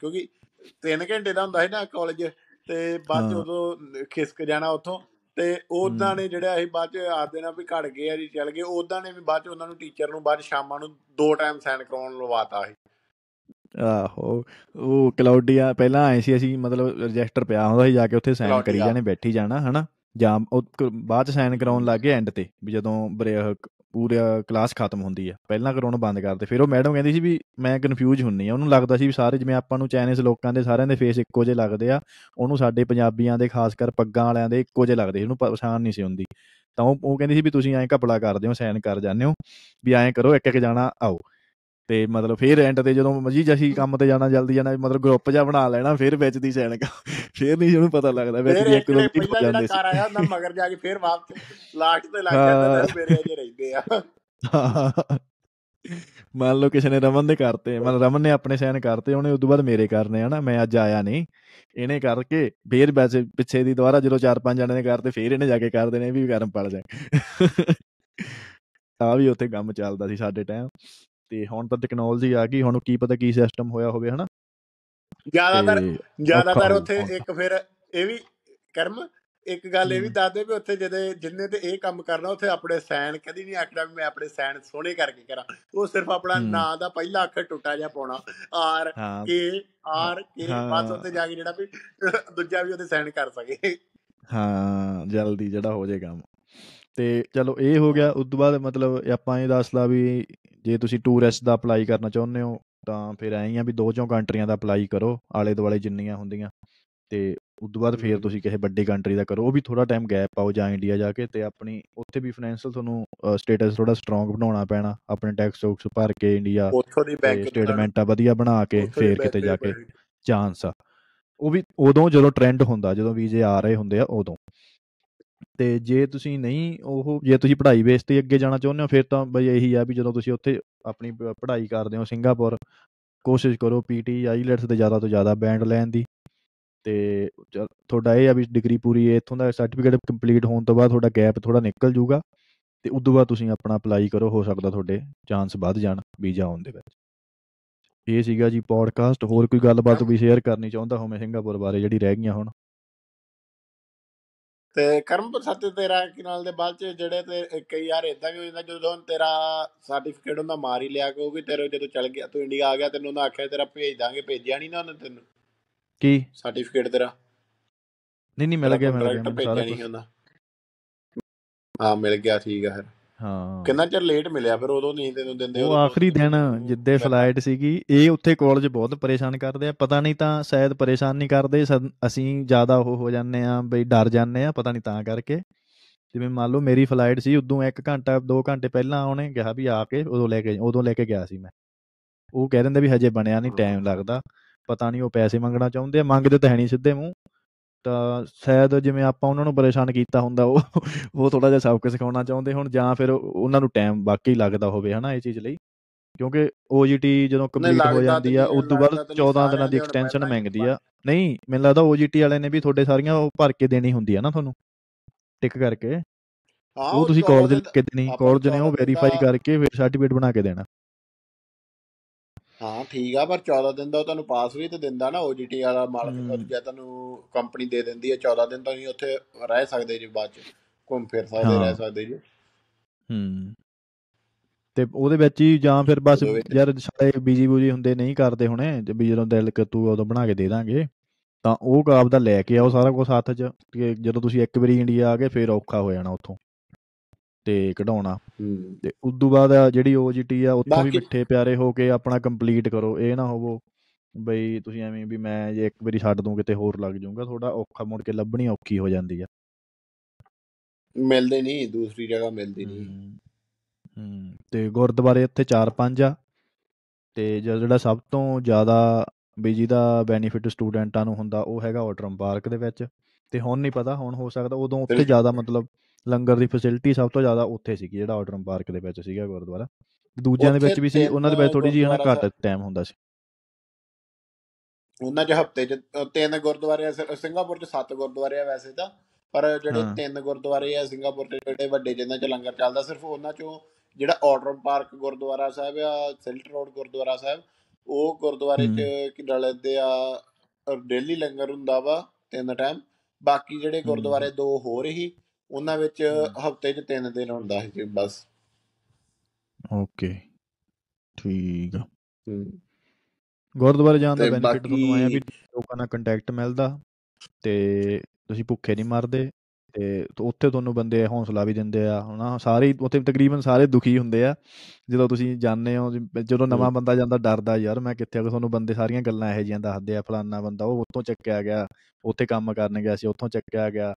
ਕਿਉਂਕਿ 3 ਘੰਟੇ ਦਾ ਹੁੰਦਾ ਸੀ ਨਾ ਕਾਲਜ ਤੇ ਬਾਅਦ ਚ ਹਾਂ। ਉਦੋਂ ਖਿਸਕ ਜਾਣਾ ਉੱਥੋਂ ਤੇ ਉਦਾਂ। ਨੇ ਜਿਹੜਾ ਅਸੀਂ ਬਾਅਦ ਚ ਆਖਦੇ ਨਾ ਵੀ ਘੜ ਗਏ ਆ ਜੀ ਚੱਲ ਗਏ ਉਦਾਂ ਨੇ ਵੀ ਬਾਅਦ ਚ ਉਹਨਾਂ ਨੂੰ ਟੀਚਰ ਨੂੰ ਬਾਅਦ ਸ਼ਾਮਾਂ ਨੂੰ ਦੋ ਟਾਈਮ ਸਾਈਨ ਕਰਾਉਣ ਲਵਾਤਾ ਸੀ ਆਹੋ ਉਹ ਕਲਾਉਡੀਆ ਪਹਿਲਾਂ ਆਏ ਸੀ ਅਸੀਂ ਮਤਲਬ ਰਜਿਸਟਰ ਪਿਆ ਹੁੰਦਾ ਸੀ ਜਾ ਕੇ ਉੱਥੇ ਸਾਈਨ ਕਰੀ। ਜਾਣੇ ਬੈਠੀ ਜਾਣਾ ਹਨਾ ਜਾਂ ਉਹ ਕ- ਬਾਅਦ ਚ ਸਾਈਨ ਕਰਾਉਣ ਲੱਗ ਗਏ ਐਂਡ ਤੇ, ਵੀ ਜਦੋਂ ਬਰੇ- ਪੂਰਾ ਕਲਾਸ ਖਤਮ ਹੁੰਦੀ ਆ। ਪਹਿਲਾਂ ਕਰਾਉਣਾ ਬੰਦ ਕਰਦੇ। ਫਿਰ ਉਹ ਮੈਡਮ ਕਹਿੰਦੀ ਸੀ ਵੀ ਮੈਂ ਕਨਫਿਊਜ਼ ਹੁੰਨੀ ਆ। ਉਹਨੂੰ ਲੱਗਦਾ ਸੀ ਵੀ ਸਾਰੇ ਜਿਵੇਂ ਆਪਾਂ ਨੂੰ ਚਾਈਨੀਜ਼ ਲੋਕਾਂ ਦੇ ਸਾਰਿਆਂ ਦੇ ਫੇਸ ਇੱਕੋ ਜਿਹੇ ਲੱਗਦੇ ਆ, ਉਹਨੂੰ ਸਾਡੇ ਪੰਜਾਬੀਆਂ ਦੇ, ਖਾਸ ਕਰ ਪੱਗਾਂ ਵਾਲਿਆਂ ਦੇ ਇੱਕੋ ਜਿਹੇ ਲੱਗਦੇ ਸੀ। ਉਹਨੂੰ ਪਛਾਣ ਨਹੀਂ ਸੀ ਹੁੰਦੀ। ਤਾਂ ਉਹ ਉਹ ਕਹਿੰਦੀ ਸੀ ਵੀ ਤੁਸੀਂ ਐਂ ਘਪਲਾ ਕਰਦੇ ਹੋ ਸਾਈਨ ਕਰ ਜਾਂਦੇ ਹੋ, ਵੀ ਐਂ ਕਰੋ ਇੱਕ ਇੱਕ ਜਾਣਾ ਆਓ। ਤੇ ਮਤਲਬ ਫਿਰ ਐਂਡ ਤੇ ਜਦੋਂ ਮਜੀ ਜਸੀ ਕੰਮ ਤੇ ਜਾਣਾ ਜਲਦੀ ਜਾਣਾ ਮਤਲਬ ਗਰੁੱਪ ਜਿਹਾ ਬਣਾ ਲੈਣਾ ਫਿਰ ਵਿੱਚ ਦੀ ਸਾਈਨ ਫਿਰ ਨਹੀਂ ਉਹਨੂੰ ਪਤਾ ਲੱਗਦਾ ਵਿੱਚ ਦੀ ਇੱਕ ਦੋ ਨੇ ਤਿੰਨ ਹੋ ਜਾਂਦੇ ਕਾਰ ਸੀ। ਆਇਆ ਹੁੰਦਾ ਮਗਰ ਜਾ ਕੇ ਫਿਰ ਵਾਪਸ ਲਾਸਟ ਤੇ ਲੱਗ ਜਾਂਦਾ ਤੇ ਮੇਰੇ ਅਜੇ ਰਹਿੰਦੇ ਆ। ਮੰਨ ਲਓ ਕਿਸੇ ਨੇ ਰਮਨ ਦੇ ਕਰਤੇ ਮਤਲਬ ਰਮਨ ਨੇ ਆਪਣੇ ਸਾਈਨ ਕਰਤੇ ਉਹਨੇ ਉਦੋਂ ਬਾਅਦ ਮੇਰੇ ਕਰਨੇ ਹਨਾ ਮੈਂ ਅੱਜ ਆਇਆ ਨਹੀਂ। ਇਹਨੇ ਕਰਕੇ ਫੇਰ ਵੈਸੇ ਪਿੱਛੇ ਦੀ ਦੁਬਾਰਾ ਜਦੋਂ ਚਾਰ ਪੰਜ ਜਣੇ ਨੇ ਕਰਤੇ ਫੇਰ ਇਹਨੇ ਜਾ ਕੇ ਕਰ ਦੇਣੇ ਵੀ ਕਰਮ ਪੜ ਜਾ ਆ ਵੀ ਉੱਥੇ ਕੰਮ ਚੱਲਦਾ ਸੀ ਸਾਡੇ ਟਾਈਮ ਤੇ ਹੁਣ ਤਾਂ ਟੈਕਨੋਲੋਜੀ ਆ ਗਈ ਹੁਣ ਕੀ ਪਤਾ ਕੀ ਸਿਸਟਮ ਹੋਇਆ ਹੋਵੇ ਹਨਾ ਜ਼ਿਆਦਾਤਰ ਜ਼ਿਆਦਾਤਰ ਉੱਥੇ ਇੱਕ ਫਿਰ ਇਹ ਵੀ ਕਰਮ ਇੱਕ ਗੱਲ ਇਹ ਵੀ। ਦੱਸਦੇ ਵੀ ਉੱਥੇ ਜਿਹਦੇ ਜਿੰਨੇ ਤੇ ਇਹ ਕੰਮ ਕਰਨਾ ਉੱਥੇ ਆਪਣੇ ਸਾਈਨ ਕਦੀ ਨਹੀਂ ਆਖਣਾ ਵੀ ਮੈਂ ਆਪਣੇ ਸਾਈਨ ਸੋਹਣੇ ਕਰਕੇ ਕਰਾਂ ਉਹ ਸਿਰਫ ਆਪਣਾ। ਨਾਂ ਦਾ ਪਹਿਲਾ ਅੱਖਰ ਟੁੱਟਾ ਜਿਹਾ ਪਾਉਣਾ ਆਰ ਕੇ ਆਰ ਕੇ ਬਸ। ਉੱਥੇ ਜਾ ਕੇ ਜਿਹੜਾ ਵੀ ਦੂਜਾ ਵੀ ਉਹਦੇ ਸਾਈਨ ਕਰ ਸਕੇ ਹਾਂ ਜਲਦੀ ਜਿਹੜਾ ਹੋ ਜੇ ਕੰਮ ਤੇ ਚਲੋ ਇਹ ਹੋ ਗਿਆ ਉਸ ਤੋਂ ਬਾਅਦ ਮਤਲਬ ਆਪਾਂ ਇਹ ਦੱਸਦਾ ਵੀ ਜੇ ਤੁਸੀਂ ਟੂਰਿਸਟ ਦਾ ਅਪਲਾਈ ਕਰਨਾ ਚਾਹੁੰਦੇ ਹੋ ਤਾਂ ਫਿਰ ਐਂ ਹੀ ਆ ਵੀ ਦੋ ਚੋਂ ਕੰਟਰੀਆਂ ਦਾ ਅਪਲਾਈ ਕਰੋ ਆਲੇ ਦੁਆਲੇ ਜਿੰਨੀਆਂ ਹੁੰਦੀਆਂ। ਤੇ ਉਸ ਤੋਂ ਬਾਅਦ ਫਿਰ। ਤੁਸੀਂ ਕਿਸੇ ਵੱਡੀ ਕੰਟਰੀ ਦਾ ਕਰੋ ਉਹ ਵੀ ਥੋੜਾ ਟਾਈਮ ਗੈਪ ਪਾਓ ਜਾਂ ਇੰਡੀਆ ਜਾ ਕੇ ਤੇ ਆਪਣੀ ਉੱਥੇ ਵੀ ਫਾਈਨੈਂਸ਼ੀਅਲ ਤੁਹਾਨੂੰ ਸਟੇਟਸ ਥੋੜਾ ਸਟਰੋਂਗ ਬਣਾਉਣਾ ਪੈਣਾ ਆਪਣੇ ਟੈਕਸ ਟੂਕਸ ਭਰ ਕੇ ਇੰਡੀਆ ਉੱਥੋਂ ਦੀ ਬੈਂਕ ਸਟੇਟਮੈਂਟਾਂ ਵਧੀਆ ਬਣਾ ਕੇ ਫੇਰ ਕਿਤੇ ਜਾ ਕੇ ਚਾਂਸ ਆ। ਉਹ ਵੀ ਉਦੋਂ ਜਦੋਂ ਟ੍ਰੈਂਡ ਹੁੰਦਾ ਜਦੋਂ ਵੀਜ਼ੇ ਆ ਰਹੇ ਹੁੰਦੇ ਆ ਉਦੋਂ। ਤੇ ਜੇ ਤੁਸੀਂ ਨਹੀਂ ਉਹ ਜੇ ਤੁਸੀਂ ਪੜ੍ਹਾਈ ਬੇਸ ਤੇ ਅੱਗੇ ਜਾਣਾ ਚਾਹੁੰਦੇ ਹੋ ਫਿਰ ਤਾਂ ਬਈ ਇਹੀ ਆ ਵੀ ਜਦੋਂ ਤੁਸੀਂ ਉੱਥੇ ਆਪਣੀ ਪੜ੍ਹਾਈ ਕਰਦੇ ਹੋ ਸਿੰਗਾਪੁਰ ਕੋਸ਼ਿਸ਼ ਕਰੋ ਪੀਟੀ ਆਈਲੈਟਸ ਤੇ ਜ਼ਿਆਦਾ ਤੋਂ ਜ਼ਿਆਦਾ ਬੈਂਡ ਲੈਣ ਦੀ। ਤੇ ਤੁਹਾਡਾ ਇਹ ਆ ਵੀ ਡਿਗਰੀ ਪੂਰੀ ਇੱਥੋਂ ਦਾ ਸਰਟੀਫਿਕੇਟ ਕੰਪਲੀਟ ਹੋਣ ਤੋਂ ਬਾਅਦ ਤੁਹਾਡਾ ਗੈਪ ਥੋੜਾ ਨਿਕਲ ਜਾਊਗਾ ਤੇ ਉਦੋਂ ਬਾਅਦ ਤੁਸੀਂ ਆਪਣਾ ਅਪਲਾਈ ਕਰੋ ਹੋ ਸਕਦਾ ਤੁਹਾਡੇ ਚਾਂਸ ਵੱਧ ਜਾਣ ਵੀਜ਼ਾ ਆਉਣ ਦੇ ਵਿੱਚ। ਇਹ ਸੀਗਾ ਜੀ ਪੋਡਕਾਸਟ ਹੋਰ ਕੋਈ ਗੱਲਬਾਤ ਵੀ ਸ਼ੇਅਰ ਕਰਨੀ ਚਾਹੁੰਦਾ ਹੋ ਮੈਂ ਸਿੰਗਾਪੁਰ ਬਾਰੇ ਜਿਹੜੀ ਰਹਿ ਗਈਆਂ ਹੁਣ? ਤੇ ਕਰਮ ਸੱਤ ਤੇਰਾ ਕਿ ਨਾਲ ਦੇ ਬਾਅਦ ਚ ਜਿਹੜੇ ਤੇ ਕਈ ਯਾਰ ਇਦਾਂ ਵੀ ਹੋ ਜਾਂਦਾ ਜਦੋਂ ਤੇਰਾ ਸਰਟੀਫਿਕੇਟ ਹੁੰਦਾ ਮਾਰ ਹੀ ਲਿਆ ਕਿਉਂਕਿ ਤੇਰੇ ਜਦੋਂ ਚੱਲ ਗਿਆ ਤੂੰ ਇੰਡੀਆ ਆ ਗਿਆ ਤੈਨੂੰ ਉਹਨਾਂ ਆਖਿਆ ਤੇਰਾ ਭੇਜ ਦਾਂਗੇ ਭੇਜਿਆ ਨਹੀਂ ਨਾ ਉਹਨੇ ਤੈਨੂੰ। ਕੀ? ਸਰਟੀਫਿਕੇਟ ਤੇਰਾ। ਨਹੀਂ ਨਹੀਂ ਮਿਲ ਗਿਆ ਮਿਲ ਗਿਆ ਸਾਰਾ ਕੁਝ ਹਾਂ ਮਿਲ ਗਿਆ ਠੀਕ ਆ ਫਿਰ। ਹਾਂ। ਕਿੰਨਾ ਚਿਰ ਲੇਟ ਮਿਲਿਆ ਫਿਰ ਉਦੋਂ ਨਹੀਂ ਤੈਨੂੰ ਦਿੰਦੇ ਉਹ ਆਖਰੀ ਦਿਨ ਜਿੱਦੇ ਫਲਾਈਟ ਸੀਗੀ ਇਹ ਉੱਥੇ ਕਾਲਜ ਬਹੁਤ ਪਰੇਸ਼ਾਨ ਕਰਦੇ ਆ। ਪਤਾ ਨਹੀਂ ਤਾਂ ਸ਼ਾਇਦ ਪਰੇਸ਼ਾਨ ਨਹੀਂ ਕਰਦੇ ਅਸੀਂ ਜ਼ਿਆਦਾ ਉਹ ਹੋ ਜਾਂਦੇ ਆ ਬਈ ਡਰ ਜਾਂਦੇ ਆ ਪਤਾ ਨਹੀਂ ਤਾਂ ਕਰਕੇ। ਜਿਵੇਂ ਮੰਨ ਲਓ ਮੇਰੀ ਫਲਾਈਟ ਸੀ ਉਦੋਂ 1 ਘੰਟਾ 2 ਘੰਟੇ ਪਹਿਲਾਂ ਉਹਨੇ ਕਿਹਾ ਵੀ ਆ ਕੇ ਉਦੋਂ ਲੈ ਕੇ ਉਦੋਂ ਲੈ ਕੇ ਗਿਆ ਸੀ ਮੈਂ। ਉਹ ਕਹਿ ਦਿੰਦੇ ਵੀ ਹਜੇ ਬਣਿਆ ਨਹੀਂ ਟਾਈਮ ਲੱਗਦਾ। ਪਤਾ ਨਹੀਂ ਉਹ ਪੈਸੇ ਮੰਗਣਾ ਚਾਹੁੰਦੇ ਆ ਮੰਗਦੇ ਤਾਂ ਹੈ ਨਹੀਂ ਸਿੱਧੇ ਮੂੰਹ। ਤਾਂ ਸ਼ਾਇਦ ਜਿਵੇਂ ਆਪਾਂ ਉਹਨਾਂ ਨੂੰ ਪਰੇਸ਼ਾਨ ਕੀਤਾ ਹੁੰਦਾ ਉਹ ਉਹ ਥੋੜਾ ਜਿਹਾ ਸਬਕ ਸਿਖਾਉਣਾ ਚਾਹੁੰਦੇ ਹੁਣ ਜਾਂ ਫਿਰ ਉਹ- ਉਹਨਾਂ ਨੂੰ ਟਾਈਮ ਵਾਕਈ ਲੱਗਦਾ ਹੋਵੇ ਹਨਾ ਇਹ ਚੀਜ਼ ਲਈ। ਕਿਉਂਕਿ OGT ਜਦੋਂ ਕੰਪਲੀਟ ਹੋ ਜਾਂਦੀ ਆ ਉਸ ਤੋਂ ਬਾਅਦ ਤੇ 14 ਸਾਰਿਆਂ ਦਿਨਾਂ ਦੀ ਐਕਸਟੈਂਸ਼ਨ ਮੰਗਦੀ ਆ। ਨਹੀਂ ਮੈਨੂੰ ਲੱਗਦਾ OGT ਵਾਲੇ ਨੇ ਵੀ ਤੁਹਾਡੇ ਸਾਰੀਆਂ ਉਹ ਭਰ ਕੇ ਦੇਣੀ ਹੁੰਦੀ ਆ ਨਾ ਤੁਹਾਨੂੰ ਟਿਕ ਕਰਕੇ। ਉਹ ਤੁਸੀਂ ਕਾਲਜ ਦਿਨ- ਕੇ ਦੇਣੀ ਆਪਾਂ ਨੂੰ ਕਾਲਜ ਨੇ ਉਹ 14 ਦਿਨ ਵੈਰੀਫਾਈ ਕਰਕੇ ਫਿਰ ਸਰਟੀਫਿਕੇਟ ਬਣਾ ਕੇ ਦੇਣਾ। ਹਾਂ ਠੀਕ ਆ ਪਰ 14 ਦਿਨ ਦਾ ਉਹ ਤੁਹਾਨੂੰ ਪਾਸ ਵੀ ਤੇ ਦਿੰਦਾ ਨਾ OGT ਵਾਲਾ ਮਾਲਕ ਹਮ। ਜਾਂ ਤੁਹਾਨੂੰ ਕੰਪਨੀ ਦੇ ਦਿੰਦੀ ਹੈ 14 ਦਿਨ ਤਾਂ ਨਹੀਂ ਉੱਥੇ ਰਹਿ ਸਕਦੇ ਜੀ ਬਾਅਦ ਚ ਘੁੰਮ ਫਿਰ ਸਕਦੇ। ਰਹਿ ਸਕਦੇ ਜੀ ਹੂੰ ਤੇ ਉਹਦੇ ਵਿੱਚ ਹੀ ਜਾਂ ਫਿਰ ਬਸ ਯਾਰ ਸਾਰੇ ਬੀਜੀ ਬੂਜੀ ਹੁੰਦੇ ਨਹੀਂ ਕਰਦੇ ਹੁਣੇ ਤੇ ਵੀ ਜਦੋਂ ਦਿਲ ਕਰੂ ਉਦੋਂ ਬਣਾ ਕੇ ਦੇ ਦਾਂਗੇ ਤਾਂ ਉਹ ਕਾਬ ਦਾ ਲੈ ਕੇ ਆਓ ਸਾਰਾ ਕੁਝ ਹੱਥ 'ਚ ਜਦੋਂ ਤੁਸੀਂ ਇੱਕ ਵਾਰੀ ਇੰਡੀਆ ਆ ਗਏ ਫਿਰ ਔਖਾ ਹੋ ਜਾਣਾ ਉੱਥੋਂ ਤੇ ਕਢਾਉਣਾ। ਤੇ ਉਦੋਂ ਬਾਅਦ ਆ ਜਿਹੜੀ OGT ਆ ਉੱਥੋਂ ਵੀ ਮਿੱਠੇ ਪਿਆਰੇ ਹੋ ਕੇ ਆਪਣਾ ਕੰਪਲੀਟ ਕਰੋ। ਇਹ ਨਾ ਹੋਵੋ ਬਈ ਤੁਸੀਂ ਐਵੇਂ ਵੀ ਮੈਂ ਜੇ ਇੱਕ ਵਾਰੀ ਛੱਡ ਦੂੰ ਕਿਤੇ ਹੋਰ ਲੱਗ ਜਾਊਂਗਾ। ਥੋੜਾ ਔਖਾ ਮੁੜ ਕੇ ਲੱਭਣੀ ਔਖੀ ਹੋ ਜਾਂਦੀ ਆ। ਮਿਲਦੇ ਨਹੀਂ ਦੂਸਰੀ ਜਗ੍ਹਾ ਮਿਲਦੀ ਨਹੀਂ। ਹੂੰ ਤੇ ਗੁਰਦੁਆਰੇ ਇੱਥੇ 4-5 ਆ। ਤੇ ਜਿਹੜਾ ਸਭ ਤੋਂ ਜ਼ਿਆਦਾ ਵੀ ਜਿਹਦਾ ਬੈਨੀਫਿਟ ਸਟੂਡੈਂਟਾਂ ਨੂੰ ਹੁੰਦਾ ਉਹ ਹੈਗਾ ਆਟਰਮ ਪਾਰਕ ਦੇ ਵਿੱਚ। ਤੇ ਹੁਣ ਨਹੀਂ ਪਤਾ ਹੁਣ ਹੋ ਸਕਦਾ ਉਦੋਂ ਉੱਥੇ। ਜ਼ਿਆਦਾ ਮਤਲਬ ਲੰਗਰ ਦੀ ਫੈਸਿਲਿਟੀ ਸਭ ਤੋਂ ਜ਼ਿਆਦਾ ਉੱਥੇ ਸੀਗੀ ਜਿਹੜਾ ਆਟਰਮ ਪਾਰਕ ਦੇ ਵਿੱਚ ਸੀਗਾ ਗੁਰਦੁਆਰਾ। ਦੂਜਿਆਂ ਦੇ ਵਿੱਚ ਵੀ ਸੀ ਉਹਨਾਂ ਦੇ ਵਿੱਚ ਥੋੜੀ ਜਿਹੀ ਹਨਾ ਘੱਟ ਟਾਈਮ ਹੁੰਦਾ ਸੀ। ਉਹਨਾਂ ਚ ਹਫ਼ਤੇ ਚ ਤਿੰਨ ਗੁਰਦੁਆਰੇ ਆ ਸਿੰਗਾਪੁਰ ਚ ਸੱਤ ਗੁਰਦੁਆਰੇ ਆ ਵੈਸੇ ਤਾਂ ਪਰ ਜਿਹੜੇ। ਤਿੰਨ ਗੁਰਦੁਆਰੇ ਆ ਸਿੰਗਾਪੁਰ ਚ ਜਿਹੜੇ ਵੱਡੇ ਜਿਨ੍ਹਾਂ ਚ ਲੰਗਰ ਚੱਲਦਾ ਸਿਰਫ ਉਹਨਾਂ ਚੋਂ ਜਿਹੜਾ ਆਰਡਰਮ ਪਾਰਕ ਗੁਰਦੁਆਰਾ ਸਾਹਿਬ ਆ ਸਿਲਟ ਰੋਡ ਗੁਰਦੁਆਰਾ ਸਾਹਿਬ ਉਹ ਗੁਰਦੁਆਰੇ ਚ ਕਿ ਡਲਦੇ ਆ ਡੇਲੀ ਲੰਗਰ ਹੁੰਦਾ ਵਾ ਤਿੰਨ ਟਾਈਮ ਬਾਕੀ ਜਿਹੜੇ ਗੁਰਦੁਆਰੇ ਦੋ ਹੋਰ ਹੀ ਉਹਨਾਂ ਵਿੱਚ। ਹਫ਼ਤੇ ਚ ਤਿੰਨ ਦਿਨ ਹੁੰਦਾ ਸੀ ਬਸ। ਓਕੇ। ਠੀਕ ਆ। ਗੁਰਦੁਆਰੇ ਜਾਣ ਦਾ ਬੈਨੀਫਿਟ ਤੁਹਾਨੂੰ ਆਇਆ ਵੀ ਲੋਕਾਂ ਨਾਲ ਕੰਟੈਕਟ ਮਿਲਦਾ ਤੇ ਤੁਸੀਂ ਭੁੱਖੇ ਨਹੀਂ ਮਰਦੇ ਤੇ ਉੱਥੇ ਤੁਹਾਨੂੰ ਬੰਦੇ ਹੌਸਲਾ ਵੀ ਦਿੰਦੇ ਆ ਹਨਾ? ਸਾਰੇ ਉੱਥੇ ਤਕਰੀਬਨ ਸਾਰੇ ਦੁਖੀ ਹੁੰਦੇ ਆ ਜਦੋਂ ਤੁਸੀਂ ਜਾਂਦੇ ਹੋ ਜਦੋਂ ਨਵਾਂ ਬੰਦਾ ਜਾਂਦਾ ਡਰਦਾ ਯਾਰ ਮੈਂ ਕਿੱਥੇ ਆ? ਗਿਆ ਤੁਹਾਨੂੰ ਬੰਦੇ ਸਾਰੀਆਂ ਗੱਲਾਂ ਇਹੋ ਜਿਹੀਆਂ ਦੱਸਦੇ ਆ ਫਲਾਨਾ ਬੰਦਾ ਉਹ ਉੱਥੋਂ ਚੱਕਿਆ ਗਿਆ ਉੱਥੇ ਕੰਮ ਕਰਨ ਗਿਆ ਸੀ ਉੱਥੋਂ ਚੱਕਿਆ ਗਿਆ।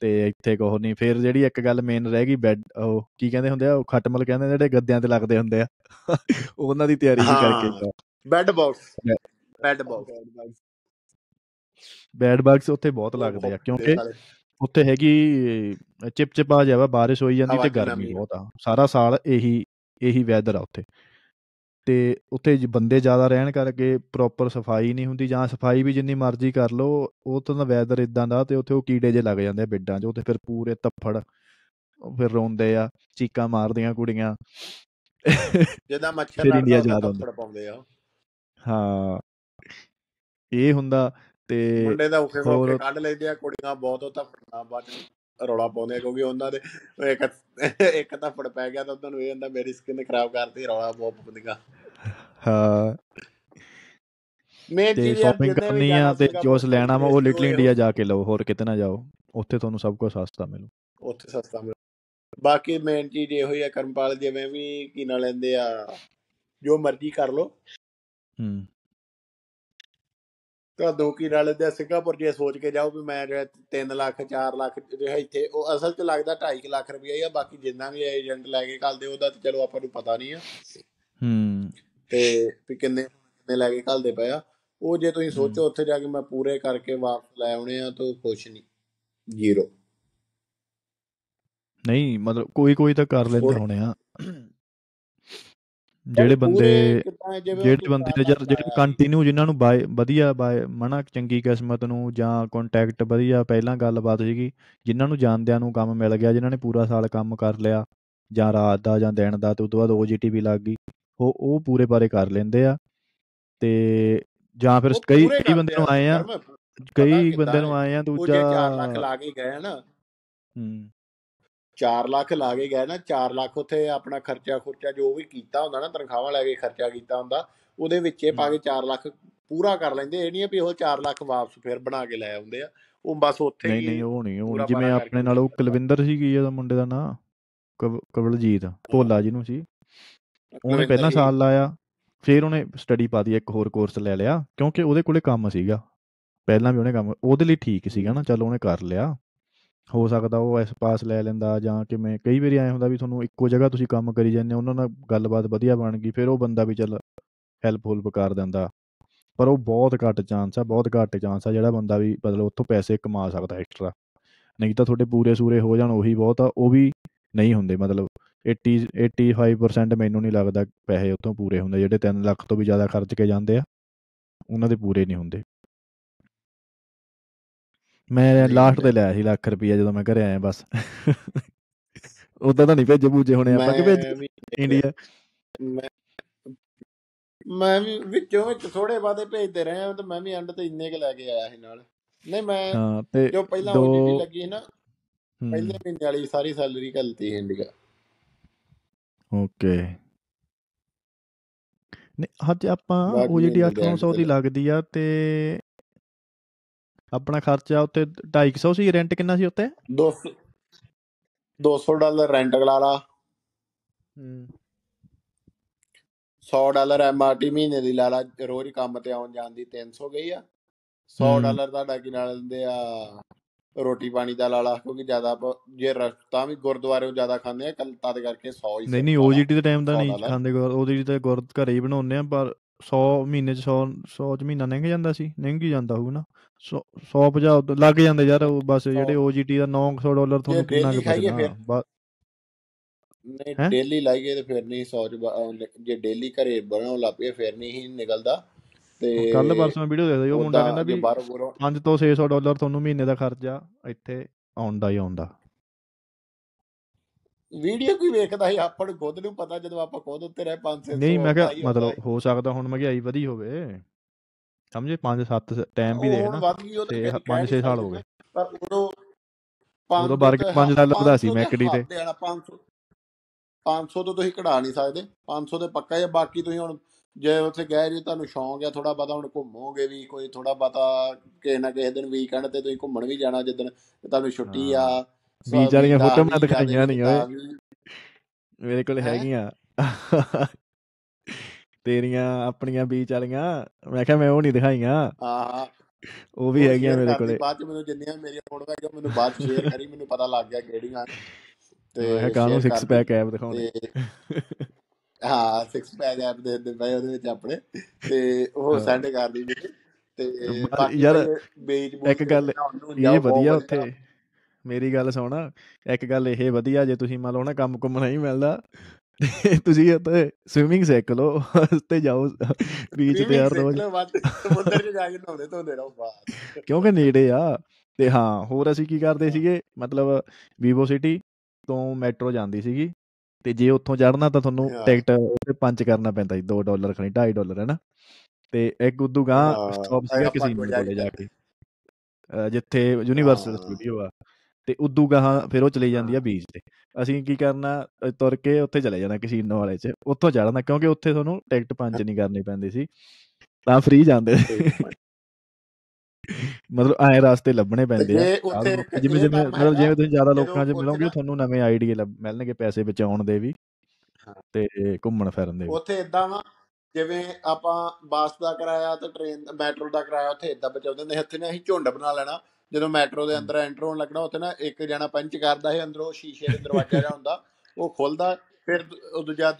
ਤੇ ਇੱਥੇ ਕੁਛ ਨਹੀਂ ਫਿਰ ਜਿਹੜੀ ਇੱਕ ਗੱਲ ਮੇਨ ਰਹਿ ਗਈ ਬੈੱਡ ਉਹ ਕੀ ਕਹਿੰਦੇ ਹੁੰਦੇ ਆ ਉਹ ਖਟਮਲ ਕਹਿੰਦੇ ਜਿਹੜੇ ਗੱਦਿਆਂ ਤੇ ਲੱਗਦੇ ਹੁੰਦੇ ਆ। ਉਹਨਾਂ ਦੀ ਤਿਆਰੀ ਵੀ ਕਰਕੇ। Bed box bed box bed bugs ਉੱਥੇ ਬਹੁਤ ਲੱਗਦੇ ਆ ਕਿਉਂਕਿ ਉੱਥੇ ਹੈਗੀ ਚਿਪਚਿਪਾ ਜਿਹਾ ਵਾ ਬਾਰਿਸ਼ ਹੋਈ ਜਾਂਦੀ ਤੇ ਗਰਮੀ। ਬਹੁਤ ਆ। ਸਾਰਾ ਸਾਲ ਇਹੀ ਇਹੀ ਵੈਦਰ ਆ ਉੱਥੇ। ਤੇ ਉੱਥੇ ਜੇ ਬੰਦੇ ਜ਼ਿਆਦਾ ਰਹਿਣ ਕਰਕੇ ਪ੍ਰੋਪਰ ਸਫ਼ਾਈ ਨਹੀਂ ਹੁੰਦੀ ਜਾਂ ਸਫ਼ਾਈ ਵੀ ਜਿੰਨੀ ਮਰਜ਼ੀ ਕਰ ਲਓ ਉਹ ਤਾਂ ਦਾ ਵੈਦਰ ਇਦਾਂ ਦਾ ਤੇ ਉੱਥੇ ਉਹ ਕੀੜੇ ਜੇ ਲੱਗ ਜਾਂਦੇ ਆ ਬਿੱਡਾਂ 'ਚ ਉੱਥੇ ਫਿਰ ਪੂਰੇ ਤੱਫੜ ਫਿਰ ਰੋਂਦੇ ਆ ਚੀਕਾਂ ਮਾਰਦੀਆਂ ਕੁੜੀਆਂ। ਜਿੱਦਾਂ ਮੱਛਰ ਲੜਦਾ ਆਉਂਦਾ। ਪਾਉਂਦੇ ਆ ਹਾਂ ਇਹ ਹੁੰਦਾ ਤੇ ਮੁੰਡੇ ਦਾ ਔਖੇ ਹੋਰ- ਔਖੇ ਕੱਢ ਲੈਂਦੇ ਆ ਕੁੜੀਆਂ ਬਹੁਤ ਉਹ ਤਾਂ ਬਾਅਦ ਚ। ਰੌਲਾ ਪਾਉਂਦੇ ਆ ਕਿਉਂਕਿ ਉਹਨਾਂ ਦੇ ਇੱਕ ਇੱਕ ਧੱਫੜ ਪੈ ਗਿਆ ਤਾਂ ਉਹਨਾਂ ਨੂੰ ਇਹ ਹੁੰਦਾ ਮੇਰੀ ਸਕਿਨ ਖਰਾਬ ਕਰਤੀ ਰੌਲਾ ਬਹੁਤ ਪਾਉਂਦੀਆਂ ਹਾਂ। ਚੀਜ਼ ਯਾਰ ਸ਼ਾਪਿੰਗ ਕਰਨੀ ਆ ਤੇ ਜੋਸ ਲੈਣਾ ਵਾ ਉਹ ਲਿਟਲ ਇੰਡੀਆ ਜਾ ਕੇ ਲਓ ਹੋਰ ਕਿਤੇ ਨਾ ਜਾਓ। ਉੱਥੇ ਤੁਹਾਨੂੰ ਸਭ ਕੁਝ ਸਸਤਾ ਮਿਲੂ। ਉੱਥੇ ਸਸਤਾ ਮਿਲ। ਬਾਕੀ ਮੇਨ ਚੀਜ਼ ਇਹੋ ਹੀ ਆ ਕਰਮਪਾਲ ਜਿਵੇਂ ਵੀ ਕੀ ਨਾ ਲੈਂਦੇ ਆ ਜੋ ਮਰਜ਼ੀ ਕਰ ਲੋ ਹੂੰ। ਤਾਂ ਦੋ ਕੀ ਨਾਲ ਆ ਸਿੰਗਾਪੁਰ ਜੇ ਸੋਚ ਕੇ ਜਾਓ ਵੀ ਮੈਂ ਜਿਹੜਾ 3 ਲੱਖ 4 ਲੱਖ ਜਿਹੜਾ ਇੱਥੇ ਉਹ ਅਸਲ 'ਚ ਲੱਗਦਾ 2.5 ਲੱਖ ਰੁਪਇਆ ਹੀ ਆ ਬਾਕੀ ਜਿੰਨਾ ਵੀ ਏਜੰਟ ਲੈ ਕੇ ਘੱਲਦੇ ਉਹਦਾ ਤੇ ਚਲੋ ਆਪਾਂ ਨੂੰ ਪਤਾ ਨਹੀਂ ਆ। ਹੂੰ। ਤੇ ਵੀ ਕਿੰਨੇ ਕਿੰਨੇ ਲੈ ਕੇ ਘੱਲਦੇ ਪਏ ਆ। ਉਹ ਜੇ ਤੁਸੀਂ ਸੋਚੋ ਉੱਥੇ ਜਾ ਕੇ ਮੈਂ ਪੂਰੇ ਕਰਕੇ ਵਾਪਸ ਲੈ ਆਉਣੇ ਆ ਤਾਂ ਕੁਛ ਨਹੀਂ। ਜ਼ੀਰੋ। ਨਹੀਂ ਮਤਲਬ ਕੋਈ ਕੋਈ ਤਾਂ ਕਰ ਲੈਂਦੇ ਹੋਣੇ ਆ। ਜਿਹੜੇ ਬੰਦੇ ਜਿਹੜੇ ਬੰਦੇ ਜਿਹੜੇ ਕੰਟੀਨਿਊ ਜਿਨ੍ਹਾਂ ਨੂੰ ਬਾਏ ਵਧੀਆ ਬਾਏ ਮਨਾ ਚੰਗੀ ਕਿਸਮਤ ਨੂੰ ਜਾਂ ਕੰਟੈਕਟ ਵਧੀਆ ਪਹਿਲਾਂ ਗੱਲਬਾਤ ਸੀਗੀ ਜਿਨ੍ਹਾਂ ਨੂੰ ਜਾਣਦਿਆਂ ਨੂੰ ਕੰਮ ਮਿਲ ਗਿਆ ਜਿਨ੍ਹਾਂ ਨੇ ਪੂਰਾ ਸਾਲ ਕੰਮ ਕਰ ਲਿਆ ਜਾਂ ਰਾਤ ਦਾ ਜਾਂ ਦਿਨ ਦਾ ਤੇ ਉਸ ਤੋਂ ਬਾਅਦ OGT ਵੀ ਲੱਗ ਗਈ ਉਹ ਉਹ ਪੂਰੇ ਬਾਰੇ ਕਰ ਲੈਂਦੇ ਆ ਤੇ ਜਾਂ ਫਿਰ ਕਈ ਕਈ ਬੰਦੇ ਨੂੰ ਆਏ ਆ ਕਈ ਬੰਦੇ ਨੂੰ ਆਏ ਆ ਦੂਜਾ 4 ਲੱਖ ਲਾ ਕੇ ਗਏ ਨਾ ਹੂੰ। 4 ਲੱਖ ਲਾ ਕੇ ਗਏ ਨਾ 4 ਲੱਖ ਉੱਥੇ ਆਪਣਾ ਖਰਚਾ ਖੁਰਚਾ ਜੋ ਵੀ ਕੀਤਾ ਹੁੰਦਾ ਨਾ ਤਨਖਾਹਾਂ ਲੈ ਕੇ ਖਰਚਾ ਕੀਤਾ ਹੁੰਦਾ ਉਹਦੇ ਵਿੱਚੇ ਪਾ ਕੇ 4 ਲੱਖ ਪੂਰਾ ਕਰ ਲੈਂਦੇ। ਇਹ ਨਹੀਂ ਵੀ ਉਹ 4 ਲੱਖ ਵਾਪਸ ਫਿਰ ਬਣਾ ਕੇ ਲੈ ਆਉਂਦੇ ਆ। ਉਹ ਬਸ ਉੱਥੇ ਨਹੀਂ ਨਹੀਂ ਉਹ ਨਹੀਂ ਉਹ। ਜਿਵੇਂ ਆਪਣੇ ਨਾਲ ਉਹ। ਕੁਲਵਿੰਦਰ ਸੀ ਕੀ ਉਹਦਾ ਮੁੰਡੇ ਦਾ ਨਾਂ ਕਵ- ਕਵਲਜੀਤ ਭੋਲਾ ਜਿਹਨੂੰ ਸੀ। ਉਹਨੇ ਪਹਿਲਾਂ ਸਾਲ ਲਾਇਆ ਫਿਰ ਉਹਨੇ ਸਟੱਡੀ ਪਾਦੀ ਇੱਕ ਹੋਰ ਕੋਰਸ ਲੈ ਲਿਆ ਕਿਉਂਕਿ ਉਹਦੇ ਕੋਲੇ ਕੰਮ ਸੀਗਾ। ਪਹਿਲਾਂ ਵੀ ਉਹਨੇ ਕੰਮ ਉਹਦੇ ਲਈ ਠੀਕ ਸੀਗਾ ਨਾ ਚਲ ਉਹਨੇ ਕਰ ਲਿਆ। ਹੋ ਸਕਦਾ ਉਹ ਇਸ ਪਾਸ ਲੈ ਲੈਂਦਾ ਜਾਂ ਕਿਵੇਂ। ਕਈ ਵਾਰੀ ਐ ਹੁੰਦਾ ਵੀ ਤੁਹਾਨੂੰ ਇੱਕੋ ਜਗ੍ਹਾ ਤੁਸੀਂ ਕੰਮ ਕਰੀ ਜਾਂਦੇ ਹੋ, ਉਹਨਾਂ ਨਾਲ ਗੱਲਬਾਤ ਵਧੀਆ ਬਣ ਗਈ ਫਿਰ ਉਹ ਬੰਦਾ ਵੀ ਚੱਲ ਹੈਲਪ ਹੁਲਪ ਕਰ ਦਿੰਦਾ। ਪਰ ਉਹ ਬਹੁਤ ਘੱਟ ਚਾਂਸ ਆ ਬਹੁਤ ਘੱਟ ਚਾਂਸ ਆ ਜਿਹੜਾ ਬੰਦਾ ਵੀ ਮਤਲਬ ਉੱਥੋਂ ਪੈਸੇ ਕਮਾ ਸਕਦਾ ਐਕਸਟਰਾ ਨਹੀਂ ਤਾਂ ਤੁਹਾਡੇ ਪੂਰੇ ਸੂਰੇ ਹੋ ਜਾਣ ਉਹੀ ਬਹੁਤ ਆ ਉਹ ਵੀ ਨਹੀਂ ਹੁੰਦੇ। ਮਤਲਬ 80 85% ਮੈਨੂੰ ਨਹੀਂ ਲੱਗਦਾ ਪੈਸੇ ਉੱਥੋਂ ਪੂਰੇ ਹੁੰਦੇ ਜਿਹੜੇ 3 ਲੱਖ ਤੋਂ ਵੀ ਜ਼ਿਆਦਾ ਖਰਚ ਕੇ ਜਾਂਦੇ ਆ ਉਹਨਾਂ ਦੇ ਪੂਰੇ ਨਹੀਂ ਹੁੰਦੇ। ਮੈਂ ਲਾਸਟ। ਤੇ ਲਿਆ ਸੀ ਲੱਖ ਰੁਪਈਆ ਜਦੋਂ ਮੈਂ ਘਰੇ ਆਇਆ ਬਸ। ਉਦਾਂ ਤਾਂ ਨਹੀਂ ਭੇਜੇ ਭੂਜੇ ਹੋਣੇ ਆਪਾਂ ਕਿ ਭੇਜ? ਇੰਡੀਆ ਮੈਂ ਮੈਂ ਵੀ ਵਿੱਚੋਂ ਵਿੱਚ ਥੋੜੇ ਬਾਦੇ ਭੇਜਦੇ ਰਹੇ ਤੇ ਮੈਂ ਵੀ ਐਂਡ ਤੇ ਇੰਨੇ ਕ ਲੈ ਕੇ ਆਇਆ ਸੀ ਨਾਲ। ਨਹੀਂ ਮੈਂ ਹਾਂ ਤੇ ਜੋ ਪਹਿਲਾਂ OGT ਲੱਗੀ ਨਾ ਪਹਿਲੇ ਮਹੀਨੇ ਵਾਲੀ ਸਾਰੀ ਸੈਲਰੀ ਘੱਲਤੀ ਇੰਡੀਆ ਓਕੇ ਨਹੀਂ ਹਜੇ ਆਪਾਂ ਬਾਕੀ ਉਹ ਜਿਹੜੀ ਮਹੀਨੇ 800 ਦੀ ਦੇ ਲੱਗਦੀ ਆ ਤੇ ਆਪਣਾ ਖਰਚਾ ਉੱਤੇ 250 ਸੀ ਰੈਂਟ ਕਿੰਨਾ ਸੀ ਉੱਤੇ 200 200 ਡਾਲਰ ਰੈਂਟ ਲਾ ਲਾ 100 ਡਾਲਰ ਐਮਆਰਟੀ ਮਹੀਨੇ ਦੀ ਲਾ ਲਾ ਰੋਜ਼ ਕੰਮ ਤੇ ਆਉਣ ਜਾਣ ਦੀ 300 ਗਈ ਆ 100 ਹਮ। ਡਾਲਰ ਤੁਹਾਡਾ ਕੀ ਨਾਲ ਦਿੰਦੇ ਆ ਰੋਟੀ ਪਾਣੀ ਦਾ ਲਾ ਲਾ ਕਿਉਂਕਿ ਜ਼ਿਆਦਾ ਜੇ ਰਸਤਾ ਵੀ ਗੁਰਦੁਆਰੇ ਜ਼ਿਆਦਾ ਖਾਂਦੇ ਆ ਕੱਲ ਤਦ ਕਰਕੇ 100 ਹੀ ਨਹੀਂ ਨਹੀਂ। OGT ਦੇ ਟਾਈਮ ਤਾਂ ਸੌ ਨਹੀਂ। ਖਾਂਦੇ ਗੁਰ OGT ਤੇ ਗੁਰ ਘਰੇ ਹੀ ਬਣਾਉਂਦੇ ਆ ਪਰ 100 ਮਹੀਨੇ ਚ 100 100 ਚ ਮਹੀਨਾ ਲੰਘ ਜਾਂਦਾ ਸੀ ਲੰਘ ਹੀ ਜਾਂਦਾ ਹੋਊ ਨਾ 100 150 ਲੱਗ ਜਾਂਦੇ ਯਾਰ ਉਹ ਬਸ ਜਿਹੜੇ OGT ਦਾ 900 ਡਾਲਰ ਤੁਹਾਨੂੰ ਕਿੰਨਾ ਕੁ ਬਚਣਾ ਨਹੀਂ? ਡੇਲੀ ਲਾਈਏ ਤੇ ਫਿਰ ਨਹੀਂ 100 ਚ ਜੇ ਡੇਲੀ ਘਰੇ ਬਣਾਉਣ ਲੱਗ ਪਈਏ ਫਿਰ ਨਹੀਂ ਹੀ ਨਿਕਲਦਾ। ਤੇ ਕੱਲ ਪਰਸੋਂ ਵੀਡੀਓ ਦੇਖਦਾ ਉਹ ਮੁੰਡਾ ਕਹਿੰਦਾ ਵੀ ਬਾਹਰੋਂ ਬੁਰੋਂ 5 ਤੋਂ 600 ਡਾਲਰ ਤੁਹਾਨੂੰ ਮਹੀਨੇ ਦਾ ਖਰਚਾ ਇੱਥੇ ਆਉਂਦਾ ਹੀ ਆਉਂਦਾ। ਵੀਡੀਓ ਕੋਈ ਵੇਖਦਾ ਸੀ ਆਪਾਂ ਨੂੰ ਖੁਦ ਨੂੰ ਪਤਾ ਜਦੋਂ ਆਪਾਂ ਖੁਦ ਉੱਤੇ ਰਹੇ 500 ਨਹੀਂ ਮੈਂ ਕਿਹਾ ਮਤਲਬ ਹੋ ਸਕਦਾ ਹੁਣ ਮਹਿੰਗਾਈ ਵਧੀ ਹੋਵੇ। ਸਮਝੇ? 5 7 ਟਾਈਮ ਵੀ ਦੇਖ ਨਾ ਤਾਂ ਤੇ ਕਦੀ ਕਹਿ ਪੰਜ ਛੇ ਨਹੀਂ ਸਾਲ ਹੋ। ਗਏ। ਪਰ ਉਦੋਂ ਉਦੋਂ ਬਰਗਰ 5 ਡਾਲਰ ਦਾ ਸੀ ਮੈਕਡੀ ਤੇ। 500 500 ਤੋਂ ਤੁਸੀਂ ਕਢਾ ਨਹੀਂ ਸਕਦੇ। 500 ਤੇ ਪੱਕਾ ਹੀ ਬਾਕੀ ਤੁਸੀਂ ਹੁਣ ਜੇ ਉੱਥੇ ਗਏ ਜੀ ਤੁਹਾਨੂੰ ਸ਼ੌਂਕ ਆ ਥੋੜਾ ਬਹੁਤਾ ਹੁਣ ਘੁੰਮੋਗੇ ਵੀ ਕੋਈ ਥੋੜਾ ਬਹੁਤਾ ਕਿਸੇ ਨਾ ਕਿਸੇ ਦਿਨ ਵੀਕਐਂਡ ਤੇ ਤੁਸੀਂ ਘੁੰਮਣ ਵੀ ਜਾਣਾ ਜਿੱਦਣ ਤੁਹਾਨੂੰ ਛੁੱਟੀ ਆ ਹਾਂ। ਸੋ ਬੀਚ ਵੀ ਵਾਲੀਆਂ 10 ਫੋਟੋ ਮੈਂ 20 ਜ਼ਿਆਦੇ ਦਿਖਾਈਆਂ ਨਹੀਂ ਓਏ। 10 20 ਮੇਰੇ ਕੋਲ ਹੈਗੀਆਂ। ਤੇਰੀਆਂ ਆਪਣੀਆਂ ਬੀਚ ਵਾਲੀਆਂ ਮੈਂ ਕਿਹਾ ਮੈਂ ਉਹ ਨਹੀਂ ਦਿਖਾਈਆਂ। ਹਾਂ। ਹਾਂ ਉਹ ਵੀ ਹੈਗੀਆਂ ਮੇਰੇ ਕੋਲੇ। ਬਾਅਦ ਚ ਮੈਨੂੰ ਜਿੰਨੀਆਂ ਮੇਰੀਆਂ ਫੋਟੋਆਂ ਹੈਗੀਆਂ ਮੈਨੂੰ ਬਾਅਦ ਸ਼ੇਅਰ ਕਰੀ ਮੈਨੂੰ ਪਤਾ ਲੱਗ ਗਿਆ ਕਿਹੜੀਆਂ। ਮੈਂ ਤੇ ਸ਼ੇਅਰ 6 ਕਰਦੀ ਪੈਕ ਐਪ ਦਿਖਾਉਣੇ? ਹਾਂ 6 ਪੈਜ ਐਪ ਦੇ ਦਿੰਦੇ ਪਏ ਉਹਦੇ ਵਿੱਚ ਆਪਣੇ। ਤੇ ਉਹ ਸੈਂਡ ਕਰਦੀ ਮੈਨੂੰ ਤੇ ਯਾਰ ਭਾਈ ਇੱਕ ਗੱਲ ਇਹ ਵਧੀਆ। ਉੱਥੇ। ਮੇਰੀ ਗੱਲ ਸੁਣ ਇੱਕ ਗੱਲ ਇਹ ਵਧੀਆ ਜੇ ਤੁਸੀਂ ਮੰਨ ਲਓ ਨਾ ਕੰਮ ਕੁੰਮ ਨਹੀਂ ਮਿਲਦਾ ਤੁਸੀਂ ਉੱਥੇ ਸਵਿਮਿੰਗ ਸਿੱਖ ਲਓ ਤੇ ਜਾਓ ਬੀਚ ਤੇ ਯਾਰ ਰੋਜ਼ ਸਮੁੰਦਰ 'ਚ ਜਾ ਕੇ ਨਹਾਉਂਦੇ ਧੋਂਦੇ ਰਹੋ ਬਾਅਦ ਕਿਉਂਕਿ ਨੇੜੇ ਆ ਤੇ ਹਾਂ ਹੋਰ ਅਸੀਂ ਕੀ ਕਰਦੇ ਸੀਗੇ ਮਤਲਬ ਵੀਵੋ ਸਿਟੀ ਤੋਂ ਮੈਟਰੋ ਜਾਂਦੀ ਸੀਗੀ ਤੇ ਜੇ ਉੱਥੋਂ ਚੜਨਾ ਤਾਂ ਤੁਹਾਨੂੰ ਟਿਕਟ ਉੱਥੇ ਪੰਚ ਕਰਨਾ ਪੈਂਦਾ ਸੀ 2 ਡਾਲਰ ਖਣੀ 2.5 ਡਾਲਰ ਹੈ ਨਾ ਤੇ ਇੱਕ ਉਦੋਂ ਗਾਂ ਸਟਾਪ ਸੀਗਾ ਕਸੀਨੋ ਕੋਲ ਜਾ ਕੇ ਜਿੱਥੇ ਯੂਨੀਵਰਸਲ ਸਟੂਡੀਓ ਆ ਤੇ ਉਦੋਂ ਗਾਹਾਂ ਫਿਰ ਉਹ ਚਲੀ ਜਾਂਦੀ ਆ ਬੀਚ ਤੇ। ਅਸੀਂ ਕੀ ਕਰਨਾ ਤੁਰ ਕੇ ਉੱਥੇ ਚਲੇ ਜਾਣਾ ਕਸੀਨੋ ਵਾਲੇ 'ਚ। ਉੱਥੋਂ ਚੜਨਾ ਕਿਉਂਕਿ ਉੱਥੇ ਤੁਹਾਨੂੰ ਟਿਕਟ ਪੰਚ ਨਹੀਂ ਕਰਨੀ ਪੈਂਦੀ ਸੀ। ਤਾਂ ਫ੍ਰੀ ਜਾਂਦੇ। ਮਤਲਬ ਐ ਰਾਸਤੇ ਲੱਭਣੇ ਪੈਂਦੇ ਆ। ਨੂੰ ਜਿਵੇਂ ਜਿਵੇਂ ਮਤਲਬ ਜਿਵੇਂ ਤੁਸੀਂ ਜ਼ਿਆਦਾ ਲੋਕਾਂ 'ਚ ਮਿਲੋਗੇ ਨਾ ਤੁਹਾਨੂੰ ਨਵੇਂ ਆਈਡੀਏ ਮਿਲਣਗੇ ਪੈਸੇ ਬਚਾਉਣ ਦੇ ਵੀ ਤੇ ਘੁੰਮਣ ਫਿਰਨ ਦੇ ਉੱਥੇ ਇਦਾਂ ਵਾ ਜਿਵੇਂ ਆਪਾਂ ਬੱਸ ਦਾ ਕਿਰਾਇਆ ਤੇ ਟ੍ਰੇਨ ਮੈਟਰੋ ਦਾ ਕਿਰਾਇਆ ਉੱਥੇ ਇਦਾਂ ਬਚਾਉਂਦੇ ਸੀ। ਇੱਥੇ ਨੇ ਅਸੀਂ ਝੁੰਡ ਬਣਾ ਲੈਣਾ। ਜਦੋਂ ਮੈਟਰੋ ਦੇ ਹੂੰ ਅੰਦਰ ਐਂਟਰ ਹੋਣ ਲੱਗਣਾ ਉੱਥੇ ਨਾ ਇੱਕ ਜਣਾ ਪੰਚ ਕਰਦਾ ਸੀ ਅੰਦਰੋਂ ਸ਼ੀਸ਼ੇ ਦੇ ਦਰਵਾਜ਼ਾ ਜਿਹਾ ਹੁੰਦਾ ਉਹ ਖੁੱਲਦਾ ਫਿਰ ਉਹ ਦੂਜਾ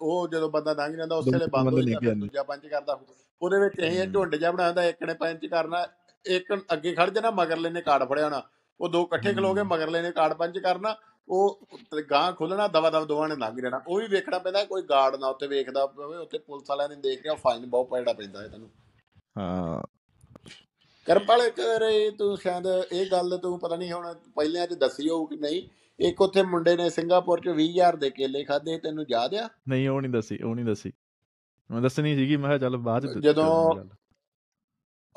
ਉਹ ਜਦੋਂ ਬੰਦਾ ਲੰਘ ਜਾਂਦਾ ਉਸੇ ਵੇਲੇ ਬੰਦ ਹੋ ਜਾਂਦਾ ਦੂਜਾ ਪੰਚ ਕਰਦਾ ਉਹਦੇ ਵਿੱਚ ਇਹ ਹੂੰ ਝੁੰਡ ਜਿਹਾ ਬਣਾਇਆ ਹੁੰਦਾ ਇੱਕ ਨੇ ਪੰਚ ਕਰਨਾ ਇੱਕ ਅੱਗੇ ਖੜ ਜਾਣਾ ਮਗਰਲੇ ਨੇ ਕਾਰਡ ਫੜਿਆ ਹੋਣਾ। ਉਹ ਦੋ ਇਕੱਠੇ ਖਲੋਗੇ ਹੂੰ ਮਗਰਲੇ ਨੇ ਕਾਰਡ ਪੰਚ ਕਰਨਾ ਉਹ ਗਾਂ ਖੁੱਲਣਾ ਦਵਾ ਦਵ ਦੋਵਾਂ ਨੇ ਲੰਘ ਜਾਣਾ। ਉਹ ਵੀ ਵੇਖਣਾ ਪੈਂਦਾ ਕੋਈ ਗਾਰਡ ਨਾ ਉੱਤੇ ਵੇਖਦਾ ਪਵੇ ਉੱਤੇ ਪੁਲਿਸ ਵਾਲਿਆਂ ਨੇ ਦੇਖ ਰਿਹਾ ਫਾਈਨ ਬਹੁਤ ਪੈਣਾ ਪੈਂਦਾ ਹੈ ਤੈਨੂੰ ਹਾਂ। ਕਰਪਾਲ ਕਰੇ ਤੂੰ ਸ਼ਾਇਦ ਇਹ ਗੱਲ ਤੂੰ ਪਤਾ ਨਹੀਂ ਹੁਣ ਪਹਿਲਿਆਂ ਚ ਦੱਸੀ ਹੋਊ ਕਿ ਨਹੀਂ। ਇੱਕ ਉੱਥੇ ਮੁੰਡੇ ਨੇ ਸਿੰਗਾਪੁਰ ਚ 20000 ਦੇ ਕੇਲੇ ਖਾਦੇ ਤੈਨੂੰ ਯਾਦ ਆ? ਨਹੀਂ ਉਹ ਨਹੀਂ ਦੱਸੀ ਉਹ ਨਹੀਂ ਦੱਸੀ। ਮੈਂ ਦੱਸਣੀ ਸੀਗੀ ਮੈਂ ਕਿਹਾ ਚੱਲ ਬਾਅਦ ਚ ਜਦੋਂ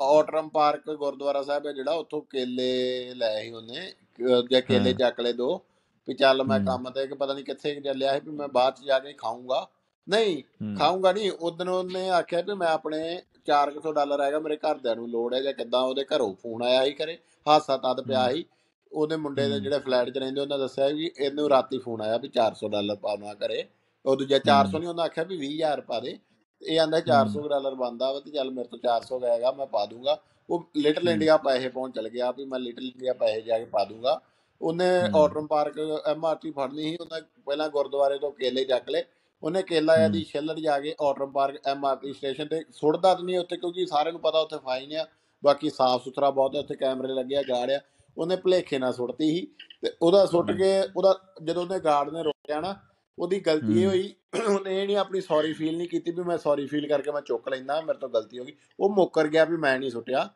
ਆਟਰਮ ਪਾਰਕ ਗੁਰਦੁਆਰਾ ਸਾਹਿਬ ਹੈ ਜਿਹੜਾ ਉੱਥੋਂ ਕੇਲੇ ਲਏ ਸੀ ਉਹਨੇ ਜਾਂ ਕੇਲੇ ਹਾਂ। ਚੱਕ ਲਏ ਦੋ ਵੀ ਚੱਲ ਮੈਂ ਹੂੰ। ਕੰਮ ਤੇ ਕਿ ਪਤਾ ਨਹੀਂ ਕਿੱਥੇ ਚੱਲਿਆ ਸੀ ਵੀ ਮੈਂ ਬਾਅਦ ਚ ਜਾ ਕੇ ਖਾਊਂਗਾ। ਨਹੀਂ ਖਾਊਂਗਾ ਨਹੀਂ। ਉਦੋਂ ਉਹਨੇ ਆਖਿਆ ਵੀ ਮੈਂ ਆਪਣੇ 400 ਡਾਲਰ ਹੈਗਾ ਮੇਰੇ ਘਰਦਿਆਂ ਨੂੰ ਲੋੜ ਹੈ ਜਾਂ ਕਿੱਦਾਂ ਉਹਦੇ ਘਰੋਂ ਫੋਨ ਆਇਆ ਸੀ ਕਰੇ ਹਾਸਾ ਤਦ ਪਿਆ ਹੂੰ। ਸੀ। ਉਹਦੇ ਮੁੰਡੇ ਦੇ ਜਿਹੜੇ ਫਲੈਟ 'ਚ ਰਹਿੰਦੇ ਉਹਨਾਂ ਦੱਸਿਆ ਵੀ ਇਹਨੂੰ ਰਾਤੀ ਫੋਨ ਆਇਆ ਵੀ 400 ਡਾਲਰ ਪਾਉਣਾ ਕਰੇ ਉਹ ਦੂਜਾ 400 ਹੂੰ। ਨਹੀਂ ਉਹਨਾਂ ਆਖਿਆ ਵੀ 20000 ਪਾ ਦੇ। ਇਹ ਆਂਦਾ 400 ਡਾਲਰ ਬੰਦਾ ਵਾ ਤੇ ਚੱਲ ਮੇਰੇ ਤੋਂ 400 ਹੈਗਾ ਮੈਂ ਪਾ ਦੂੰਗਾ। ਉਹ ਲਿਟਲ ਇੰਡੀਆ ਪੈਸੇ ਪਹੁੰਚ ਚਲ ਗਿਆ ਵੀ ਮੈਂ ਲਿਟਲ ਇੰਡੀਆ ਪੈਸੇ ਜਾ ਕੇ ਪਾ ਦੂੰਗਾ। ਉਹਨੇ ਹੂੰ। ਆਟਰਮ ਪਾਰਕ ਐਮਆਰਟੀ ਫੜਨੀ ਸੀ। ਉਹਨੇ ਪਹਿਲਾਂ ਗੁਰਦੁਆਰੇ ਤੋਂ ਕੇਲੇ ਚੱਕ ਲਏ। ਉਹਨੇ ਕੇਲਾ ਦੀ ਛਿੱਲੜ ਜਾ ਕੇ ਆਟਰਮ ਪਾਰਕ ਐਮਆਰਟੀ ਸਟੇਸ਼ਨ ਤੇ ਸੁੱਟਦਾ ਤਾਂ ਨਹੀਂ ਉੱਥੇ ਕਿਉਂਕਿ ਸਾਰਿਆਂ ਨੂੰ ਪਤਾ ਉੱਥੇ ਫਾਈਨ ਆ। ਬਾਕੀ ਸਾਫ਼ ਸੁਥਰਾ ਬਹੁਤ ਹੈ ਉੱਥੇ ਕੈਮਰੇ ਲੱਗੇ ਆ ਗਾਰਡ ਆ ਉਹਨੇ ਭਲੇਖੇ ਨਾਲ ਸੁੱਟਤੀ ਸੀ ਤੇ ਉਹਦਾ ਸੁੱਟ ਕੇ ਉਹਦਾ ਜਦੋਂ ਉਹਨੇ ਗਾਰਡ ਨੇ ਰੋਕਿਆ ਨਾ ਉਹਦੀ ਗਲਤੀ ਇਹ ਹੋਈ ਉਹਨੇ ਇਹ ਨਹੀਂ ਆਪਣੀ ਸੌਰੀ ਫੀਲ ਨਹੀਂ ਕੀਤੀ ਵੀ ਮੈਂ ਸੌਰੀ ਫੀਲ ਕਰਕੇ ਮੈਂ ਚੁੱਕ ਲੈਂਦਾ ਮੇਰੇ ਤੋਂ ਗਲਤੀ ਹੋ ਗਈ। ਉਹ ਮੁੱਕਰ ਗਿਆ ਵੀ ਮੈਂ ਨਹੀਂ ਸੁੱਟਿਆ।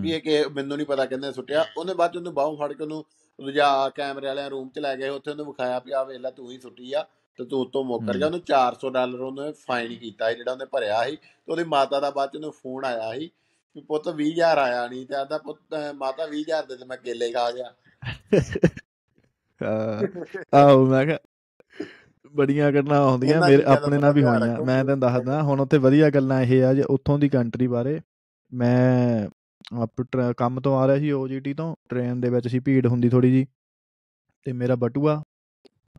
ਵੀ ਇਹ ਕਿ ਮੈਨੂੰ ਨਹੀਂ ਪਤਾ ਕਿੰਨੇ ਸੁੱਟਿਆ। ਉਹਨੇ ਬਾਅਦ ਚ ਉਹਨੂੰ ਬਾਹੋਂ ਫੜ ਕੇ ਉਹਨੂੰ ਦੂਜਾ ਕੈਮਰੇ ਵਾਲਿਆਂ ਰੂਮ ਚ ਲੈ ਗਏ ਉੱਥੇ ਉਹਨੂੰ ਵਿਖਾਇਆ ਵੀ ਆ ਵੇਖ ਲੈ ਤੂੰ ਹੀ ਸੁੱਟੀ ਆ। ਤੇ ਤੂੰ ਉਤੋਂ ਮੁੱਕਰ ਗਿਆ ਉਹਨੂੰ 400 ਡਾਲਰ ਉਹਨੇ ਫਾਈਨ ਕੀਤਾ ਸੀ ਜਿਹੜਾ ਉਹਨੇ ਭਰਿਆ ਸੀ ਤੇ ਉਹਦੀ ਮਾਤਾ ਦਾ ਬਾਅਦ ਚ ਉਹਨੂੰ ਫੋਨ ਆਇਆ ਸੀ ਵੀ ਪੁੱਤ 20000 ਆਇਆ ਨਹੀਂ ਤੇ ਆਂਦਾ ਪੁੱਤ ਮਾਤਾ 20000 ਦੇ ਤੇ ਮੈਂ ਕੇਲੇ ਖਾ ਗਿਆ। ਆਹੋ ਮੈਂ ਕਿਹਾ ਬੜੀਆਂ ਗੱਲਾਂ ਆਉਂਦੀਆਂ ਮੇਰੇ ਆਪਣੇ ਨਾਲ ਵੀ ਹੋਈਆਂ। ਮੈਂ ਤੈਨੂੰ ਦੱਸਦਾ ਹੁਣ ਉੱਥੇ ਵਧੀਆ ਗੱਲਾਂ ਇਹ ਆ ਜੇ ਉੱਥੋਂ ਦੀ ਕੰਟਰੀ ਬਾਰੇ। ਮੈਂ ਆਪ ਕੰਮ ਤੋਂ ਆ ਰਿਹਾ ਸੀ ਓਜੀਟੀ ਤੋਂ ਟ੍ਰੇਨ ਦੇ ਵਿੱਚ ਸੀ ਭੀੜ ਹੁੰਦੀ ਥੋੜੀ ਜੀ ਤੇ ਮੇਰਾ ਬਟੂਆ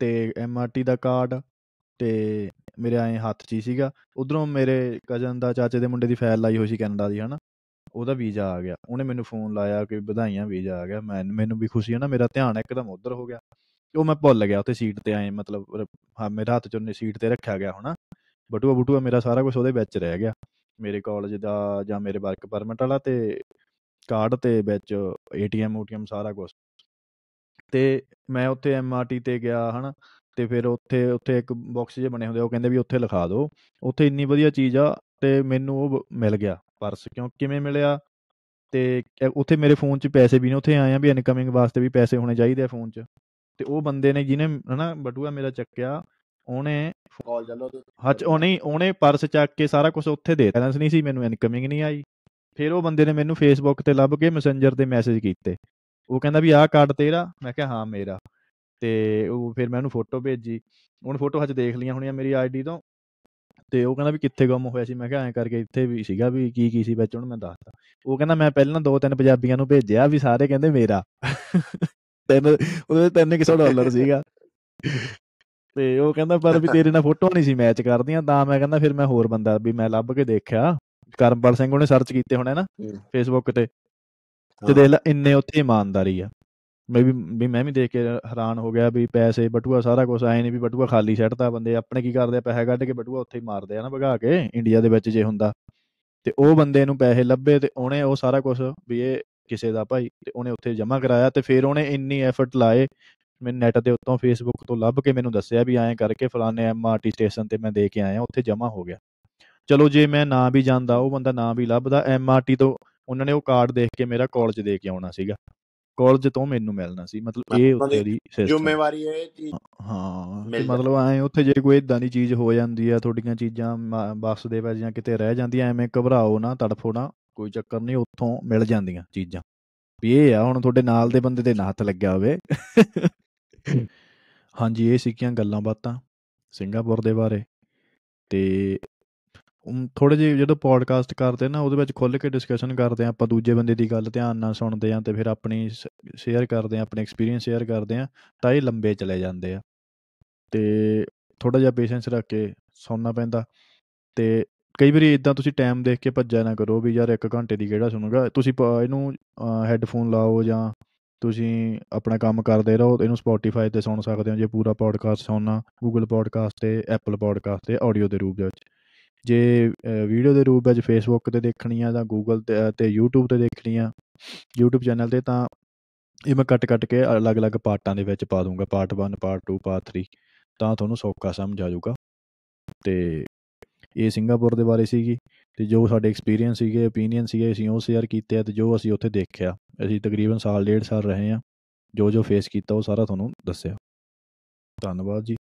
ਤੇ ਐਮਆਰਟੀ ਦਾ ਕਾਰਡ ਤੇ ਮੇਰੇ ਐਂ ਹੱਥ 'ਚ ਹੀ ਸੀਗਾ। ਉਧਰੋਂ ਮੇਰੇ ਕਜ਼ਨ ਦਾ ਚਾਚੇ ਦੇ ਮੁੰਡੇ ਦੀ ਫਾਈਲ ਲਾਈ ਹੋਈ ਸੀ ਕੈਨੇਡਾ ਦੀ, ਹਨਾ। ਉਹਦਾ ਵੀਜ਼ਾ ਆ ਗਿਆ। ਉਹਨੇ ਮੈਨੂੰ ਫੋਨ ਲਾਇਆ ਕਿ ਵਧਾਈਆਂ, ਵੀਜ਼ਾ ਆ ਗਿਆ। ਮੈਂ, ਮੈਨੂੰ ਵੀ ਖੁਸ਼ੀ ਹੈ ਨਾ, ਮੇਰਾ ਧਿਆਨ ਇੱਕਦਮ ਉਧਰ ਹੋ ਗਿਆ। ਉਹ ਮੈਂ ਭੁੱਲ ਗਿਆ ਉੱਥੇ ਸੀਟ ਤੇ ਆਏ, ਮਤਲਬ ਰ- ਹਾਂ, ਮੇਰੇ ਹੱਥ 'ਚ ਉਹਨੇ ਸੀਟ ਤੇ ਰੱਖਿਆ ਗਿਆ ਹੋਣਾ। ਬਟੂਆ ਬਟੂਆ ਮੇਰਾ ਸਾਰਾ ਕੁਝ ਉਹਦੇ ਵਿੱਚ ਰਹਿ ਗਿਆ। ਮੇਰੇ ਕਾਲਜ ਦਾ ਜਾਂ ਮੇਰੇ ਵਰਕ ਪਰਮਿਟ ਵਾਲਾ ਤੇ ਕਾਰਡ ਤੇ ਵਿੱਚ ਏਟੀਐਮ ਊਟੀਐਮ ਸਾਰਾ ਕੁਝ ਤੇ ਮੈਂ ਉੱਥੇ ਐਮਆਰਟੀ ਤੇ ਗਿਆ ਹਨਾ ਤੇ ਫਿਰ ਉੱਥੇ ਉੱਥੇ ਇੱਕ ਬਾਕਸ ਜਿਹੇ ਬਣੇ ਹੁੰਦੇ ਉਹ ਕਹਿੰਦੇ ਵੀ ਉੱਥੇ ਲਿਖਾ ਦਿਓ। ਉੱਥੇ ਇੰਨੀ ਵਧੀਆ ਚੀਜ਼ ਆ ਤੇ ਮੈਨੂੰ ਉਹ ਮਿਲ ਗਿਆ ਪਰਸ ਕਿਉਂ ਕਿਵੇਂ ਮਿਲਿਆ? ਤੇ ਉੱਥੇ ਮੇਰੇ ਫੋਨ 'ਚ ਪੈਸੇ ਵੀ ਨੇ ਉੱਥੇ ਆਏ ਆ ਵੀ ਇਨਕਮਿੰਗ ਵਾਸਤੇ ਵੀ ਪੈਸੇ ਹੋਣੇ ਚਾਹੀਦੇ ਆ ਫੋਨ 'ਚ। ਤੇ ਉਹ ਬੰਦੇ ਨੇ ਜਿਹਨੇ ਹਨਾ ਬਟੂਆ ਮੇਰਾ ਚੱਕਿਆ ਉਹਨੇ ਕਾਲ ਚੱਲੋ ਹੱਚ ਉਹ ਨਹੀਂ ਉਹਨੇ ਪਰਸ ਚੱਕ ਕੇ ਸਾਰਾ ਕੁਝ ਉੱਥੇ ਦੇ ਬੈਲੈਂਸ ਨਹੀਂ ਸੀ ਮੈਨੂੰ ਇਨਕਮਿੰਗ ਨਹੀਂ ਆਈ। ਫਿਰ ਉਹ ਬੰਦੇ ਨੇ ਮੈਨੂੰ ਫੇਸਬੁੱਕ ਤੇ ਲੱਭ ਕੇ ਮੈਸੇਂਜਰ ਤੇ ਮੈਸੇਜ ਕੀਤੇ। ਉਹ ਕਹਿੰਦਾ ਵੀ ਆਹ ਕਾਰਡ ਤੇਰਾ। ਮੈਂ ਕਿਹਾ ਹਾਂ ਮੇਰਾ। ਤੇ ਉਹ ਫਿਰ ਮੈਂ ਉਹਨੂੰ ਫੋਟੋ ਭੇਜੀ। ਉਹਨੇ ਫੋਟੋ ਹੱਜ ਦੇਖ ਲਈਆਂ ਹੋਣੀਆਂ ਮੇਰੀ ਆਈਡੀ ਤੋਂ। ਤੇ ਉਹ ਕਹਿੰਦਾ ਵੀ ਕਿੱਥੇ ਗੁੰਮ ਹੋਇਆ ਸੀ। ਮੈਂ ਕਿਹਾ ਐਂ ਕਰਕੇ ਇੱਥੇ ਵੀ ਸੀਗਾ ਵੀ ਕੀ ਕੀ ਸੀ ਵਿੱਚ ਉਹਨੂੰ ਮੈਂ ਦੱਸਦਾ ਉਹ ਕਹਿੰਦਾ ਮੈਂ ਪਹਿਲਾਂ ਦੋ ਤਿੰਨ ਪੰਜਾਬੀਆਂ ਨੂੰ ਭੇਜਿਆ ਵੀ ਸਾਰੇ ਕਹਿੰਦੇ ਮੇਰਾ। ਤਿੰਨ ਉਹਦੇ 300 ਡਾਲਰ ਸੀਗਾ। ਤੇ ਉਹ ਕਹਿੰਦਾ ਪਰ ਵੀ ਤੇਰੇ ਨਾਲ ਫੋਟੋ ਨਹੀਂ ਸੀ ਮੈਚ ਕਰਦੀਆਂ। ਤਾਂ ਮੈਂ ਕਹਿੰਦਾ ਫਿਰ ਮੈਂ ਹੋਰ ਬੰਦਾ ਵੀ ਮੈਂ ਲੱਭ ਕੇ ਦੇਖਿਆ। ਕਰਮਪਾਲ ਸਿੰਘ ਉਹਨੇ ਸਰਚ ਕੀਤੇ ਹੋਣੇ ਨਾ ਫੇਸਬੁੱਕ ਤੇ। ਤੇ ਦੇਖ ਲੈ ਇੰਨੇ ਉੱਥੇ ਇਮਾਨਦਾਰੀ ਆ। ਮੈਂ ਵੀ ਵੀ ਮੈਂ ਵੀ ਦੇਖ ਕੇ ਹੈਰਾਨ ਹੋ ਗਿਆ ਵੀ ਪੈਸੇ ਬਟੂਆ ਸਾਰਾ ਕੁਝ ਆਏ ਨਹੀਂ ਵੀ ਬਟੂਆ ਖਾਲੀ ਸੱਟਦਾ ਬੰਦੇ ਆਪਣੇ ਕੀ ਕਰਦੇ ਆ ਪੈਸੇ ਕੱਢ ਕੇ ਬਟੂਆ ਉੱਥੇ ਹੀ ਮਾਰਦੇ ਆ ਨਾ ਭਗਾ ਕੇ ਇੰਡੀਆ ਦੇ ਵਿੱਚ ਜੇ ਹੁੰਦਾ। ਤੇ ਉਹ ਬੰਦੇ ਨੂੰ ਪੈਸੇ ਲੱਭੇ ਤੇ ਉਹਨੇ ਉਹ ਸਾਰਾ ਕੁਝ ਵੀ ਇਹ ਕਿਸੇ ਦਾ ਭਾਈ ਤੇ ਉਹਨੇ ਉੱਥੇ ਜਮ੍ਹਾਂ ਕਰਾਇਆ ਤੇ ਫਿਰ ਉਹਨੇ ਇੰਨੀ ਐਫਰਟ ਲਾਏ। ਮੈਂ ਨੈਟ ਦੇ ਉੱਤੋਂ ਫੇਸਬੁੱਕ ਤੋਂ ਲੱਭ ਕੇ ਮੈਨੂੰ ਦੱਸਿਆ ਵੀ ਐਂ ਕਰਕੇ ਫਲਾਣੇ ਐਮਆਰਟੀ ਸਟੇਸ਼ਨ ਤੇ ਮੈਂ ਦੇ ਕੇ ਆਇਆ ਉੱਥੇ ਜਮ੍ਹਾਂ ਹੋ ਗਿਆ। ਚਲੋ ਜੇ ਮੈਂ ਨਾ ਵੀ ਜਾਂਦਾ ਉਹ ਬੰਦਾ ਨਾ ਵੀ ਲੱਭਦਾ ਐਮਆਰਟੀ ਤੋਂ ਉਹਨਾਂ ਨੇ ਉਹ ਕਾਰਡ ਦੇਖ ਕੇ ਮੇਰਾ ਕਾਲਜ ਦੇ ਕੇ ਆਉਣਾ ਸੀਗਾ। ਕਾਲਜ ਤੋਂ ਮੈਨੂੰ ਮਿਲਣਾ ਸੀ ਮਤਲਬ ਇਹ ਉੱਤੇ ਦੀ ਜ਼ਿੰਮੇਵਾਰੀ ਹਾਂ ਤੇ ਮਿਲ ਮਤਲਬ ਐ ਉੱਥੇ ਜੇ ਕੋਈ ਇਦਾਂ ਦੀ ਚੀਜ਼ ਹੋ ਜਾਂਦੀ ਆ ਤੁਹਾਡੀਆਂ ਚੀਜ਼ਾਂ ਬੱਸ ਦੇ ਵਿੱਚ ਜਾਂ ਕਿਤੇ ਰਹਿ ਜਾਂਦੀਆਂ ਐਵੇਂ ਘਬਰਾਓ ਨਾ ਤੜਫੋ ਨਾ ਕੋਈ ਚੱਕਰ ਨਹੀਂ ਉੱਥੋਂ ਮਿਲ ਜਾਂਦੀਆਂ ਚੀਜ਼ਾਂ। ਵੀ ਇਹ ਆ ਹੁਣ ਤੁਹਾਡੇ ਨਾਲ ਦੇ ਬੰਦੇ ਦੇ ਨਾ ਹੱਥ ਲੱਗਿਆ ਹੋਵੇ। ਹਾਂਜੀ ਇਹ ਸਿੱਕੀਆਂ ਗੱਲਾਂ ਬਾਤਾਂ ਸਿੰਗਾਪੁਰ ਦੇ ਬਾਰੇ। ਤੇ ਥੋੜੇ ਜਿਹੇ ਜਦੋਂ ਪੋਡਕਾਸਟ ਕਰਦੇ ਨਾ, ਉਹਦੇ ਵਿੱਚ ਖੁੱਲ ਕੇ ਡਿਸਕਸ਼ਨ ਕਰਦੇ ਆ ਆਪਾਂ ਦੂਜੇ ਬੰਦੇ ਦੀ ਗੱਲ ਧਿਆਨ ਨਾਲ ਸੁਣਦੇ ਆ ਤੇ ਫਿਰ ਆਪਣੀ ਸ਼ੇਅਰ ਕਰਦੇ ਆ ਆਪਣੇ ਐਕਸਪੀਰੀਅੰਸ ਸ਼ੇਅਰ ਕਰਦੇ ਆ ਤਾਂ ਇਹ ਲੰਬੇ ਚਲੇ ਜਾਂਦੇ ਆ। ਤੇ ਥੋੜਾ ਜਿਹਾ ਪੇਸ਼ੈਂਸ ਰੱਖ ਕੇ ਸੁਣਨਾ ਪੈਂਦਾ। ਤੇ ਕਈ ਵਾਰੀ ਇਦਾਂ ਤੁਸੀਂ ਟਾਈਮ ਦੇਖ ਕੇ ਭੱਜਿਆ ਨਾ ਕਰੋ ਵੀ ਯਾਰ 1 ਘੰਟੇ ਦੀ ਕਿਹੜਾ ਸੁਣੂਗਾ। ਤੁਸੀਂ ਪ- ਇਹਨੂੰ ਹੈੱਡਫੋਨ ਲਾਓ ਜਾਂ ਤੁਸੀਂ ਆਪਣਾ ਕੰਮ ਕਰਦੇ ਰਹੋ, ਇਹਨੂੰ ਸਪੋਟੀਫਾਈ ਤੇ ਸੁਣ ਸਕਦੇ ਹੋ, ਜੇ ਪੂਰਾ ਪੋਡਕਾਸਟ ਸੁਣਨਾ ਗੂਗਲ ਪੋਡਕਾਸਟ ਤੇ ਐਪਲ ਪੋਡਕਾਸਟ ਤੇ ਆਡੀਓ ਦੇ ਰੂਪ ਵਿੱਚ। ਜੇ ਵੀਡੀਓ ਦੇ ਰੂਪ ਵਿੱਚ ਫੇਸਬੁੱਕ ਤੇ ਦੇਖਣੀ ਆ ਜਾਂ ਗੂਗਲ ਤੇ ਤੇ YouTube ਤੇ ਦੇਖਣੀ ਆ YouTube ਚੈਨਲ ਤੇ, ਤਾਂ ਇਹ ਮੈਂ ਕੱਟ ਕੱਟ ਕੇ ਅਲੱਗ-ਅਲੱਗ ਪਾਰਟਾਂ ਦੇ ਵਿੱਚ ਪਾ ਦੂੰਗਾ ਪਾਰਟ 1 ਪਾਰਟ 2 ਪਾਰਟ 3 ਤਾਂ ਤੁਹਾਨੂੰ ਸੌਖਾ ਸਮਝ ਆ ਜਾਊਗਾ। ਤੇ ਇਹ ਸਿੰਗਾਪੁਰ ਦੇ ਬਾਰੇ ਸੀਗੀ, ਤੇ ਜੋ ਸਾਡੇ ਐਕਸਪੀਰੀਅੰਸ ਸੀਗੇ ਓਪੀਨੀਅਨ ਸੀਗੇ, ਅਸੀਂ ਉਹ ਸ਼ੇਅਰ ਕੀਤੇ ਆ ਤੇ ਜੋ ਅਸੀਂ ਉੱਥੇ ਦੇਖਿਆ, ਅਸੀਂ ਤਕਰੀਬਨ ਸਾਲ, ਡੇਢ ਸਾਲ ਰਹੇ ਆ ਜੋ ਜੋ ਫੇਸ ਕੀਤਾ, ਉਹ ਸਾਰਾ ਤੁਹਾਨੂੰ ਦੱਸਿਆ। ਧੰਨਵਾਦ ਜੀ।